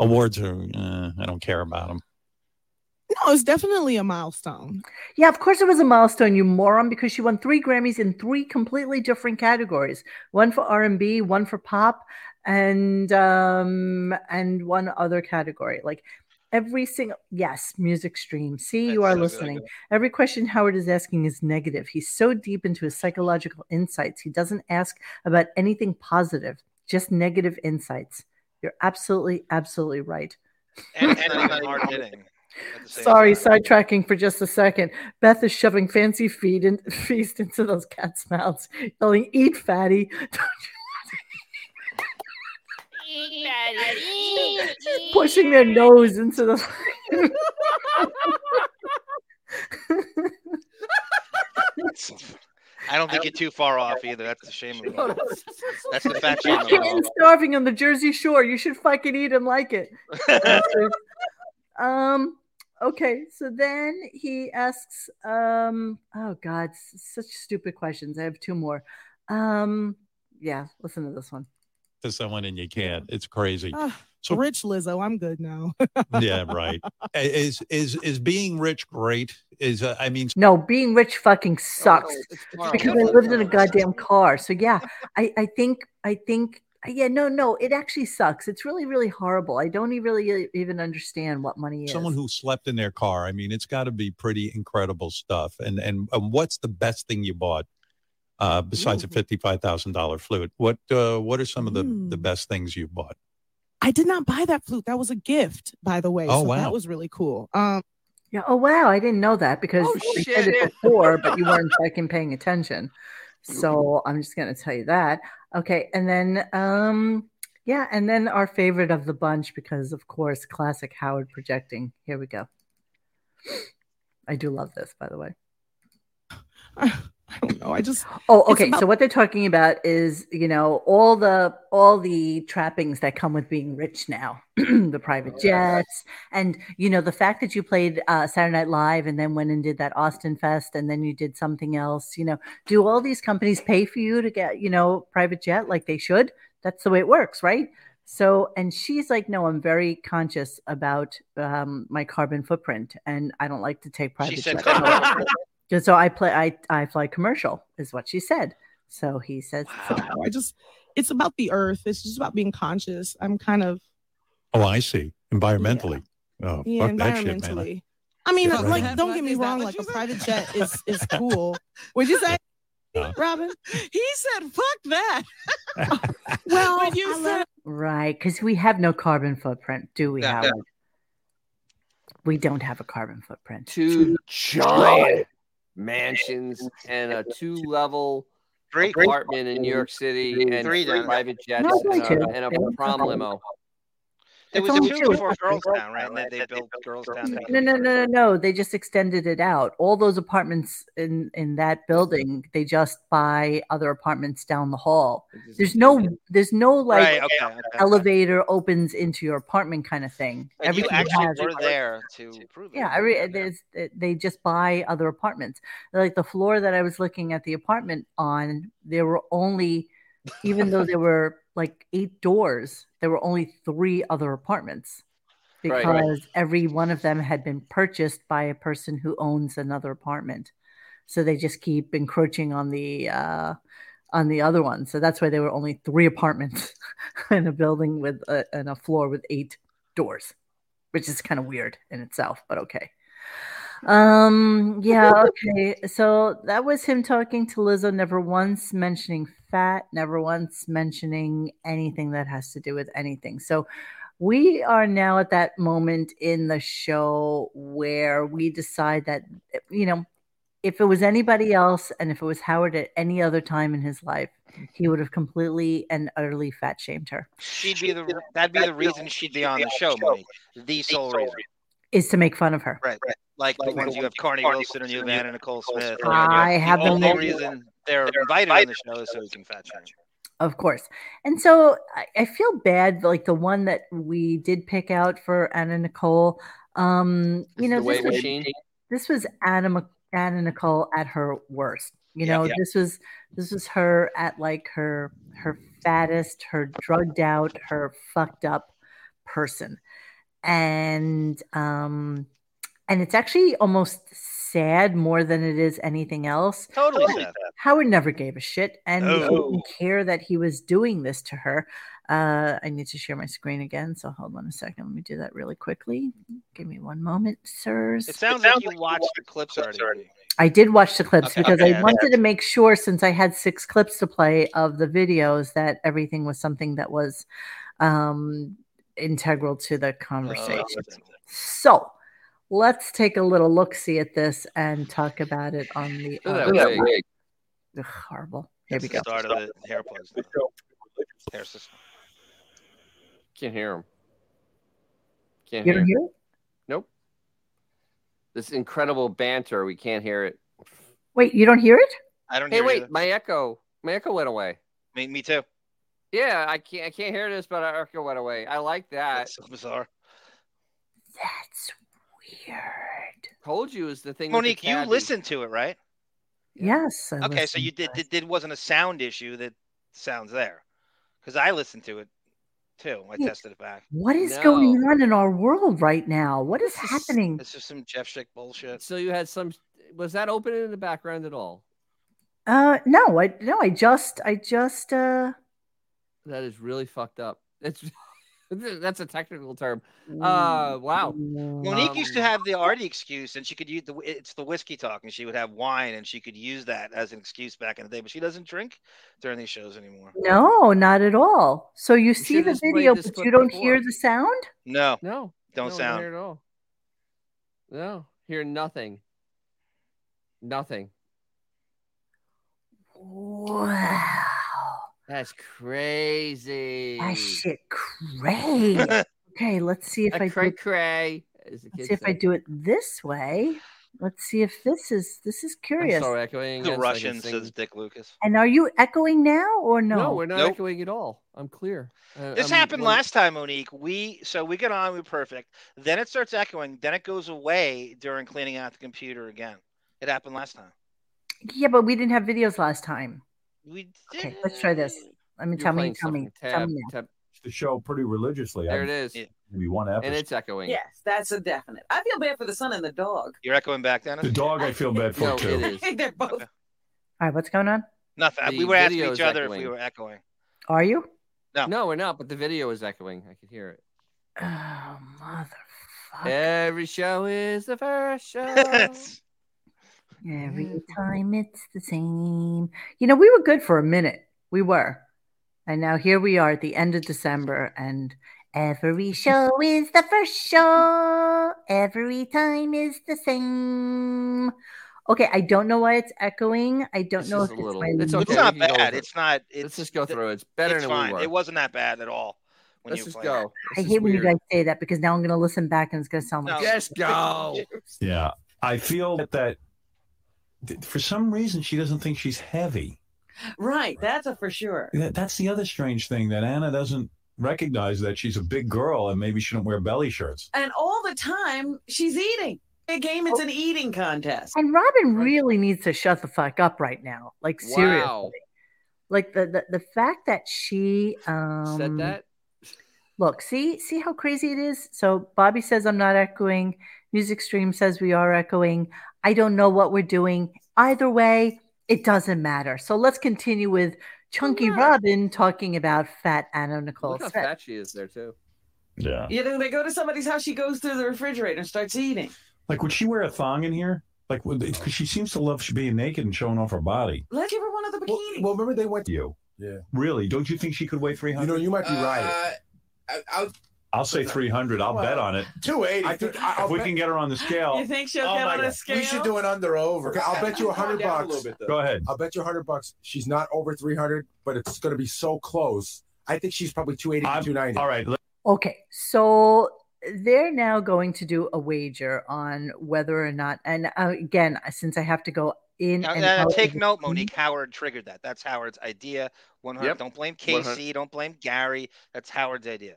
awards are, uh, I don't care about them? no, it's definitely a milestone. Yeah, of course it was a milestone, you moron, because she won three Grammys in three completely different categories. One for R&B, one for pop, and um and one other category. Like every single yes, music stream. See, you are so good. listening. Every question Howard is asking is negative. He's so deep into his psychological insights. He doesn't ask about anything positive, just negative insights. You're absolutely, absolutely right. And, and hard hitting. at the same Sorry, time. sidetracking for just a second. Beth is shoving fancy feed and feast into those cats' mouths, yelling, "Eat, fatty!" Pushing their nose into the. I don't think you're too far off either. That's the shame of No, that's- That's the fat shame of all. starving on the Jersey Shore. You should fucking eat and like it. um. Okay, so then he asks, um, oh God, such stupid questions. I have two more. Um, yeah, listen to this one. To someone and you can't. It's crazy. Ah, So- rich Lizzo, I'm good now. yeah, right. Is is is being rich great? Is uh, I mean, No, being rich fucking sucks. it's because I lived in a goddamn car. So yeah, I, I think I think Yeah, no, no, it actually sucks. It's really, really horrible. I don't really even understand what money is. Someone who slept in their car. I mean, it's got to be pretty incredible stuff. And and, and what's the best thing you bought uh, besides a fifty-five thousand dollar flute? What uh, what are some of the the Hmm. best things you bought? I did not buy that flute. That was a gift, by the way. Oh, so wow. that was really cool. Um, Yeah. Oh wow, I didn't know that because Oh, you said it before, but you weren't fucking paying attention. So I'm just gonna tell you that. Okay, and then um yeah, and then our favorite of the bunch because of course classic Howard projecting. Here we go. I do love this, by the way. I don't know. I just Oh, okay. about- So what they're talking about is, you know, all the all the trappings that come with being rich now, the private jets, and you know, the fact that you played uh, Saturday Night Live and then went and did that Austin Fest, and then you did something else. You know, do all these companies pay for you to get, you know, private jet like they should? That's the way it works, right? So, and she's like, no, I'm very conscious about um, my carbon footprint, and I don't like to take private She said, jets. Yeah, so I play I I fly commercial is what she said. So he says wow. I just it's about the earth. It's just about being conscious. I'm kind of Oh, I see. Environmentally. Oh, yeah, fuck that shit, man. I mean, Yeah, like, right. don't get me Is wrong. Like a said? private jet is is cool. Would you say, Uh. Robin? He said, "Fuck that." Well, When you I said- love- Right, because we have no carbon footprint, do we, Yeah. Howard? We don't have a carbon footprint. Two giant mansions and a two-level apartment in New York City and Three three private jets uh, and a, and a prom limo. It It's was only a two two. before Girls Town, right? And then they built Girls Town. No, no, no, no, no. They just extended it out. All those apartments in in that building, they just buy other apartments down the hall. There's no, there's no like Right. Okay. okay. elevator opens into your apartment kind of thing. And you Everything actually were there to prove it. Yeah, every there's they just buy other apartments. Like the floor that I was looking at the apartment on, there were only, even though there were like eight doors, there were only three other apartments because right. every one of them had been purchased by a person who owns another apartment. So they just keep encroaching on the uh, on the other one. So that's why there were only three apartments in a building with a, in a floor with eight doors, which is kind of weird in itself, but okay. Um, yeah, okay. So that was him talking to Lizzo, never once mentioning fat, never once mentioning anything that has to do with anything. So we are now at that moment in the show where we decide that, you know, if it was anybody else and if it was Howard at any other time in his life, he would have completely and utterly fat shamed her. She'd be the that'd be the reason she'd be on the show, Monique. The sole reason. Is to make fun of her. Right. Like the ones you have Carnie Wilson and you have Anna Nicole Smith. I have the them only all. reason they're invited on the show is so we can fat shame. Of course. And so I, I feel bad, like the one that we did pick out for Anna Nicole. Um, you know, this was, this was Anna, Anna Nicole at her worst. You Yeah, know, yeah. this was this was her at like her her fattest, her drugged out, her fucked up person. And um and it's actually almost sad more than it is anything else. Totally sad. Howard never gave a shit and he No. didn't care that he was doing this to her. Uh, I need to share my screen again, so hold on a second. Let me do that really quickly. Give me one moment, sirs. It sounds like you watched the clips already. I did watch the clips Okay, because okay, I yeah, wanted to make sure, since I had six clips to play of the videos, that everything was something that was um, integral to the conversation. So let's take a little look see at this and talk about it on the Look at uh, that wig. Ugh, horrible. Here That's we the go. start of the hair plugs. Hair system. Can't hear him. Can't You hear. don't hear it? Nope. This incredible banter. We can't hear it. Wait, you don't hear it? I don't Hey, hear wait. either. My echo. My echo went away. Me, me too. Yeah, I can't. I can't hear this, but our echo went away. I like that. That's so bizarre. That's weird. Told you is the thing. with the Monique, you listened to it, right? Yes. I Okay, so you did. It, did wasn't a sound issue that sounds there? Because I listened to it too. I Yeah. tested it back. What is No. going on in our world right now? What is happening? This is- happening? It's just some Jeff Schick bullshit. So you had some. Was that open in the background at all? Uh, no, I no, I just, I just, uh, That is really fucked up. It's that's a technical term. Uh, wow. Monique used to Um, have the arty excuse, and she could use the it's the whiskey talk, and she would have wine, and she could use that as an excuse back in the day. But she doesn't drink during these shows anymore. No, not at all. So you see the video, but you don't before. hear the sound? No, No, don't no, sound. Not at all. No, hear nothing. Nothing. Wow. That's crazy. That shit crazy. okay, let's see if A I cray do, cray. Let's see if I do it this way. Let's see if this is this is I'm curious. sorry, echoing. The again, so I can Russian sing. says Dick Lucas. And are you echoing now or no? No, we're not Nope. echoing at all. I'm clear. Uh, This I'm happened one- last time, Monique. We so we get on, we're perfect. Then it starts echoing. Then it goes away during cleaning out the computer again. It happened last time. Yeah, but we didn't have videos last time. We Okay, let's try this. Let me You're tell me, tell me, something. tell me tab. The show pretty religiously. There I've- it is. Yeah. Maybe one episode. And it's echoing. Yes, that's a definite. I feel bad for the son and the dog. You're echoing back, Dennis. the dog I feel bad for No, too. it is. They're both. Okay. All right, what's going on? Nothing. The we were asking each is other if we were echoing. Are you? No. No, we're not. But the video is echoing. I can hear it. Oh, motherfucker. Every show is the first show. Every mm. time it's the same. You know, we were good for a minute. We were. And now here we are at the end of December, and every show is the first show. Every time is the same. Okay, I don't know why it's echoing. I don't It's know if it's little- my it's It's not we can go bad. over. It's not. It's, Let's just go through it. It's better it's than fine. we were. It wasn't that bad at all. When Let's you just played go. I This hate is when you guys say that because now I'm going to listen back and it's going to sound like No. Just go. Yeah, I feel that, that th- for some reason she doesn't think she's heavy. Right, that's a for sure. That, that's the other strange thing that Anna doesn't recognize that she's a big girl and maybe shouldn't wear belly shirts. And all the time she's eating. Big game, it's an eating contest. And Robin really needs to shut the fuck up right now. Like seriously. Wow. Like the, the the fact that she um Said that. Look, see see how crazy it is? So Bobby says I'm not echoing. Music Stream says we are echoing. I don't know what we're doing. Either way, it doesn't matter. So let's continue with Chunky Robin talking about fat Anna Nicole Look how Smith. fat she is there too. Yeah. You know, they go to somebody's house, she goes through the refrigerator and starts eating. Like, would she wear a thong in here? Like, because she seems to love being naked and showing off her body. Let's give her one of the Well, bikinis. well, remember they went. to You Yeah. really? Don't you think she could weigh 300? You know, you might be right. Uh, I, I'll, I'll say three hundred. I'll bet on it. two eighty. I think I, If I'll we bet, can get her on the scale, you think she'll Oh get my on a God. scale? We should do an under over. Okay, I'll bet you a hundred bucks. little bit, go ahead. I'll bet you a hundred bucks. She's not over three hundred, but it's going to be so close. I think she's probably two eighty, I'm- two ninety. All right. Okay, so they're now going to do a wager on whether or not, and uh, again, since I have to go in Now, and now, take note, screen- Monique. Howard triggered that. That's Howard's idea. One hundred. Yep. Don't blame 100. Casey. Don't blame Gary. That's Howard's idea.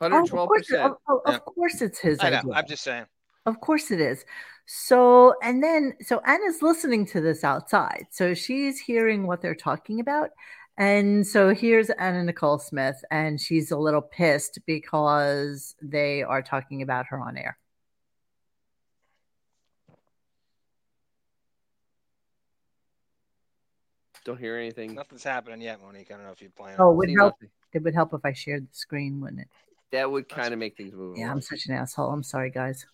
Oh, of 112 course, percent. of, of- of Yeah. course, it's his I know. idea. I'm just saying. Of course it is. So, and then, so Anna's listening to this outside. So she's hearing what they're talking about. And so here's Anna Nicole Smith, and she's a little pissed because they are talking about her on air. Don't hear anything. Nothing's happening yet, Monique. I don't know if you're playing. Oh, it would help. nothing. It would help if I shared the screen, wouldn't it? That would kind of make things move. Yeah, I'm such an asshole. I'm sorry, guys.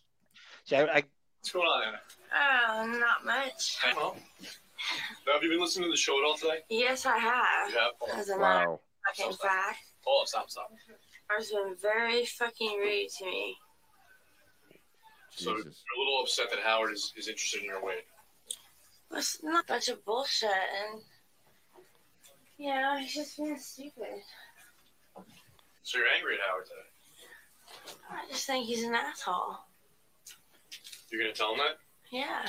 See, I, I, What's going on, Anna? Oh, not much. Well, have you been listening to the show at all today? Yes, I have. You have? Hold on. As a matter Wow. of fucking fact, Hold on, stop, stop. has been very fucking rude to me. So Jesus. you're a little upset that Howard is, is interested in your weight. It's not a bunch of bullshit, and yeah, know, he's just being stupid. So you're angry at Howard today. I just think he's an asshole. You're gonna tell him that? Yeah.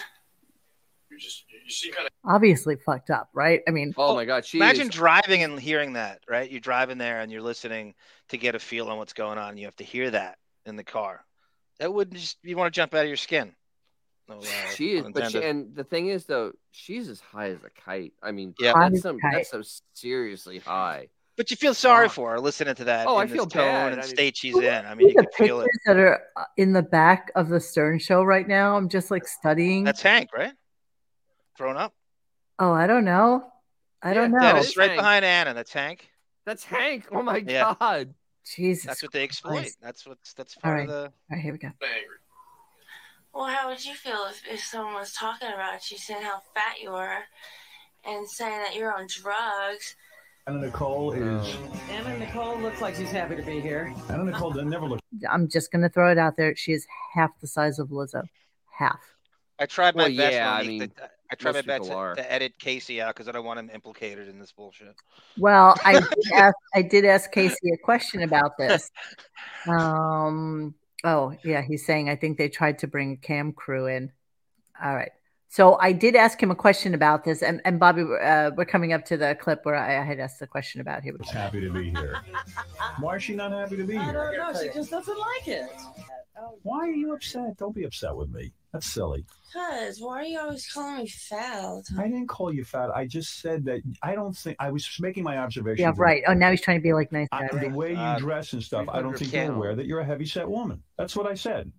You just you, you seem kind of Obviously fucked up, right? I mean, Oh my God. She imagine is- driving and hearing that. Right? You're driving there and you're listening to get a feel on what's going on. And you have to hear that in the car. That wouldn't just you want to jump out of your skin. No, uh, She is, but she, and the thing is though, she's as high as a kite. I mean, Yeah. That's some, that's some seriously high. But you feel sorry Wow. for her listening to that. Oh, I in this feel tone bad. and I mean- state she's in. I mean, you the can feel it. pictures that are uh, in the back of the Stern show right now. I'm just like studying. That's Hank, right? Thrown up. oh, I don't know. I don't know. That is right Hank. behind Anna. That's Hank. That's Hank. Oh my Yeah. god. Jesus. That's what they exploit. Christ. That's what's that's All part right. of the. All right, here we go. Well, how would you feel if, if someone was talking about you, saying how fat you were, and saying that you're on drugs? Anna Nicole is. Anna Nicole looks like she's happy to be here. Anna Nicole doesn't never look. I'm just gonna throw it out there. She is half the size of Lizzo. Half. I tried my Well, best. yeah, I mean, to- I tried my best to, to edit Casey out because I don't want him implicated in this bullshit. Well, I did ask, I did ask Casey a question about this. Um. Oh, yeah. He's saying I think they tried to bring cam crew in. All right. So I did ask him a question about this, and and Bobby, uh, we're coming up to the clip where I, I had asked the question about him. Happy to be here. Why is she not happy to be here? I here? don't know. She just doesn't like it. Why are you upset? Don't be upset with me. That's silly. Cuz, why are you always calling me fat all the time? I didn't call you fat. I just said that I don't think I was making my observation. Yeah, right. Oh, now he's trying to be like nice guy. I, the way you Uh, dress and stuff, I don't think you're aware that you're a heavy set woman. That's what I said.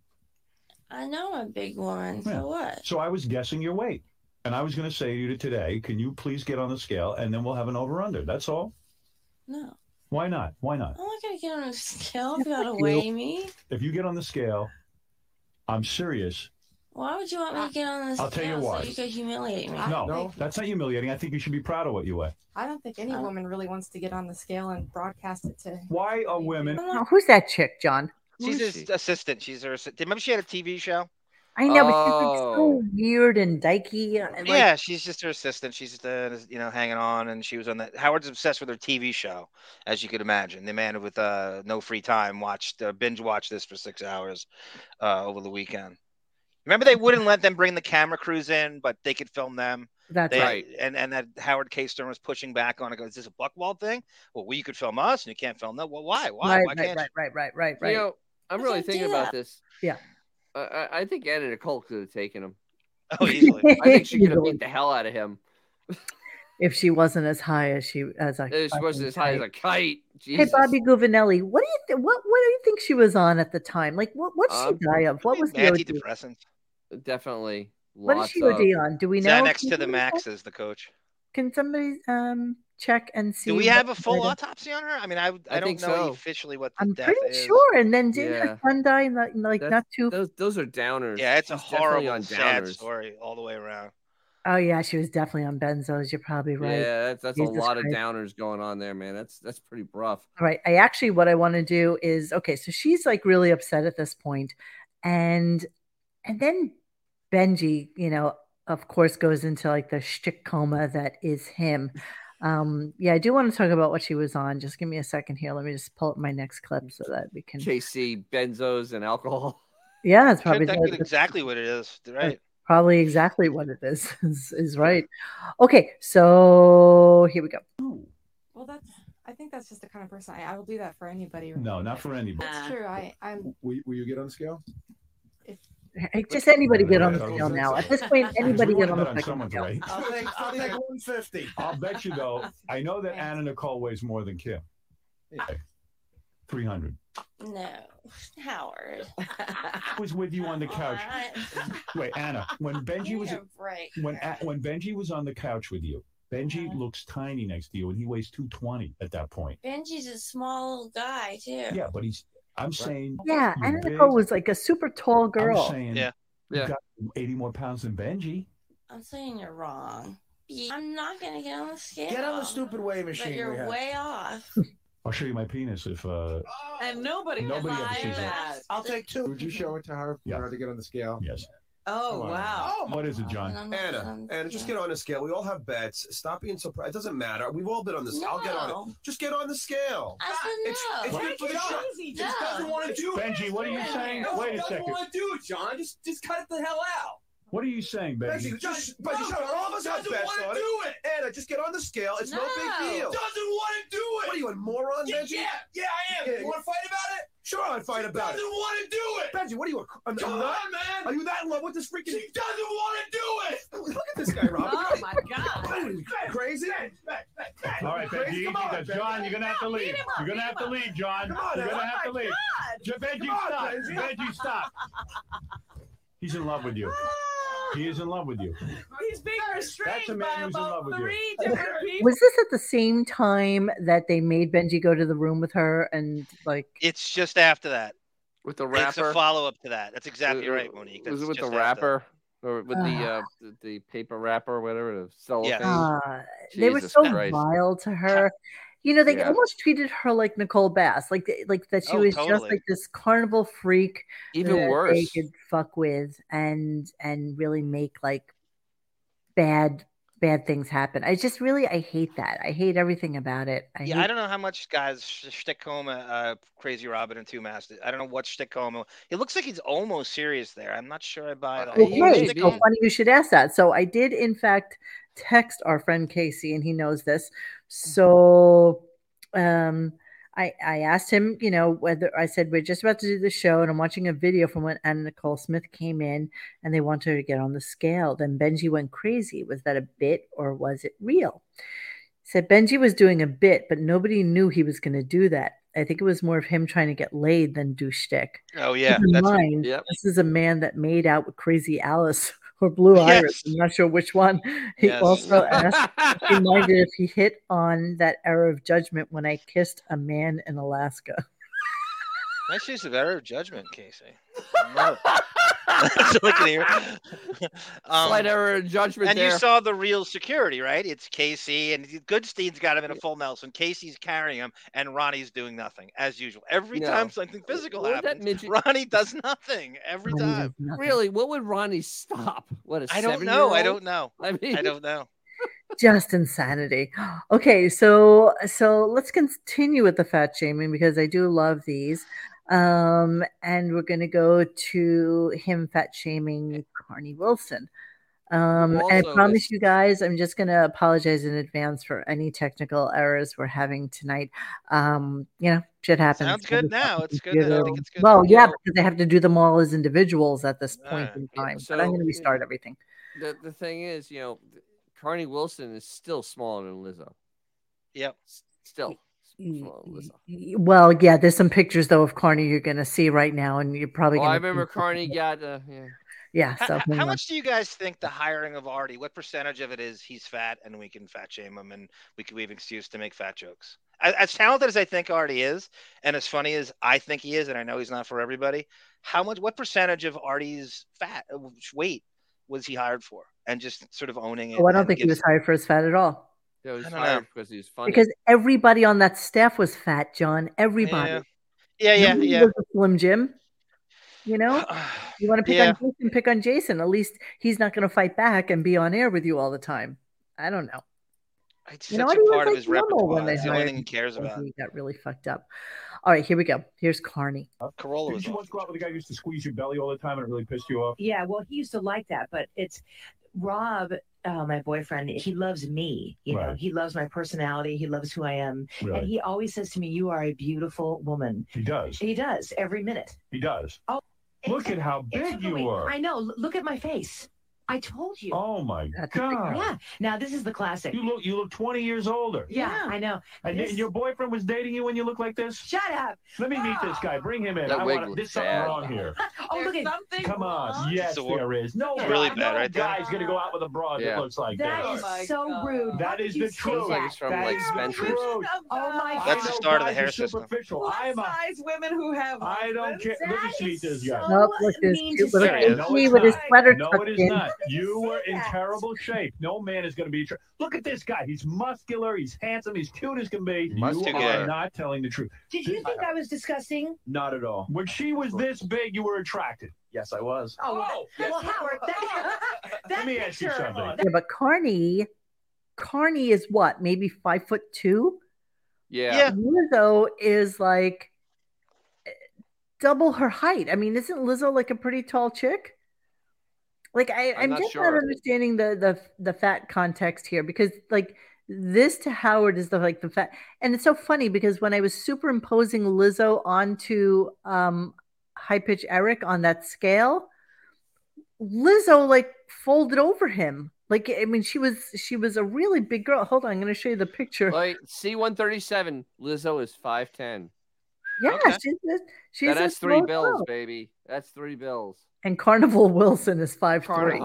I know I'm a big woman. Yeah. So what? So I was guessing your weight. And I was going to say to you today, can you please get on the scale and then we'll have an over under. That's all. No. Why not? Why not? I'm not gonna get on a scale if you gotta weigh me. If you get on the scale, I'm serious. Why would you want me to get on the I'll tell you why. so you could humiliate me? No, no, that's not humiliating. I think you should be proud of what you weigh. I don't think any woman really wants to get on the scale and broadcast it to. Why are women? Who's that chick, John? Who She's his she? assistant. She's her. assi- Remember she had a TV show. I know, but she's like Oh. so weird and dykey. and, like, yeah, she's just her assistant. She's uh, you know hanging on, and she was on that. Howard's obsessed with her TV show, as you could imagine. The man with uh, no free time watched uh, binge watched this for six hours uh, over the weekend. Remember, they wouldn't let them bring the camera crews in, but they could film them. That's They- right. And and that Howard K. Stern was pushing back on it. Goes, is this a Buckwald thing? Well, we could film us, and you can't film them. Well, why? Why? right, why right, can't right, right, right, right, right. You know, I'm really thinking about this. Yeah. I, I, I think Anna Nicole could have taken him. Oh, easily. I think she could have beat the hell out of him. if she wasn't as high as she as a If She wasn't as high as a kite. Hey Bobby Guvinelli, what do you th- what what do you think she was on at the time? Like what what did Um, she die of? What was the OD? Antidepressants. Definitely. What is she of- OD on? Do we know? Xanax Can to the max check? is the coach. Can somebody um check and see? Do we have a full the- autopsy on her? I mean, I I, I don't think know so. officially what the I'm death pretty is. sure. And then didn't Yeah. her son die in like, like That's- not too? Those, those are downers. Yeah, it's a She's definitely horrible, on sad downers. story all the way around. Oh yeah, she was definitely on benzos. You're probably right. Yeah, that's, that's a Jesus lot of downers going on there, man. That's that's pretty rough. All right. I actually, what I want to do is okay. So she's like really upset at this point, and and then Benji, you know, of course, goes into like the shtick coma that is him. Um, yeah, I do want to talk about what she was on. Just give me a second here. Let me just pull up my next clip so that we can. KC benzos and alcohol. Yeah, it's Should probably that the- exactly what it is, right? probably exactly what it is. Is, is right. Okay, so here we go. Well, that's. I think that's just the kind of person I, I will do that for anybody. No, not for anybody. That's true. I I'm. Will, will you get on the scale? Hey, Just anybody get on the Yeah, scale now. At this point, anybody get on the bet fucking scale. weight. I'll take, I'll take 150. I'll bet you though. I know that Anna Nicole weighs more than Kim. Three hundred. No, Howard. I was with you on the couch. Wait, Anna. When Benji was Give me a break. when A- when Benji was on the couch with you, Benji Uh-huh. looks tiny next to you, and he weighs two twenty at that point. Benji's a small little guy too. Yeah, but he's. I'm saying. Yeah, you're Anna big. Nicole was like a super tall girl. I'm saying. Yeah. Yeah. got eighty more pounds than Benji. I'm saying you're wrong. I'm not gonna get on the scale. Get on the stupid weighing But machine we you're have. way off. I'll show you my penis if. uh And nobody, Nobody ever buys sees that. I'll take two. Would you show it to her Yeah. for her to get on the scale? Yes. Oh Come on. wow. Oh, what is it, John? Anna, Anna, just get on the scale. We all have bets. Stop being so. It doesn't matter. We've all been on this. I'll get on it. Just get on the scale. I said It's, no. it's good for the show. He just doesn't want to do it. Benji, what are you saying? No, Wait he a doesn't second. want to do it, John. Just, just cut it the hell out. What are you saying, Benji? Benji, just, Benji, No, shut up. All of us he have doesn't bets wanna on do it. Anna, just get on the scale. It's no, No. big deal. Doesn't want to do it. What are you, a moron, Yeah, Benji? yeah, yeah, I am. Yeah, you want to fight about it? Sure, I'd fight about it. He doesn't want to do it. Benji, what are you, a, a, a Come nut? on, man. Are you that in love with this freaking... She doesn't want to do it. Look at this guy, Rob. Oh my god. What are you, crazy? All right, Benji, Come on, because John, you're gonna have to leave. You're gonna have to leave, John. Come on, You're gonna oh have to oh my leave. J- Benji, Come on, stop. Benji. Benji, stop. He's in love with you. He is in love with you. He's being restrained That's a man by who's in love about with you. three different people. Was this at the same time that they made Benji go to the room with her and like It's just after that. With the rapper. It's a follow up to that. That's exactly Uh, right, Monique. Was it with the just after rapper or with the Ah. uh the, the paper wrapper or whatever the cellophane? uh, they were so Christ. vile to her. You know, they Yeah. almost treated her like Nicole Bass, like like that she Oh, was just like this carnival freak, Even that They could fuck with and and really make like bad bad things happen. I just really I hate that. I hate everything about it. I Yeah, I don't know how much guys sh- home uh, Crazy Robin and Two Masters. I don't know what stick home. It looks like he's almost serious there. I'm not sure I buy it. Okay, Stick so funny you should ask that. So I did, in fact, text our friend Casey, and he knows this. So um, I I asked him, you know, whether I said we're just about to do the show, and I'm watching a video from when Anna Nicole Smith came in, and they wanted her to get on the scale. Then Benji went crazy. Was that a bit or was it real? He said Benji was doing a bit, but nobody knew he was going to do that. I think it was more of him trying to get laid than do shtick. Oh yeah, Keep in that's mind, yep. this is a man that made out with Crazy Alice or Blue Iris. I'm not sure which one. He Yes. also asked if he minded if he hit on that era of judgment when I kissed a man in Alaska. Nice use of error of judgment, Casey. I love it. That's all I can hear. Um, Slight error of judgment And there. you saw the real security, right? It's Casey, and Goodstein's got him in a full Nelson. Casey's carrying him, and Ronnie's doing nothing as usual. Every No. time something physical What happens, midget- Ronnie does nothing every time. Really, what would Ronnie stop? What a I don't know. I don't know. I mean, I don't know. Just insanity. Okay, so so let's continue with the fat shaming because I do love these. Um, and we're gonna go to him fat shaming Carnie Wilson. Um, and I promise is- you guys, I'm just gonna apologize in advance for any technical errors we're having tonight. Um, you know, shit happens. Sounds good now. It's good. I think it's good. Well, yeah, know- because they have to do them all as individuals at this point Alright. in time. but so- I'm gonna restart everything. the the thing is, you know, Carnie Wilson is still smaller than Lizzo. Yep. Still smaller than Lizzo. Y- Well, yeah, there's some pictures though of Carnie you're gonna see right now, and you're probably Oh, gonna. I remember think- Carnie got uh, yeah. Yeah. How, So how- how much do you guys think the hiring of Artie? What percentage of it is he's fat and we can fat shame him and we can we have excuse to make fat jokes? As, as talented as I think Artie is, and as funny as I think he is, and I know he's not for everybody. How much? What percentage of Artie's fat uh, weight was he hired for? And just sort of owning it. Oh, I don't and think he was hired for his fat at all. That was I fired because he was funny. Because everybody on that staff was fat, John. Everybody. Yeah. Yeah, yeah, Nobody yeah. was a Slim Jim. You know, you want to pick Yeah. on Jason, pick on Jason. At least he's not going to fight back and be on air with you all the time. I don't know. It's You know, such Artie a part of like his normal repertoire. when they It's the only thing he cares until about. He got really fucked up. All right, here we go. Here's Carnie. Uh, Corolla Did you once go out with a guy who used to squeeze your belly all the time and it really pissed you off? Yeah, well, he used to like that, but it's Rob, uh, my boyfriend. He loves me. You know, he loves my personality. He loves who I am, Really? and he always says to me, "You are a beautiful woman." He does. He does every minute. He does. Oh, Look at how big you are. I know. Look at my face. I told you. Oh my god. Yeah. Now this is the classic. You look you look 20 years older. Yeah, I know. And, This- and your boyfriend was dating you when you look like this? Shut up. Let me meet this ah. guy. Bring him in. That I wig want looks there's something bad. wrong here. Oh, look at something. Come on. Yes, It's a- there is. No, It's guy, really bad no right there. guy's gonna go out with a broad Yeah. that looks like That this. is oh so rude. How That could is you the truth. Like it's from, That like, Spencer's. Oh my god. That's the start of the hair system. Superficial. I'm a, size women who have. I don't care. Look at Sweet this guy. Nope, look, there's mean cute little say. No, Casey it's with his sweater tucked in. Not. You were in terrible shape. No man is going to be. Tra- Look at this guy. He's muscular. He's handsome. He's cute as can be. You are not telling the truth. Did you think I was disgusting? Not at all. When she was this big, you were attracted. Yes, I was. Oh, well, well Howard, that, that Let me ask you picture- something. Yeah, but Carnie, Carnie is what? Maybe five foot two. Yeah. Yeah. Lizzo is like eh, double her height. I mean, isn't Lizzo like a pretty tall chick? Like I, I'm I'm, just sure. not understanding the the the fat context here because like this to Howard is the like the fat, and it's so funny because when I was superimposing Lizzo onto um high pitch Erik on that scale, Lizzo like folded over him. Like I mean, she was she was a really big girl. Hold on, I'm going to show you the picture. Like C one thirty seven, Lizzo is five ten. Yeah, Okay. she's a, she's that's three bills, girl. baby. That's three bills. And Carnival Wilson is five three.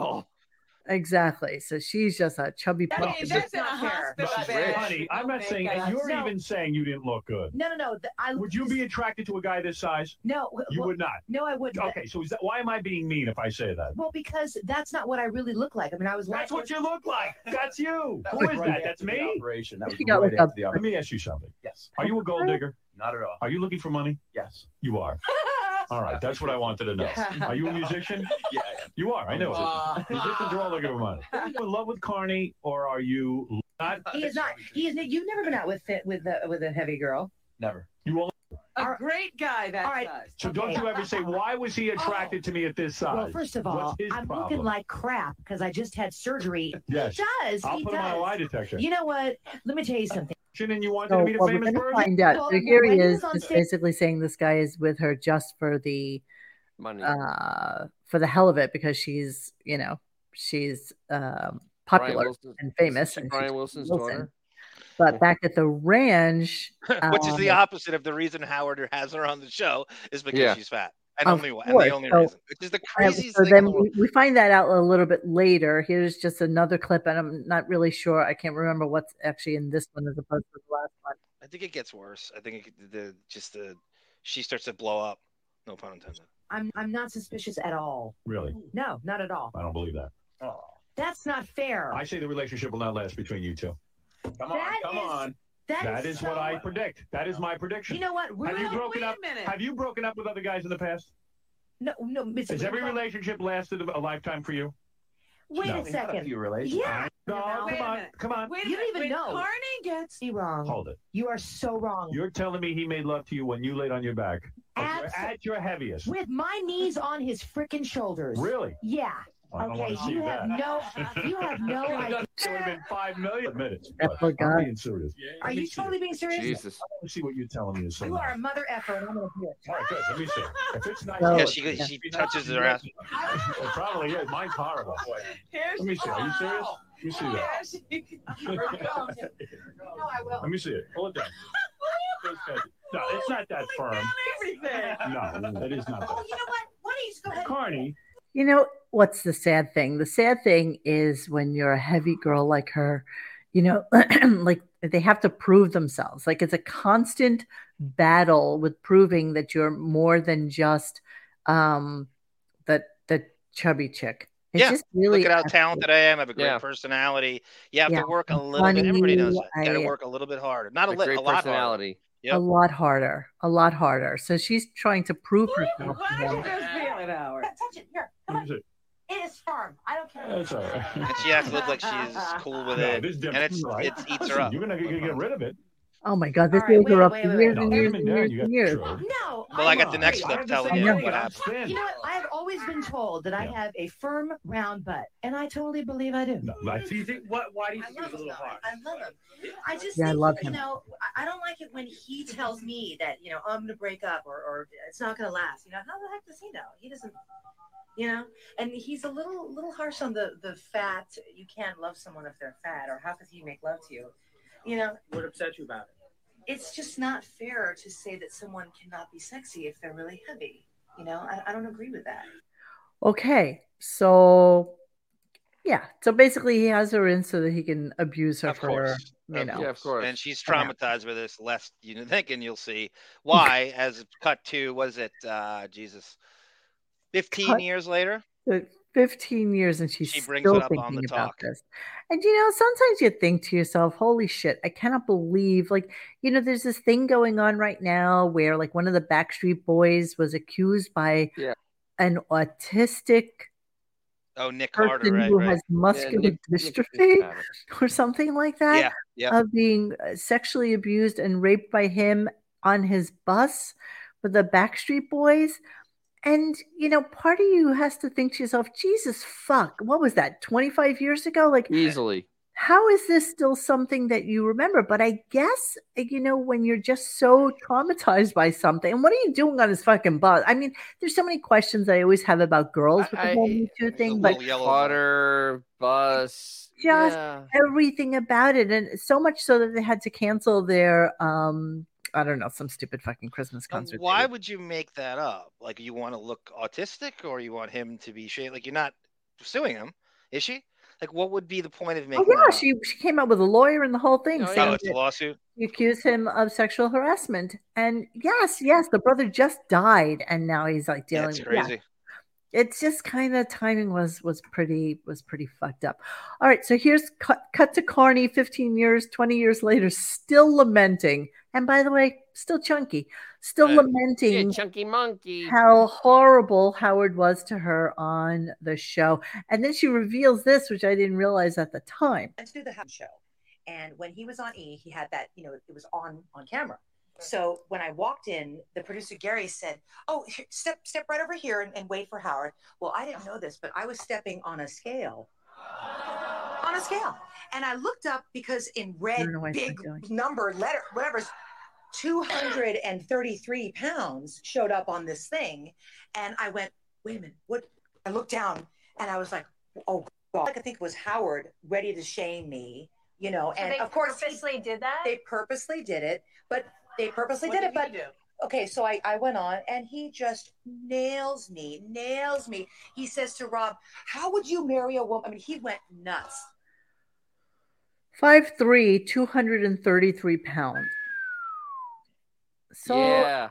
Exactly. So she's just a chubby I plump. mean, that's in a hospital bed. Honey, I'm not saying, God. you're No. even saying you didn't look good. No, no, no. th- I Would you be attracted to a guy this size? No, w- You well, would not. No, I wouldn't. Okay, so is that why am I being mean if I say that? Well, because that's not what I really look like. I mean, I was. That's what you look like. That's you. That Who right that? after That's the me. Operation. That was You got right like after a- the Let me ask you something. Yes. Are you a gold digger? Not at all. Are you looking for money? Yes. You are. All right, that's what I wanted to know. Are you a musician? Yeah. You are. I know Uh, it. Musicians are all looking for money. Are you in love with Carnie, or are you not? He is not. He is. You've never been out with it with a with a heavy girl. Never. You all. A great guy that All right. size. So don't you ever say, why was he attracted to me at this size? Well, first of all, I'm problem? looking like crap because I just had surgery. Yes. He does. I'll he put does. him on a lie detector. You know what? Let me tell you something. And you wanted So to meet a what we're famous gonna person? find out. Well, So here he when is, just stage- basically saying this guy is with her just for the Money. uh for the hell of it because she's you know she's um popular Wilson- and famous isn't and Brian Wilson's Wilson. daughter? But back at the ranch, Which is the um, opposite of the reason Howard has her on the show is because Yeah. she's fat. And Of only one, and the only So- reason. Which is the craziest so thing. then the we, we find that out a little bit later. Here's just another clip, and I'm not really sure. I can't remember what's actually in this one as opposed to the last one. I think it gets worse. I think it, the just the she starts to blow up. No pun intended. I'm I'm not suspicious at all. Really? No, not at all. I don't believe that. Oh. That's not fair. I say the relationship will not last between you two. Come on. That come is- on. That That is is what I predict. That is my prediction. You know what? We're Have you broken wait a up? Have you broken up with other guys in the past? No, no. It's, Has every relationship lasted a lifetime for you? Wait No. a second. few relationships. Yeah. No, Wait come on, come on. Wait You don't even when know. Carnie gets You're wrong. Hold it. You are so wrong. You're telling me he made love to you when you laid on your back at, at your heaviest. with my knees on his freaking shoulders. Really? Yeah. I don't okay. wanna see You have that. no. You have no idea. It would have been five million minutes. That but poor I'm being serious. Are Let me you see totally it. being serious? Jesus. I want to see what you're telling me is You are a mother effer, and I'm gonna do it. All right, good. Let me see. If it's nice, So- Yeah, she yeah. she touches her ass. it probably is. Mine's horrible. Here's Let me see. Are you serious? Let me see that. Yeah, she- No, I will. Let me see it. Pull it down. No, it's not that firm. Everything. No, it is not Oh, you know what? Why don't you just go ahead? Carnie, You know what's the sad thing? The sad thing is when you're a heavy girl like her, you know, like they have to prove themselves. Like it's a constant battle with proving that you're more than just um the the chubby chick. It's yeah. just really Look at how awful. talented I am. I have a great Yeah. personality. You have Yeah, to work a I'm little bit. Everybody knows funny, that. You got to I- work a little bit harder. Not a A little, great a lot harder. Yep. a lot harder, a lot harder. So she's trying to prove herself. Why to don't you them. just feel it, Howard? Touch it here. Come on. Is it? It is firm. I don't care. That's all right. And she has to look like she's cool with No, it. this is And different. it's Right. it eats Listen, her up. You're gonna get, get rid of it. Oh my God, this All right, goes her up wait, wait, years wait. and No, years and years and years. true. No. Well, I got the next I clip have telling you what happened. You know what? I have always been told that I have a firm, round butt, and I totally believe I do. No, like, Do you think what? Why do you think I it's a love little him. hard? I love him. I just Yeah, I love love you know, I- I don't like it when he tells me that, you know, oh, I'm going to break up or, or it's not going to last. You know, how the heck does he know? He doesn't, you know, and he's a little, little harsh on the, the fat. You can't love someone if they're fat or how could he make love to you? You know, What upset you about it? it's just not fair to say that someone cannot be sexy if they're really heavy. You know, I, I don't agree with that. Okay, so yeah, so basically he has her in so that he can abuse her Of for course. you know. Yeah, of course. And she's Yeah. traumatized with this less you think, and you'll see why. as cut to was it uh Jesus, fifteen Cut- years later. The 15 years and she's She brings still it up thinking on the about talk. this. And you know, sometimes you think to yourself, holy shit, I cannot believe like, you know, there's this thing going on right now where like one of the Backstreet Boys was accused by Yeah. an autistic Oh, Nick person Carter, right? who right. has muscular Nick- Nick dystrophy Fitzpatrick. or something like that Yeah, yeah. of being uh, sexually abused and raped by him on his bus with the Backstreet Boys. And you know, part of you has to think to yourself, Jesus fuck, what was that, 25 years ago? Like, Easily. how is this still something that you remember? But I guess, uh, you know, when you're just so traumatized by something, and what are you doing on his fucking bus? I mean, there's so many questions I always have about girls with the I- whole Me Too thing, but yellow Butter, bus. just yeah. everything about it and so much so that they had to cancel their um i don't know some stupid fucking christmas Now, concert why would you make that up? Like you want to look autistic, or you want him to be shaped? Like you're not suing him, is she? Like, what would be the point of making? Oh making? yeah, she she came out with a lawyer and the whole thing. Oh, it's a lawsuit. You accuse him of sexual harassment. And yes, yes, the brother just died, and now he's like dealing. That's with crazy. It's just kind of timing was was pretty was pretty fucked up. All right, so here's cut, cut to Carnie 15 years, 20 years later, still lamenting. And by the way, still chunky, still Yeah, lamenting chunky monkey. how horrible Howard was to her on the show. And then she reveals this, which I didn't realize at the time. and to do the house show. And when he was on E, he had that, you know, it was on on camera. So when I walked in, the producer Gary said, "Oh, step step right over here and, and wait for Howard." Well, I didn't know this, but I was stepping on a scale, on a scale, and I looked up because in red, know why it's big number letter, whatever's. 233 pounds showed up on this thing and i went wait a minute what i looked down and i was like oh god i think it was howard ready to shame me you know So and they of course he- purposely did that? they purposely did it but they purposely What did it but he do? okay so I, I went on and he just nails me nails me he says to rob how would you marry a woman i mean he went nuts 5'3, 233 pounds. So yeah.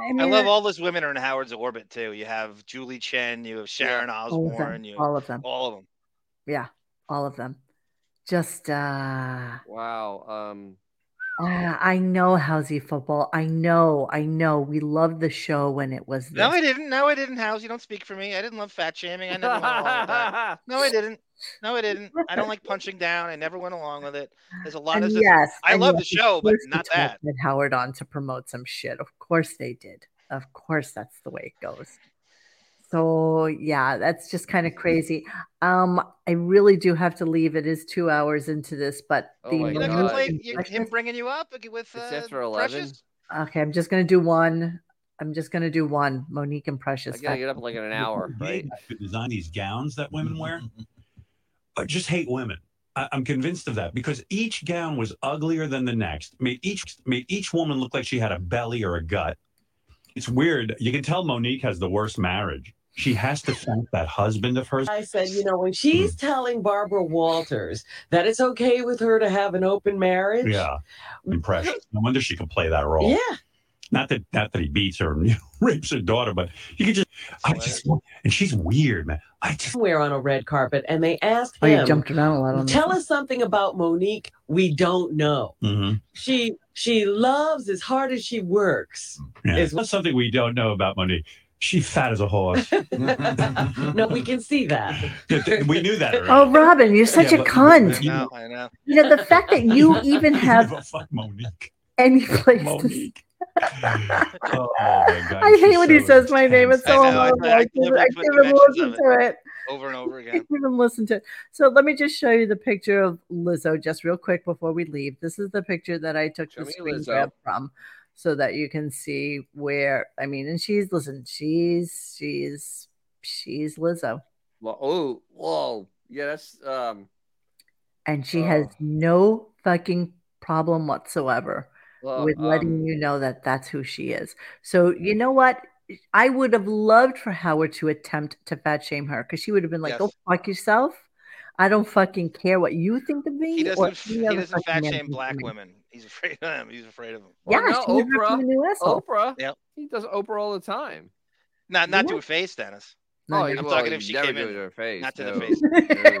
I, I love all those women are in Howard's orbit too. You have Julie Chen, you have Sharon All of them, Osbourne, you all of them. all of them. Yeah, all of them. Just uh Wow. Um. Ah, I know Housey football. I know, I know. We loved the show when it was No. I didn't. No, I didn't. House, you don't speak for me. I didn't love fat shaming. I never went along with that. No, I didn't. No, I didn't. I don't like punching down. I never went along with it. There's a lot And of. yes, I love yes, the show, but not that. Howard on to promote some shit. Of course they did. Of course that's the way it goes. So yeah, that's just kind of crazy. Um, I really do have to leave. It is two hours into this, but Oh the my You're not gonna God. play you, Precious- him bringing you up with uh, after 11. Precious? Okay, I'm just gonna do one. I'm just gonna do one. Monique and Precious. I Precious. gotta get up like in an hour, right? Big to design these gowns that women wear. I just hate women. I, I'm convinced of that because each gown was uglier than the next. Made each made each woman look like she had a belly or a gut. It's weird. You can tell Monique has the worst marriage. She has to thank that husband of hers. I said, you know, when she's Hmm. telling Barbara Walters that it's okay with her to have an open marriage. Yeah, Impression. No wonder she can play that role. Yeah. Not that not that he beats her and you rapes her daughter, but you could just I just and she's weird, man. I just Somewhere on a red carpet, and they asked Oh, you him, jumped around a lot on Tell one. us something about Monique we don't know. Mhm. She she loves as hard as she works. Yeah. Is- That's something we don't know about Monique. She's fat as a horse. no, we can see that. we knew that already. Oh, Robin, you're such Yeah, a but- cunt. You I know- know, I know. You know the fact that you even have Never fuck Monique. any place to Monique. Oh my god. I hate she's when he so says my name. It's I so know, I- horrible. I I, can't, I put can't even listen to it. Over and over again. even listen to it. So let me just show you the picture of Lizzo just real quick before we leave. This is the picture that I took Show the screen Lizzo. grab from so that you can see where I mean, and she's listen, she's she's she's Lizzo. Well, oh, whoa. Yeah, that's um. And she Oh. has no fucking problem whatsoever Well, with letting um, you know that that's who she is. So you know what? I would have loved for Howard to attempt to fat shame her because she would have been like, Yes. "Go fuck yourself." I don't fucking care what you think of me. He or doesn't. any He doesn't fat shame black women. He's afraid of them. He's afraid of them. Yeah, Well, no, Oprah. the new asshole. Oprah. Yep. He does Oprah all the time. Not not to Yeah. her face, Dennis. No, oh, I'm well, talking if she came in. to her face. Not to no. the face. No.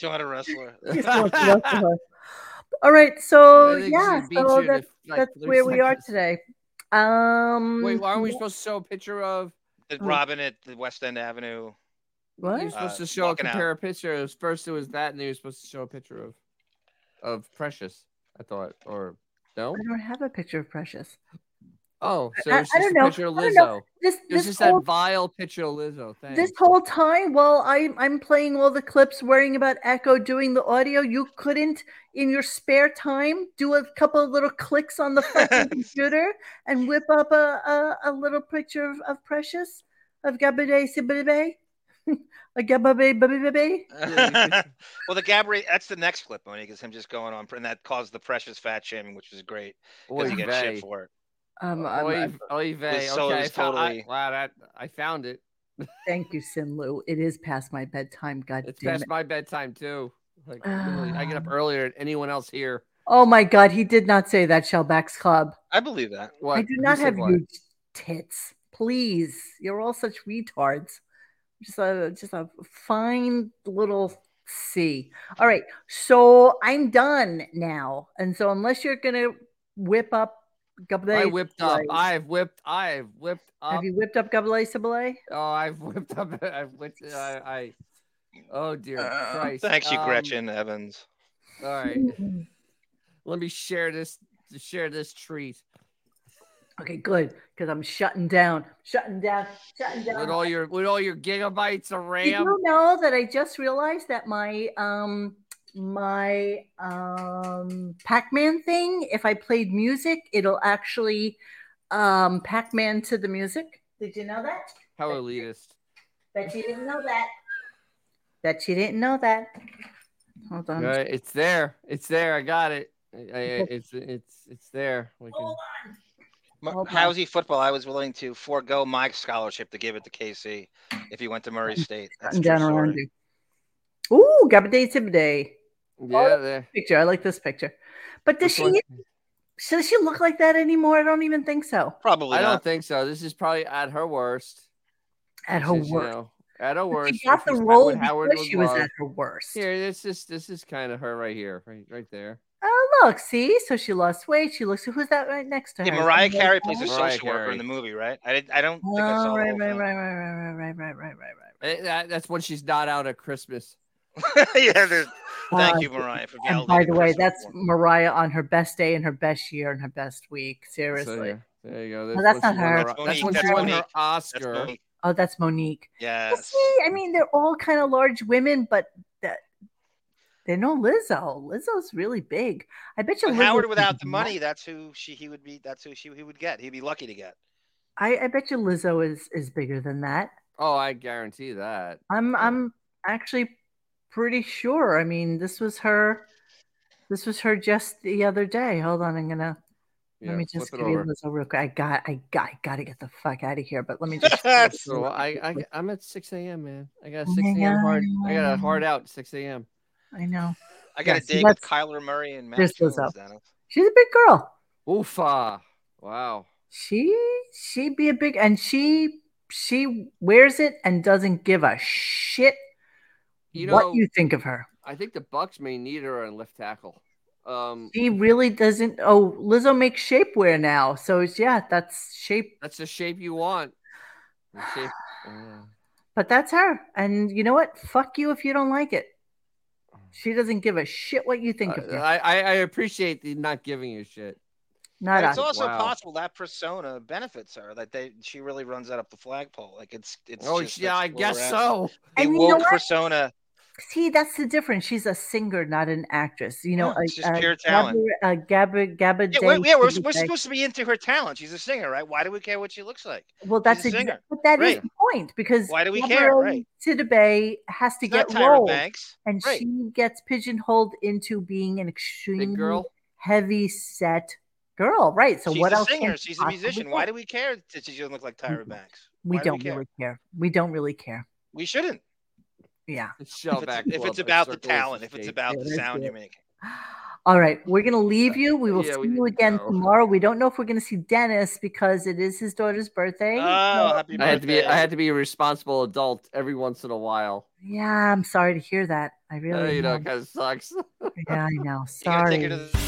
Joanna Wrestler. She still wants wrestle. All right, so yeah, so you to, that's like, that's where we are today. Um, Wait, why aren't we supposed to show a picture of? Robin at the West End Avenue. What? You're supposed Uh, to show a walking out. compare a picture. It was- First, it was that, and then you're supposed to show a picture of, of Precious. I thought, or no? I don't have a picture of Precious. Oh, so I- it's I don't a know. picture of I don't know. Lizzo. This It's this just whole that vile picture of Lizzo. Thanks. this whole time while I'm I'm playing all the clips, worrying about Echo doing the audio, you couldn't in your spare time do a couple of little clicks on the fucking computer and whip up a, a, a little picture of, of Precious of Gabade Sibibe. A Gababe Baby well, the Gabrielle, that's the next clip, Monique, is him just going on, and that caused the precious fat shaming, which was great because Oy he gets shit for it. Um, I'm- Oy, I'm- oy vey. This solo Okay, I is found, I, wow, that, I found it. Thank you, Sinlu. It is past my bedtime. God It's damn past it. my bedtime too. Like literally, I get up earlier than anyone else here. Oh my God, he did not say that, Shellback's Club. I believe that. What? I do Who not have what? huge tits. Please, you're all such retards. Just a just a fine little C. All right, so I'm done now, and so unless you're gonna whip up Gablé, I whipped up. I've whipped. I've whipped up. have you whipped up Gablé Sablé? Oh, I've whipped up. I've whipped. I. I oh dear Christ! Thanks, you, Um, Gretchen Evans. All right, let me share this. Share this treat Okay, good, because I'm shutting down, shutting down, shutting down. with all your with all your gigabytes of RAM. Did RAM. you know that I just realized that my um my um Pac-Man thing, if I played music, it'll actually um Pac-Man to the music. Did you know that? How elitist. Bet you didn't know that. Bet you didn't know that. Hold on. Uh, it's there. It's there. I got it. I, I, it's it's it's there. We can. M- Hold on. Housey football, I was willing to forego my scholarship to give it to KC if he went to Murray State. That's a Shutting true down around story. Ooh, Gabaday Tibaday. Yeah, there. Picture. I like this picture. But does Which one? she does she look like that anymore? I don't even think so. Probably I don't think so. This is probably at her worst. At her is, you worst. know, at her worst. She got the role Howard because she was loved. at her worst. Here, this is this is kind of her right here, right right there. Oh, look, see? So she lost weight. She looks, who's that right next to her? Yeah, Mariah Carey plays a Mariah social worker in the movie, right? I did, I don't think I saw Oh, the right, right, right, right, right, right, right, right, right, right, Eh, that- that's when she's not out at Christmas. yeah, there's- thank Uh, you, Mariah, for And validating by the way, that's for. Mariah on her best day and her best year and her best week. So, Seriously. yeah, there you go. Well, that's not her. her- That's That's when she that's won her Monique. That's Oscar. Monique. Oh, that's Monique. Well, Yes. see, I mean, they're all kind of large women, but that they know Lizzo. Lizzo's really big. I bet you But Lizzo Howard without the do money, that's who she he would be. That's who she he would get. He'd be lucky to get. I, I bet you Lizzo is is bigger than that. Oh, I guarantee that. I'm I'm actually pretty sure. I mean, this was her. This was her just the other day. Hold on, I'm gonna Yeah, let me just flip give you over. Lizzo real quick. I got I got I got to get the fuck out of here. But let me just. So I, I I'm at 6 a.m. man. I got a Oh 6 my a.m. hard. I got a hard out 6 a.m. I know. I got Yeah, a date with Kyler Murray and Matt there's Jones. Lizzo. She's a big girl. Oofa! Wow. She she be a big and she she wears it and doesn't give a shit You know what you think of her. I think the Bucks may need her on left tackle. Um, She really doesn't. Oh, Lizzo makes shapewear now, so it's yeah, that's shape. that's the shape you want. Shape. uh, But that's her. And you know what? Fuck you if you don't like it. She doesn't give a shit what you think of her. I, I I appreciate the not giving you shit. Not it's also Wow. possible that persona benefits her. That they she really runs that up the flagpole. Like it's it's. Oh just, yeah, I guess we're at. so. A And you know woke persona. See, that's the difference. She's a singer, not an actress. You know, Yeah, it's just uh, pure talent. Gabba, uh, Gabba, Gabba Yeah, we're, Day yeah, we're, we're supposed to be into her talent. She's a singer, right? Why do we care what she looks like? Well, that's She's a singer. but that is Right. the point because Why do we Gabba care? Right. Sidibe has to She's get Tyra roles, Banks. and Right. she gets pigeonholed into being an extremely girl? heavy set girl, right? So she's what a else? can singer. She's a musician. Why do we care that she doesn't look like Tyra Banks? we Why do don't we care? really care? We don't really care. We shouldn't. Yeah. Shell If back it's, if it's about the talent, if it's about Yeah, the sound you're making. All right, we're gonna leave you. We will Yeah, see we you again go. tomorrow. We don't know if we're gonna see Dennis because it is his daughter's birthday. Oh, So- happy I had to be. I had to be a responsible adult every once in a while. yeah, I'm sorry to hear that. I Uh, really you know, am. kind of sucks. Yeah, I know. You Sorry.